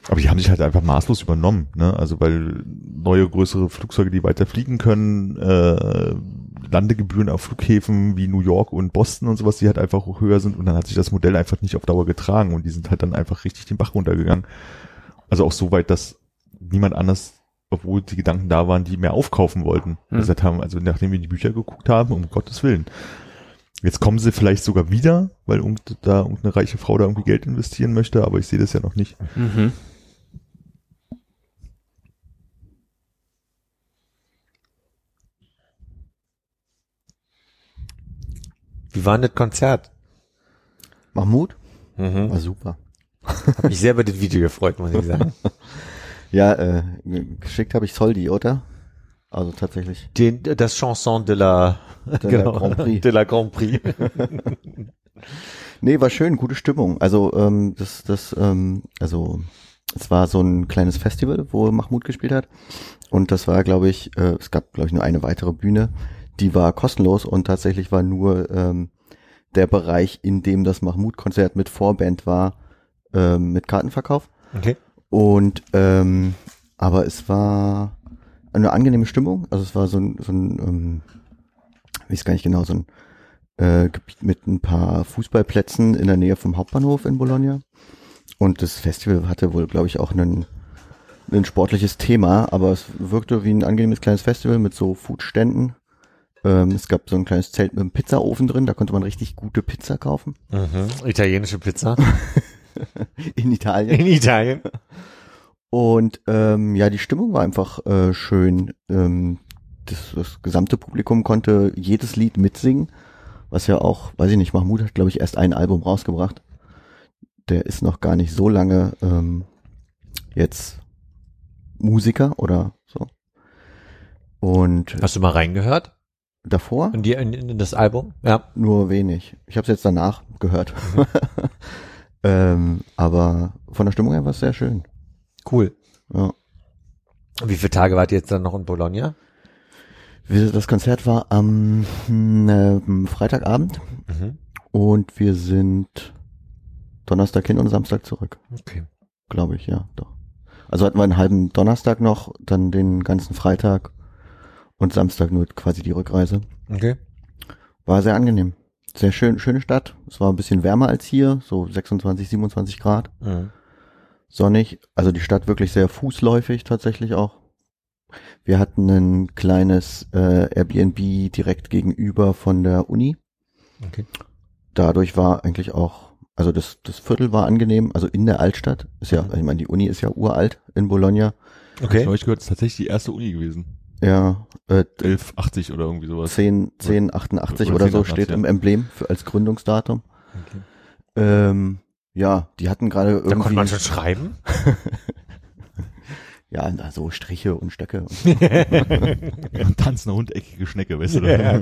Aber die haben sich halt einfach maßlos übernommen, ne? Also weil neue größere Flugzeuge, die weiter fliegen können, äh, Landegebühren auf Flughäfen wie New York und Boston und sowas, die halt einfach höher sind und dann hat sich das Modell einfach nicht auf Dauer getragen und die sind halt dann einfach richtig den Bach runtergegangen. Also auch so weit, dass niemand anders, obwohl die Gedanken da waren, die mehr aufkaufen wollten,
Hm.
gesagt haben, also nachdem wir die Bücher geguckt haben, um Gottes Willen. Jetzt kommen sie vielleicht sogar wieder, weil da irgendeine reiche Frau da irgendwie Geld investieren möchte, aber ich sehe das ja noch nicht.
Mhm.
Wie war denn das Konzert?
Mahmoud?
Mhm.
War super.
Hab mich sehr über das Video gefreut, muss ich sagen. [LAUGHS]
Ja, äh, geschickt habe ich Soldi, oder? Also tatsächlich.
Den, das Chanson de la,
De la [LAUGHS] Grand Prix.
de la Grand Prix. [LAUGHS]
Nee, war schön, gute Stimmung. Also ähm, das, das, ähm, also es war so ein kleines Festival, wo Mahmoud gespielt hat. Und das war, glaube ich, äh, es gab, glaube ich, nur eine weitere Bühne. Die war kostenlos und tatsächlich war nur ähm, der Bereich, in dem das Mahmoud-Konzert mit Vorband war, ähm, mit Kartenverkauf.
Okay.
Und ähm, aber es war eine angenehme Stimmung. Also es war so ein, so ein ähm, ich weiß gar nicht genau, so ein äh, Gebiet mit ein paar Fußballplätzen in der Nähe vom Hauptbahnhof in Bologna. Und das Festival hatte wohl, glaube ich, auch einen, ein sportliches Thema, aber es wirkte wie ein angenehmes kleines Festival mit so Foodständen. Ähm, es gab so ein kleines Zelt mit einem Pizzaofen drin, da konnte man richtig gute Pizza kaufen.
Mhm. Italienische Pizza. [LAUGHS] [LAUGHS]
In Italien.
In Italien.
Und ähm, ja, die Stimmung war einfach äh, schön. Ähm, das, das gesamte Publikum konnte jedes Lied mitsingen, was ja auch, weiß ich nicht, Mahmoud hat, glaube ich, erst ein Album rausgebracht. Der ist noch gar nicht so lange ähm, jetzt Musiker oder so. Und
Hast du mal reingehört?
davor
In, die, in, in das Album? Ja.
nur wenig. Ich habe es jetzt danach gehört. [LAUGHS] ähm, aber von der Stimmung her war es sehr schön.
Cool.
Ja.
Wie viele Tage wart ihr jetzt dann noch in Bologna?
Das Konzert war am ähm, Freitagabend
Mhm.
und wir sind Donnerstag hin und Samstag zurück,
Okay.
glaube ich, ja, doch. Also hatten wir einen halben Donnerstag noch, dann den ganzen Freitag und Samstag nur quasi die Rückreise.
Okay.
War sehr angenehm. Sehr schön, schöne Stadt. Es war ein bisschen wärmer als hier, so 26, 27 Grad.
Mhm.
Sonnig. Also die Stadt wirklich sehr fußläufig tatsächlich auch. Wir hatten ein kleines äh, Airbnb direkt gegenüber von der Uni.
Okay.
dadurch war eigentlich auch, also das, das Viertel war angenehm, also in der Altstadt. Ist ja,
Mhm.
ich meine, die Uni ist ja uralt in Bologna.
Okay.
Ich habe gehört, es ist tatsächlich die erste Uni gewesen.
Ja, äh,
1180 oder irgendwie sowas.
10, 1088
Oder
oder, so
1088,
steht
ja.
im Emblem für, als Gründungsdatum.
okay.
Ähm, ja, die hatten gerade
Da konnte
irgendwie,
man schon schreiben. [LAUGHS]
ja, na, so Striche und Stöcke. Und,
Ein [LAUGHS] tanzender Hund, eckige Schnecke, weißt du? [LAUGHS]
Ja.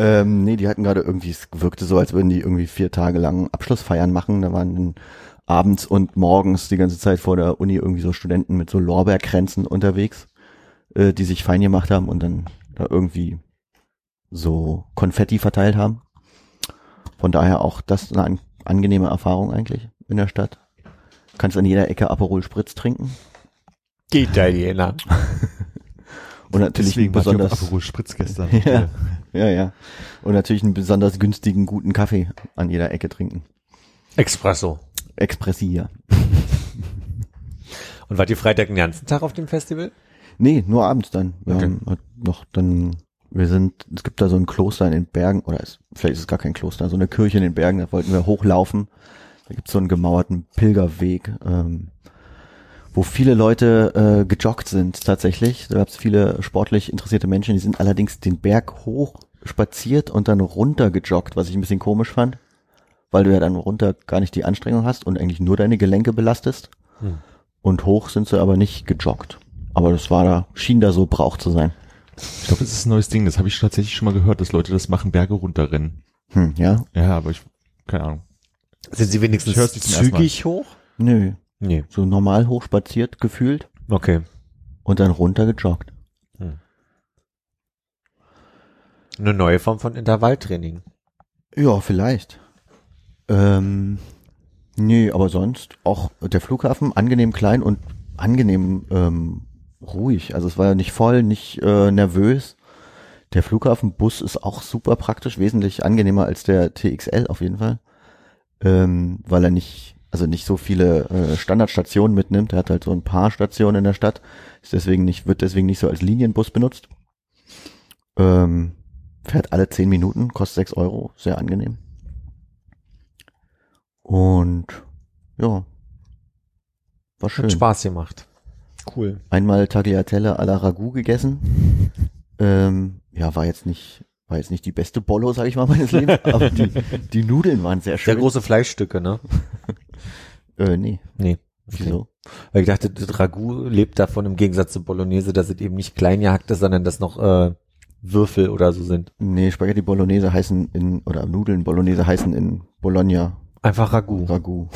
Ähm, nee, die hatten gerade irgendwie, es wirkte so, als würden die irgendwie vier Tage lang Abschlussfeiern machen. Da waren dann abends und morgens die ganze Zeit vor der Uni irgendwie so Studenten mit so Lorbeerkränzen unterwegs, äh, die sich fein gemacht haben und dann da irgendwie so Konfetti verteilt haben. Von daher auch das eine an, angenehme Erfahrung eigentlich in der Stadt. Kannst an jeder Ecke Aperol Spritz trinken.
Die Italiener. [LAUGHS]
Und natürlich
Deswegen
besonders,
Aperol Spritz gestern. [LAUGHS]
Ja. ja, ja. Und natürlich einen besonders günstigen, guten Kaffee an jeder Ecke trinken.
Espresso.
Expressia.
Und wart ihr Freitag den ganzen Tag auf dem Festival?
Nee, nur abends dann. Wir
Okay.
haben halt noch dann, wir sind, es gibt da so ein Kloster in den Bergen, oder es, vielleicht ist es gar kein Kloster, so eine Kirche in den Bergen, da wollten wir hochlaufen. Da gibt's so einen gemauerten Pilgerweg, ähm, wo viele Leute äh, gejoggt sind tatsächlich. Da gab's viele sportlich interessierte Menschen, die sind allerdings den Berg hoch spaziert und dann runter gejoggt, was ich ein bisschen komisch fand, weil du ja dann runter gar nicht die Anstrengung hast und eigentlich nur deine Gelenke belastest.
Hm.
Und hoch sind sie aber nicht gejoggt. Aber das war da, schien da so Brauch zu sein.
Ich glaube, das ist ein neues Ding. Das habe ich tatsächlich schon mal gehört, dass Leute das machen, Berge runterrennen.
Hm, ja?
Ja, aber ich, keine Ahnung.
Sind sie wenigstens zügig hoch?
Nö.
Nee.
So normal hoch spaziert gefühlt
Okay.
und dann runter gejoggt.
Eine neue Form von Intervalltraining.
Ja, vielleicht. Ähm, nee, aber sonst auch der Flughafen angenehm klein und angenehm ähm, ruhig. Also es war ja nicht voll, nicht äh, nervös. Der Flughafenbus ist auch super praktisch, wesentlich angenehmer als der TXL auf jeden Fall, ähm, weil er nicht, also nicht so viele äh, Standardstationen mitnimmt. Er hat halt so ein paar Stationen in der Stadt, ist deswegen nicht, wird deswegen nicht so als Linienbus benutzt. Ähm, fährt alle zehn Minuten, kostet sechs Euro, sehr angenehm. Und ja, war schön.
Hat Spaß gemacht. Cool.
Einmal Tagliatelle à la Ragout gegessen. [LAUGHS] Ähm, ja, war jetzt nicht, war jetzt nicht die beste Bollo, sag ich mal, meines Lebens, [LAUGHS] aber die, die Nudeln waren sehr
Sehr
schön.
große Fleischstücke, ne? [LAUGHS]
Äh, nee,
Nee.
wieso?
Weil ich dachte, das Ragout lebt davon im Gegensatz zu Bolognese, dass es eben nicht klein gehackt ist, sondern dass noch äh, Würfel oder so sind.
Nee, Spaghetti Bolognese heißen in, oder Nudeln Bolognese heißen in Bologna
Einfach Ragout.
Ragout.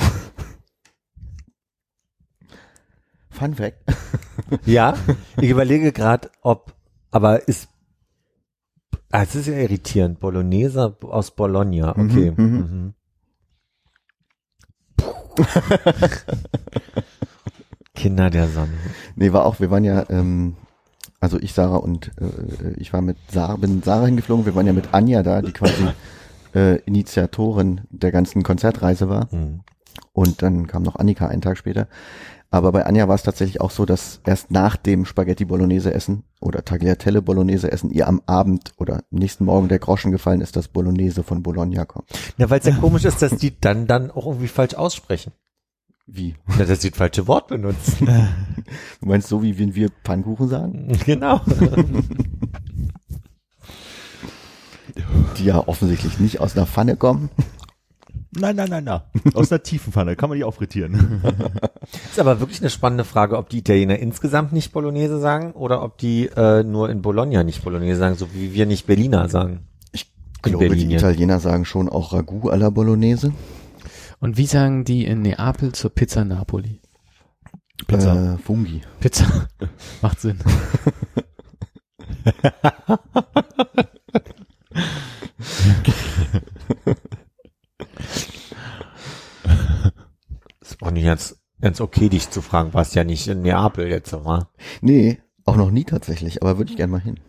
Fun Fact. [LAUGHS]
Ja, ich überlege gerade, ob, aber ist, ah, es ist ja irritierend, Bolognese aus Bologna, okay.
Mhm, mhm.
Mhm. [LAUGHS] Kinder der Sonne.
Nee, war auch, wir waren ja, ähm, also ich, Sarah und äh, ich war mit Sarah, bin Sarah hingeflogen, wir waren ja mit Anja da, die quasi äh, Initiatorin der ganzen Konzertreise war.
Mhm.
Und dann kam noch Annika einen Tag später. Aber bei Anja war es tatsächlich auch so, dass erst nach dem Spaghetti Bolognese essen oder Tagliatelle Bolognese essen ihr am Abend oder nächsten Morgen der Groschen gefallen ist, dass Bolognese von Bologna kommt.
Ja, weil es ja [LAUGHS] komisch ist, dass die dann dann auch irgendwie falsch aussprechen.
Wie?
Ja, dass sie das falsche Wort benutzen. [LAUGHS]
Du meinst so, wie wenn wir Pfannkuchen sagen? [LAUGHS]
genau.
Die ja offensichtlich nicht aus einer Pfanne kommen.
Nein, nein, nein, nein. Aus einer tiefen Pfanne kann man die auch frittieren. [LAUGHS]
Ist aber wirklich eine spannende Frage, ob die Italiener insgesamt nicht Bolognese sagen oder ob die äh, nur in Bologna nicht Bolognese sagen, so wie wir nicht Berliner sagen.
Ich glaube,
Berlin,
die. Italiener sagen schon auch Ragout à la Bolognese.
Und wie sagen die in Neapel zur Pizza Napoli?
Pizza.
Äh, Fungi.
Pizza. [LAUGHS] Macht Sinn. [LAUGHS]
Ist auch nicht ganz, ganz okay, dich zu fragen, warst ja nicht in Neapel jetzt, wa?
Nee, auch noch nie tatsächlich, aber würde ich gerne mal hin.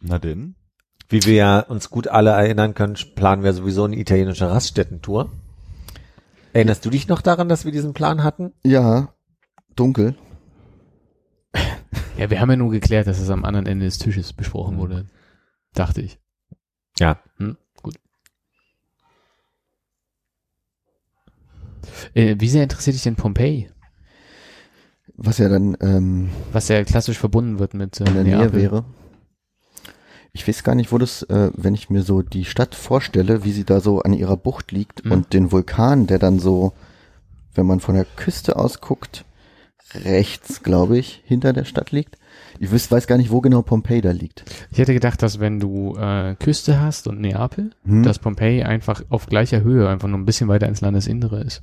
Na denn?
Wie wir ja uns gut alle erinnern können, planen wir sowieso eine italienische Raststättentour. Erinnerst du dich noch daran, dass wir diesen Plan hatten?
Ja, dunkel.
Ja, wir haben ja nur geklärt, dass es am anderen Ende des Tisches besprochen wurde. Dachte ich.
Ja.
Hm, Äh, wie sehr interessiert dich denn Pompeji?
Was ja dann ähm,
Was ja klassisch verbunden wird mit äh,
in der Nähe
Neapel.
wäre. Ich weiß gar nicht, wo das, äh, wenn ich mir so die Stadt vorstelle, wie sie da so an ihrer Bucht liegt
Mhm.
und den Vulkan, der dann so, wenn man von der Küste aus guckt, rechts, glaube ich, hinter der Stadt liegt. Ich weiß gar nicht, wo genau Pompeji da liegt.
Ich hätte gedacht, dass wenn du äh, Küste hast und Neapel,
Hm?
dass Pompeji einfach auf gleicher Höhe einfach nur ein bisschen weiter ins Landesinnere ist.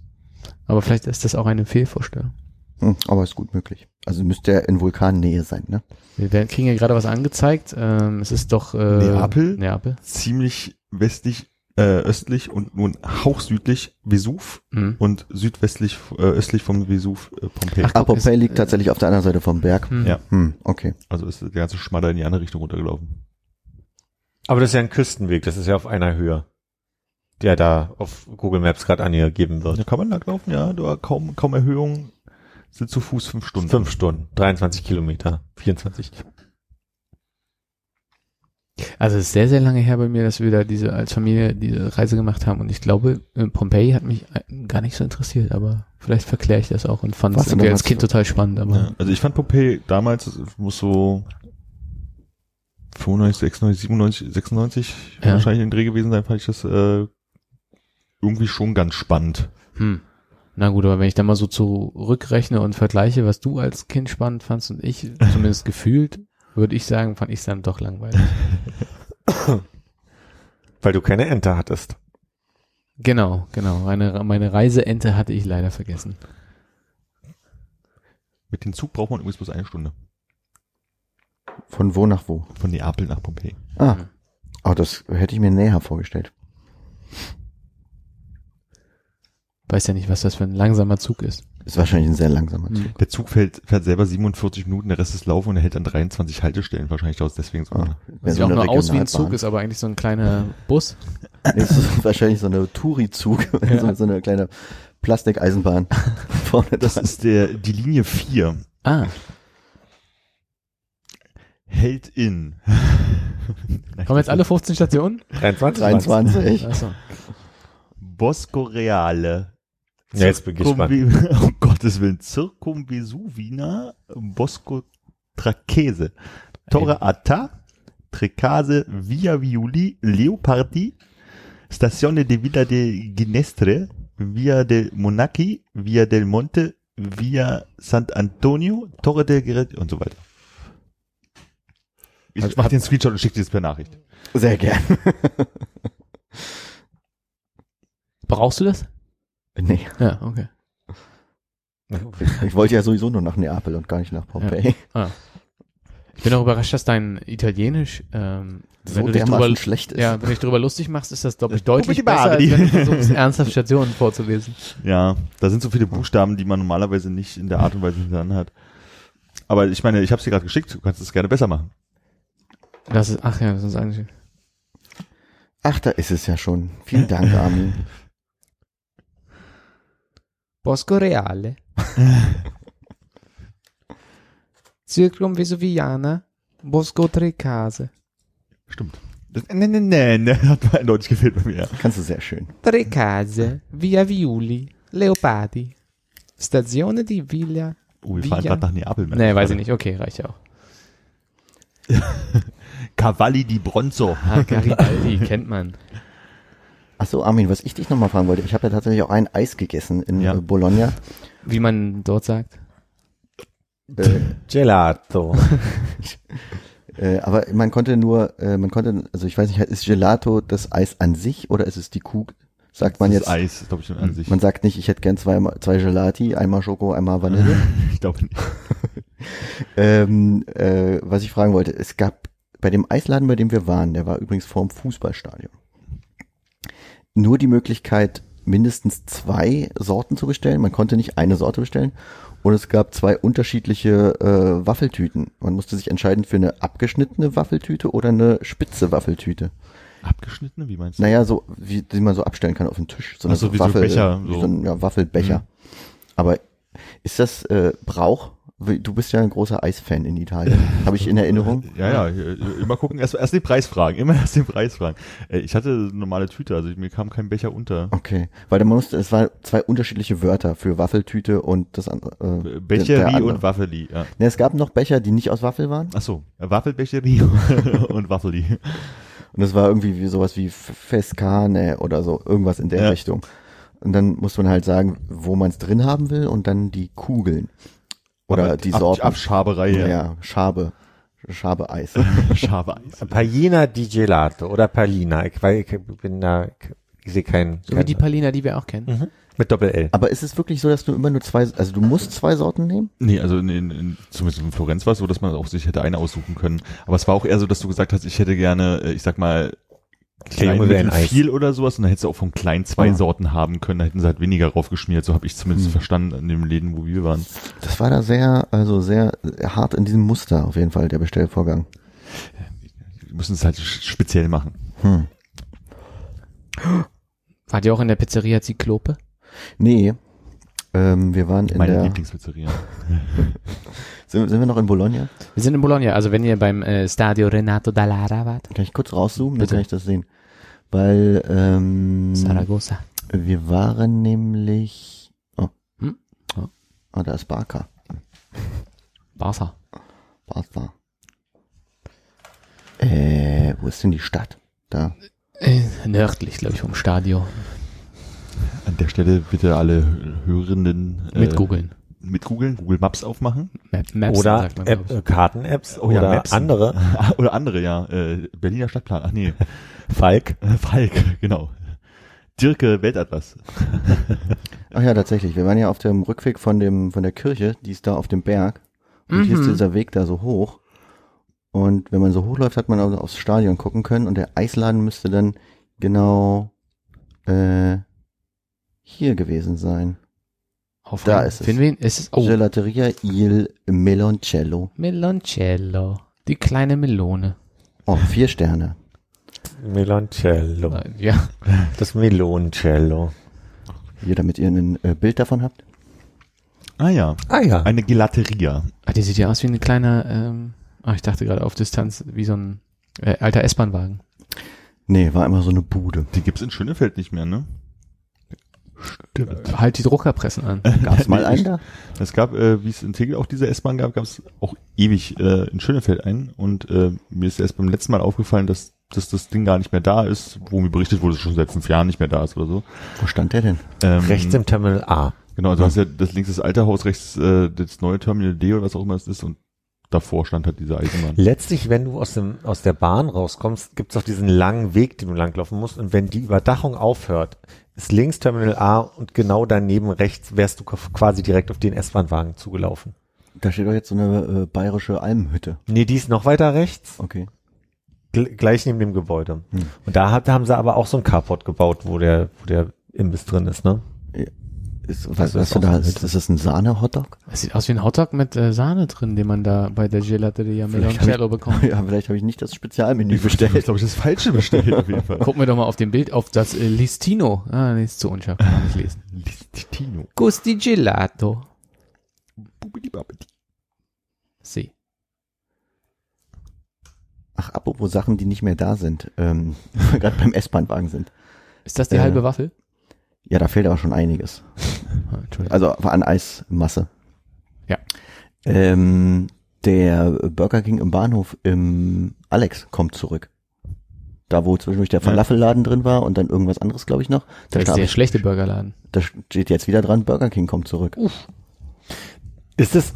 Aber vielleicht ist das auch eine Fehlvorstellung.
Hm, aber ist gut möglich. Also müsste er in Vulkannähe sein, ne?
Wir werden, kriegen ja gerade was angezeigt. Ähm, es ist doch äh,
Neapel?
Neapel.
Ziemlich westlich, äh, östlich und nun hauchsüdlich Vesuv
Hm.
und südwestlich, äh, östlich vom Vesuv äh, Pompeji.
Ach,
Ah, Pompeji liegt tatsächlich auf der anderen Seite vom Berg.
Hm.
Ja.
Hm, okay.
Also ist der ganze Schmadder in die andere Richtung runtergelaufen.
Aber das ist ja ein Küstenweg, das ist ja auf einer Höhe, der da auf Google Maps gerade angegeben
Da
wird.
kann man lang laufen, ja, da kaum, kaum Erhöhung, sind zu Fuß fünf Stunden.
Fünf Stunden, 23 Kilometer, 24.
Also es ist sehr, sehr lange her bei mir, dass wir da diese als Familie diese Reise gemacht haben. Und ich glaube, äh, Pompeji hat mich äh, gar nicht so interessiert, aber vielleicht verkläre ich das auch und fand es irgendwie als Kind total spannend. Aber
Ja, also ich fand Pompeji damals, muss so 95, 96, 97, 96
Ja.
wahrscheinlich in Dreh gewesen sein, fand ich das äh, irgendwie schon ganz spannend.
Hm. Na gut, aber wenn ich da mal so zurückrechne und vergleiche, was du als Kind spannend fandst und ich zumindest [LAUGHS] gefühlt, würde ich sagen, fand ich es dann doch langweilig. [LAUGHS]
Weil du keine Ente hattest.
genau, genau. Meine, meine Reiseente hatte ich leider vergessen.
Mit dem Zug braucht man übrigens bloß eine Stunde.
Von wo nach wo?
Von Neapel nach Pompeji.
Ah. Oh, das hätte ich mir näher vorgestellt.
Weiß ja nicht, was das für ein langsamer Zug ist.
Ist wahrscheinlich ein sehr langsamer Zug.
Hm.
Der Zug fährt, fährt selber 47 Minuten, der Rest ist Laufen und er hält an 23 Haltestellen wahrscheinlich aus, deswegen so.
Ah, wär
Sieht
so
auch nur aus wie ein. Zug, ist aber eigentlich so ein kleiner Bus. [LAUGHS]
Ist wahrscheinlich so eine Touri-Zug, [LAUGHS] so, so eine kleine Plastikeisenbahn [LAUGHS] vorne
Das
dran.
ist der, die Linie 4.
Ah,
Hält in.
kommen jetzt alle 15 Stationen?
23?
23.
Achso.
Bosco Reale.
Ja, jetzt bin ich gespannt.
Gottes Willen. Circumvesuvina Bosco Tracese. Torre Atta. Trecase Via Viuli Leopardi. Stazione de Villa de Ginestre. Via del Monachi. Via del Monte. Via Sant'Antonio. Torre del Gerät und so weiter. Ich mach den Screenshot und schick dir das per Nachricht.
Sehr gern.
Brauchst du das?
Nee,
Ja, okay. [LAUGHS]
ich wollte ja sowieso nur nach Neapel und gar nicht nach Pompeji.
Ich bin auch überrascht, dass dein Italienisch, ähm,
So
wenn du dich
dermaßen
drüber,
schlecht ist.
ja, wenn du dich drüber lustig machst, ist das, glaube ich,
Das
deutlich
Pubblicità,
besser, als
die-
wenn du versuchst, ernsthaft Stationen vorzulesen.
Ja, da sind so viele Buchstaben, die man normalerweise nicht in der Art und Weise hintereinander hat. Aber ich meine, ich habe dir gerade geschickt, du kannst es gerne besser machen.
Das ist, ach ja, das ist eigentlich,
Ach, da ist es ja schon. Vielen Dank, Armin. [LAUGHS]
Bosco Reale. [LAUGHS] Circumvesuviana. Bosco Trecase.
Stimmt. Das, ne, ne, ne, ne, [LAUGHS] hat mir eindeutig gefehlt bei mir.
Kannst du sehr schön.
Trecase. Via Viuli. Leopardi. Stazione di Villa.
Oh, wir
Wie,
fahren gerade nach Neapel.
Nee, weiß ich nicht. Okay, reicht ja auch. [LAUGHS]
Cavalli di Bronzo.
Ah, Garibaldi, kennt man.
Ach so, Armin, was ich dich nochmal fragen wollte. Ich habe ja tatsächlich auch ein Eis gegessen in
Ja.
Bologna.
Wie man dort sagt.
Äh,
Gelato. [LAUGHS]
äh, aber man konnte nur, äh, man konnte, also ich weiß nicht, ist Gelato das Eis an sich oder ist es die Kuh? Sagt man
das
jetzt,
Eis, glaube ich, an sich.
man sagt nicht, ich hätte gern zwei, zwei Gelati, einmal Schoko, einmal Vanille. [LAUGHS]
ich glaube nicht. [LAUGHS]
ähm, äh, was ich fragen wollte, es gab bei dem Eisladen, bei dem wir waren, der war übrigens vorm Fußballstadion, nur die Möglichkeit, mindestens zwei Sorten zu bestellen. Man konnte nicht eine Sorte bestellen. Und es gab zwei unterschiedliche äh, Waffeltüten. Man musste sich entscheiden für eine abgeschnittene Waffeltüte oder eine spitze Waffeltüte.
Abgeschnittene, wie meinst du?
Naja, so wie die man so abstellen kann auf den Tisch. So
Ach so, wie so Becher, so.
so ein ja, Waffelbecher.
Mhm.
Aber ist das äh, Brauch? Du bist ja ein großer Eisfan in Italien. Habe ich in Erinnerung. [LAUGHS]
Ja, ja, äh, immer gucken, erst, erst den Preis fragen, immer erst den Preis fragen. Äh, Ich hatte eine normale Tüte, also mir kam kein Becher unter.
Okay, weil da musste, es waren zwei unterschiedliche Wörter für Waffeltüte und das andere. Äh, der- der
Becherie
andere.
und Waffeli, ja.
Ne, es gab noch Becher, die nicht aus Waffel waren.
Ach so, Waffelbecherie [LAUGHS] und Waffeli.
Und das war irgendwie wie sowas wie Fescane oder so, irgendwas in der
Ja.
Richtung. Und dann muss man halt sagen, wo man es drin haben will und dann die Kugeln. Oder
Aber
die
Ab-
Sorten.
Abschaberei.
ja, Schabe. Schabe Eis. [LAUGHS] [LAUGHS]
Schabe Eis.
Palina di Gelato oder Palina. Ich, weil ich bin da, ich, sehe keinen.
So wie
kein,
die Palina, die wir auch kennen.
Mhm. Mit Doppel-L.
Aber ist es wirklich so, dass du immer nur zwei, also du musst zwei Sorten nehmen?
Nee, also in, in, in, zumindest in Florenz war es so, dass man auch sich hätte eine aussuchen können. Aber es war auch eher so, dass du gesagt hast, ich hätte gerne, äh, ich sag mal, klein,
Junge ein Eis.
viel oder sowas und dann hättest du auch von klein zwei
Ah.
Sorten haben können, da hätten sie halt weniger draufgeschmiert, so habe ich zumindest
Hm.
verstanden in den Läden, wo wir waren.
Das war da sehr, also sehr hart in diesem Muster auf jeden Fall, der Bestellvorgang.
Wir müssen es halt speziell machen.
Hm.
Wart ihr auch in der Pizzeria Zyklope?
Nee. Ähm, wir waren in
Meine
der,
Lieblingspizzeria. [LAUGHS]
sind, sind wir noch in Bologna?
Wir sind in Bologna, also wenn ihr beim äh, Stadio Renato Dallara wart.
Kann ich kurz rauszoomen,
Bitte.
dann kann ich das sehen. Weil, ähm,
Saragossa.
wir waren nämlich, oh,
Hm? Oh.
ah, da ist Barca.
Barca.
Barca. Äh, wo ist denn die Stadt? Da.
Äh, nördlich, glaube ich, vom Stadio.
An der Stelle bitte alle Hörenden äh,
Mit googeln.
Mit googeln, Google Maps aufmachen.
Map, Maps,
Oder
sagt man,
App, äh, Karten-Apps
Oh ja,
oder
Mapsen.
andere. [LAUGHS] [LAUGHS]
Oder andere, ja. Äh, Berliner Stadtplan. Ach nee, [LAUGHS]
Falk.
äh, Falk, genau. Dirke Weltatlas.
Ach ja, tatsächlich. Wir waren ja auf dem Rückweg von dem, von der Kirche, die ist da auf dem Berg. Und hier ist
Mhm.
dieser Weg da so hoch. Und wenn man so hochläuft, hat man also aufs Stadion gucken können. Und der Eisladen müsste dann genau äh, hier gewesen sein.
Auf
Da ist es.
Für wen ist es? Oh,
Gelateria Il Meloncello.
Meloncello. Die kleine Melone.
Oh, vier Sterne.
Meloncello.
Ja, [LAUGHS]
Das Meloncello.
Hier, damit ihr ein äh, Bild davon habt.
Ah ja,
Ah ja.
eine Gelateria.
ah, die sieht ja aus wie ein kleiner, ähm, ah, ich dachte gerade auf Distanz, wie so ein äh, alter S-Bahn-Wagen.
Nee, war immer so eine Bude.
Die gibt's in Schönefeld nicht mehr, ne?
Halt die Druckerpressen an. [LAUGHS]
Gab's mal einen da?
Es gab, äh, wie es in Tegel auch diese S-Bahn gab, gab es auch ewig äh, in Schönefeld einen. Und äh, mir ist erst beim letzten Mal aufgefallen, dass, dass das Ding gar nicht mehr da ist, wo mir berichtet wurde, dass es schon seit fünf Jahren nicht mehr da ist oder so.
Wo stand der denn?
Ähm,
Rechts im Terminal A.
Genau, du hast ja das links das alte Haus, rechts äh, das neue Terminal D oder was auch immer es ist und davor stand halt diese Eisenbahn.
Letztlich, wenn du aus, dem, aus der Bahn rauskommst, gibt's auch diesen langen Weg, den du langlaufen musst. Und wenn die Überdachung aufhört, ist links Terminal A und genau daneben rechts wärst du quasi direkt auf den S-Bahn-Wagen zugelaufen.
Da steht doch jetzt so eine äh, bayerische Almhütte.
Nee, die ist noch weiter rechts,
Okay.
gl gleich neben dem Gebäude.
Hm.
Und da hat, haben sie aber auch so ein Carport gebaut, wo der, wo der Imbiss drin ist, ne?
Ist,
Also
was,
das
was da,
so
ist, ist das ein Sahne-Hotdog?
Das sieht aus wie ein Hotdog mit äh, Sahne drin, den man da bei der Gelateria Meloncello bekommt. [LAUGHS]
Ja, vielleicht habe ich nicht das Spezialmenü
Ich
bestellt.
glaube, ich das Falsche bestellt auf jeden Fall. [LAUGHS]
Gucken wir doch mal auf dem Bild auf das äh, Listino. Ah, nee, ist zu unscharf, kann man nicht lesen. [LAUGHS]
Listino.
Gusti Gelato. Sie.
Ach, apropos Sachen, die nicht mehr da sind, ähm, gerade beim S-Bahn-Wagen sind.
Ist das die
Äh,
halbe Waffel?
Ja, da fehlt aber schon einiges. [LAUGHS]
Entschuldigung.
Also an Eismasse.
Ja.
Ähm, der Burger King im Bahnhof im Alex kommt zurück. Da, wo zwischendurch der Falafelladen drin war und dann irgendwas anderes, glaube ich, noch. Da,
das ist der schlechte Burgerladen.
da steht jetzt wieder dran, Burger King kommt zurück.
Ist es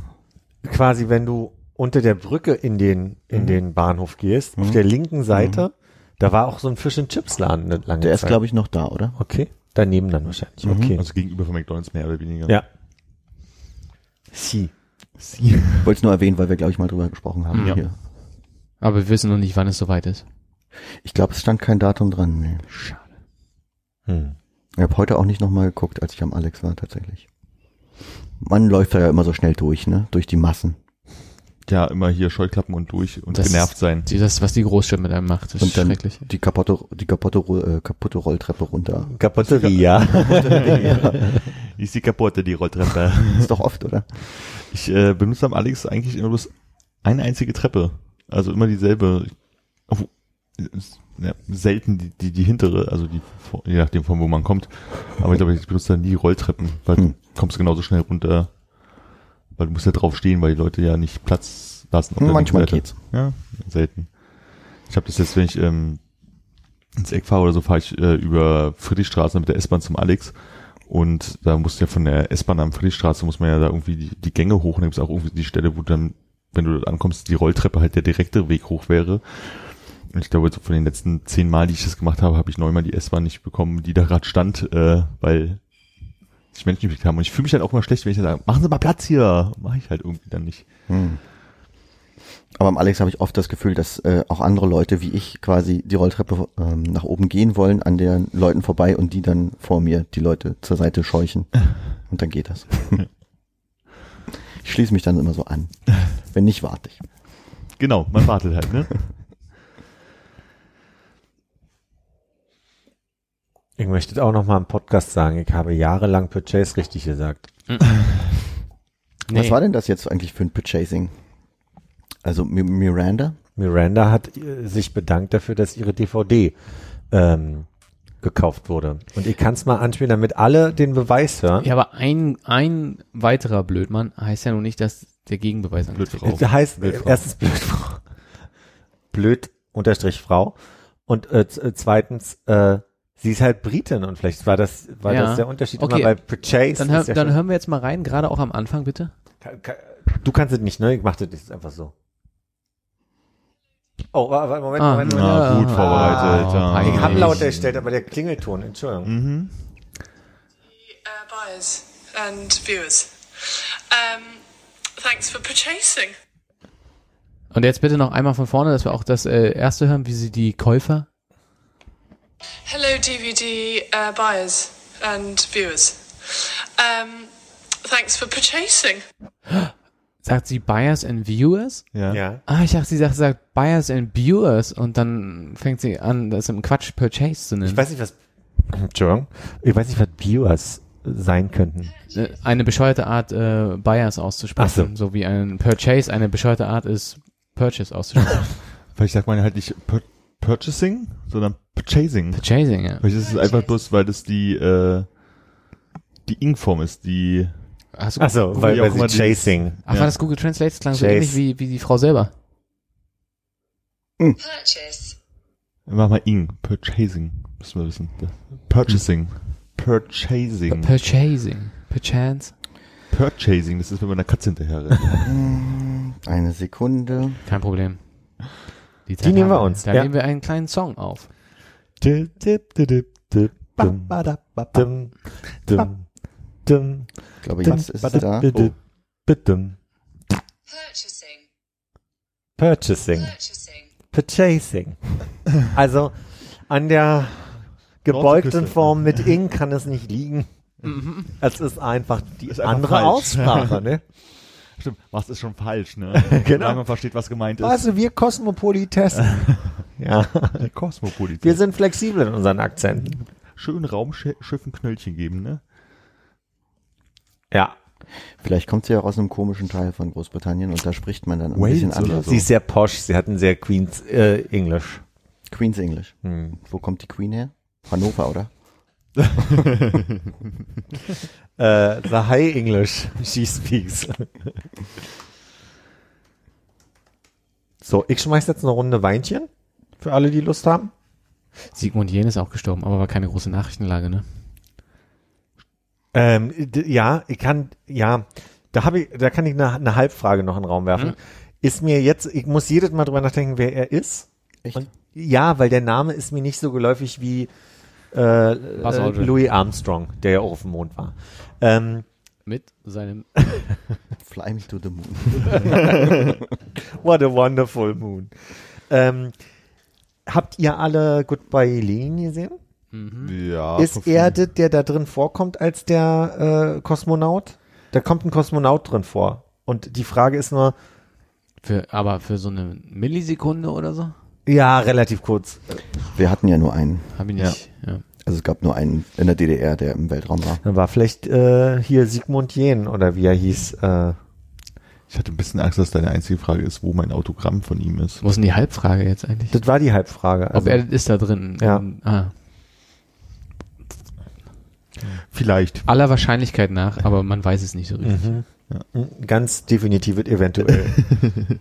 quasi, wenn du unter der Brücke in den, in
Mhm.
den Bahnhof gehst, auf
Mhm.
der linken Seite, da war auch so ein Fish and Chips Laden eine lange
Der ist,
Zeit.
glaube ich, noch da, oder?
Okay. Daneben dann wahrscheinlich.
Mhm.
Okay.
Also gegenüber von McDonalds mehr oder weniger.
ja. Sie.
Ich [LAUGHS] wollte es nur erwähnen, weil wir, glaube ich, mal drüber gesprochen haben.
Ja.
Hier.
Aber wir wissen noch nicht, wann es soweit ist.
Ich glaube, es stand kein Datum dran. Nee.
Hm.
Ich habe heute auch nicht nochmal geguckt, als ich am Alex war, tatsächlich. Man läuft da ja immer so schnell durch, ne? Durch die Massen.
Ja, immer hier Scheuklappen und durch und
Das
genervt sein.
Die- Das, was die Großstadt mit einem macht, das ist
Und dann
schrecklich.
die kaputte, die kaputte, äh, kaputte Rolltreppe runter.
Capotteria. [LAUGHS]
Ist die kaputte, die Rolltreppe. [LAUGHS]
ist doch oft, oder?
Ich äh, benutze am Alex eigentlich immer bloß eine einzige Treppe. Also immer dieselbe. Ist, ja, selten die, die, die hintere, also die, vor- je nachdem von wo man kommt. Aber ich glaube, ich benutze dann nie Rolltreppen, weil
Hm.
du kommst genauso schnell runter. Weil du musst ja drauf stehen, weil die Leute ja nicht Platz lassen.
Manchmal geht's.
Ja, selten. Ich habe das jetzt, wenn ich ähm, ins Eck fahre oder so, fahre ich äh, über Friedrichstraße mit der S-Bahn zum Alex. Und da musst du ja von der S-Bahn am Friedrichstraße muss man ja da irgendwie die, die Gänge hoch. Und da gibt auch irgendwie die Stelle, wo dann, wenn du dort ankommst, die Rolltreppe halt der direkte Weg hoch wäre. Und ich glaube, so von den letzten zehn Mal, die ich das gemacht habe, habe ich neunmal die S-Bahn nicht bekommen, die da gerade stand, äh, weil sich Menschen gekriegt haben. Und ich fühle mich dann auch immer schlecht, wenn ich dann sage, machen Sie mal Platz hier. Mache ich halt irgendwie dann nicht.
Hm. Aber am Alex habe ich oft das Gefühl, dass äh, auch andere Leute wie ich quasi die Rolltreppe ähm, nach oben gehen wollen, an den Leuten vorbei und die dann vor mir die Leute zur Seite scheuchen. [LAUGHS] Und dann geht das. ich schließe mich dann immer so an. [LAUGHS] Wenn nicht, warte ich.
Genau, man wartet halt, ne? [LAUGHS]
Ich möchte auch noch mal im Podcast sagen, ich habe jahrelang Purchase richtig gesagt.
Was war denn das jetzt eigentlich für ein Purchasing? Also Mi- Miranda?
Miranda hat äh, sich bedankt dafür, dass ihre DVD ähm, gekauft wurde. Und ich kann es mal anspielen, damit alle den Beweis hören.
Ja, aber ein, ein weiterer Blödmann heißt ja noch nicht, dass der Gegenbeweis
Blödfrau.
Das heißt,
Blödfrau.
erstens Blödfrau. [LAUGHS] Blöd unterstrich Frau. Und äh, äh, zweitens, äh, sie ist halt Britin und vielleicht war das, war
Ja.
das der Unterschied
Okay.
immer bei Purchase.
Dann, hör,
ja
dann hören wir jetzt mal rein, gerade auch am Anfang, bitte.
Du kannst es nicht, ne? Ich mach das jetzt einfach so. Oh, wa- wa- Moment,
Ah.
Moment, Moment.
Na, gut vorbereitet.
Ah,
ja.
Ich habe
Peinlich.
lauter gestellt, aber der Klingelton, Entschuldigung.
Mhm.
uh, buyers and viewers. Um, thanks for purchasing.
Und jetzt bitte noch einmal von vorne, dass wir auch das äh, erste hören, wie sie die Käufer.
Hello, DVD uh, buyers and viewers. Um, thanks for purchasing. [GASPS]
Sagt sie Buyers and Viewers?
Ja.
Ja.
Ah, ich dachte, sie sagt, sagt Buyers and Viewers und dann fängt sie an, das im Quatsch Purchase zu nennen.
Ich weiß nicht, was, [CLEARS THROAT] Entschuldigung, ich weiß nicht, was Viewers sein könnten.
Äh, eine bescheuerte Art, äh, Buyers auszusprechen.
Ach
so. wie ein Purchase eine bescheuerte Art ist, Purchase auszusprechen. [LAUGHS]
Vielleicht sagt man halt nicht pur Purchasing, sondern Purchasing.
Purchasing, ja.
Vielleicht ist es einfach bloß, weil das die, äh, die Ing-Form ist, die,
Hast du,
Ach so, weil, weil sie
die-
Chasing.
ach,
ja.
war das Google Translate? Das klang so ähnlich wie, wie die Frau selber.
Purchase.
mach mal Ing, Purchasing, müssen wir wissen. Purchasing. Purchasing.
Purchasing. Perchance.
Purchasing, das ist, wenn man einer Katze hinterher rennt.
Eine Sekunde.
Kein Problem.
Die
Zeit
nehmen wir uns,
Da
ja.
nehmen wir einen kleinen Song auf.
Ich glaube, jetzt ist es da.
dum.
Purchasing.
Purchasing.
Purchasing.
Purchasing. Also an der gebeugten. Form mit ing kann es nicht liegen. Es ist einfach die
Ist einfach
andere
falsch.
Aussprache, ne? [LAUGHS]
Stimmt, was ist schon falsch, ne? [LAUGHS]
Genau.
Solange man versteht, was gemeint ist.
Also wir Kosmopolitessen. [LAUGHS] ja.
Kosmopolitik.
Wir sind flexibel in unseren Akzenten.
Schön Raumschiffen Knöllchen geben, ne?
Ja.
Vielleicht kommt sie ja auch aus einem komischen Teil von Großbritannien und da spricht man dann ein
Wales
bisschen anders.
so.
Sie ist sehr posch, sie hat ein sehr Queens äh, English.
Queen's English.
Hm.
Wo kommt die Queen her? Hannover, oder?
Äh, [LAUGHS] the High English she speaks. so, ich schmeiß jetzt eine Runde Weinchen für alle, die Lust haben.
Sigmund Jähn ist auch gestorben, aber war keine große Nachrichtenlage, ne?
Ähm, ja, ich kann, ja, da habe ich, da kann ich eine, eine Halbfrage noch in den Raum werfen.
Mhm.
Ist mir jetzt, ich muss jedes Mal drüber nachdenken, wer er ist.
Echt?
Und, ja, weil der Name ist mir nicht so geläufig wie äh, äh. Louis Armstrong, der ja auch auf dem Mond war. Ähm,
Mit seinem [LAUGHS]
Fly me to the moon. [LAUGHS]
what a wonderful moon. Ähm, habt ihr alle Goodbye Lenin gesehen?
Ja.
ist er das, der da drin vorkommt als der äh, Kosmonaut? Da kommt ein Kosmonaut drin vor. Und die Frage ist nur,
für, aber für so eine Millisekunde oder so?
Ja, relativ kurz.
Wir hatten ja nur einen.
Hab ich nicht. Ja.
Also es gab nur einen in der DDR, der im Weltraum war.
Dann war vielleicht äh, hier Sigmund Jähn oder wie er hieß. Äh,
Ich hatte ein bisschen Angst, dass deine einzige Frage ist, wo mein Autogramm von ihm ist.
Wo ist denn die Halbfrage jetzt eigentlich?
das war die Halbfrage.
Ob
Also,
er das ist da drin?
Ja.
Ah.
Vielleicht.
Aller Wahrscheinlichkeit nach, aber man weiß es nicht so richtig.
mhm. Ein Ganz definitiv eventuell. [LAUGHS]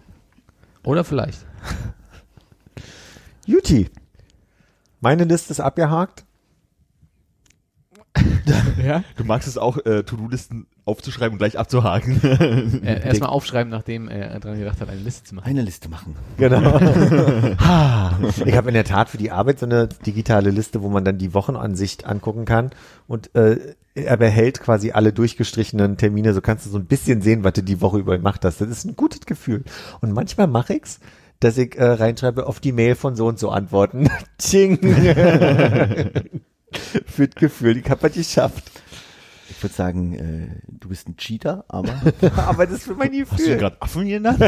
Oder vielleicht.
Juti. Meine Liste ist abgehakt. [LAUGHS]
Ja?
Du magst es auch, äh, To-Do-Listen aufzuschreiben und gleich abzuhaken.
Äh, [LAUGHS] Erstmal aufschreiben, nachdem er dran gedacht hat, eine Liste zu machen.
Eine Liste machen.
Genau. [LAUGHS] Ha. ich habe in der Tat für die Arbeit so eine digitale Liste, wo man dann die Wochenansicht angucken kann und äh, er behält quasi alle durchgestrichenen Termine, so kannst du so ein bisschen sehen, was du die Woche über gemacht hast. Das ist ein gutes Gefühl. Und manchmal mache ich's, dass ich äh, reinschreibe, auf die Mail von so und so antworten. [LAUGHS] Ching. [LAUGHS] Für das Gefühl, ich habe was geschafft.
Ich würde sagen, äh, du bist ein Cheater, aber [LAUGHS]
Aber das ist für mein
Hast du
Gefühl.
gerade Affen genannt?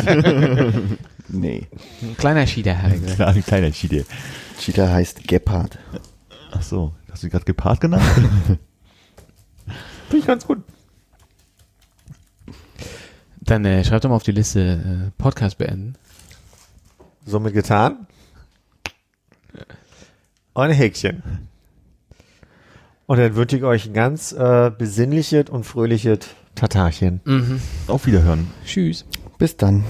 nee.
Ein kleiner Schieder, hat er gesagt.
Klar, ein kleiner Chide.
Cheater heißt Gepard.
Ach so, hast du ihn gerade gepaart genannt?
Finde ich ganz gut.
Dann äh, schreib doch mal auf die Liste äh, Podcast beenden.
Somit getan. Und ein Häkchen. Und dann wünsche ich euch ein ganz äh, besinnliches und fröhliches Tatarchen.
Mhm.
Auf Wiederhören.
Tschüss.
Bis dann.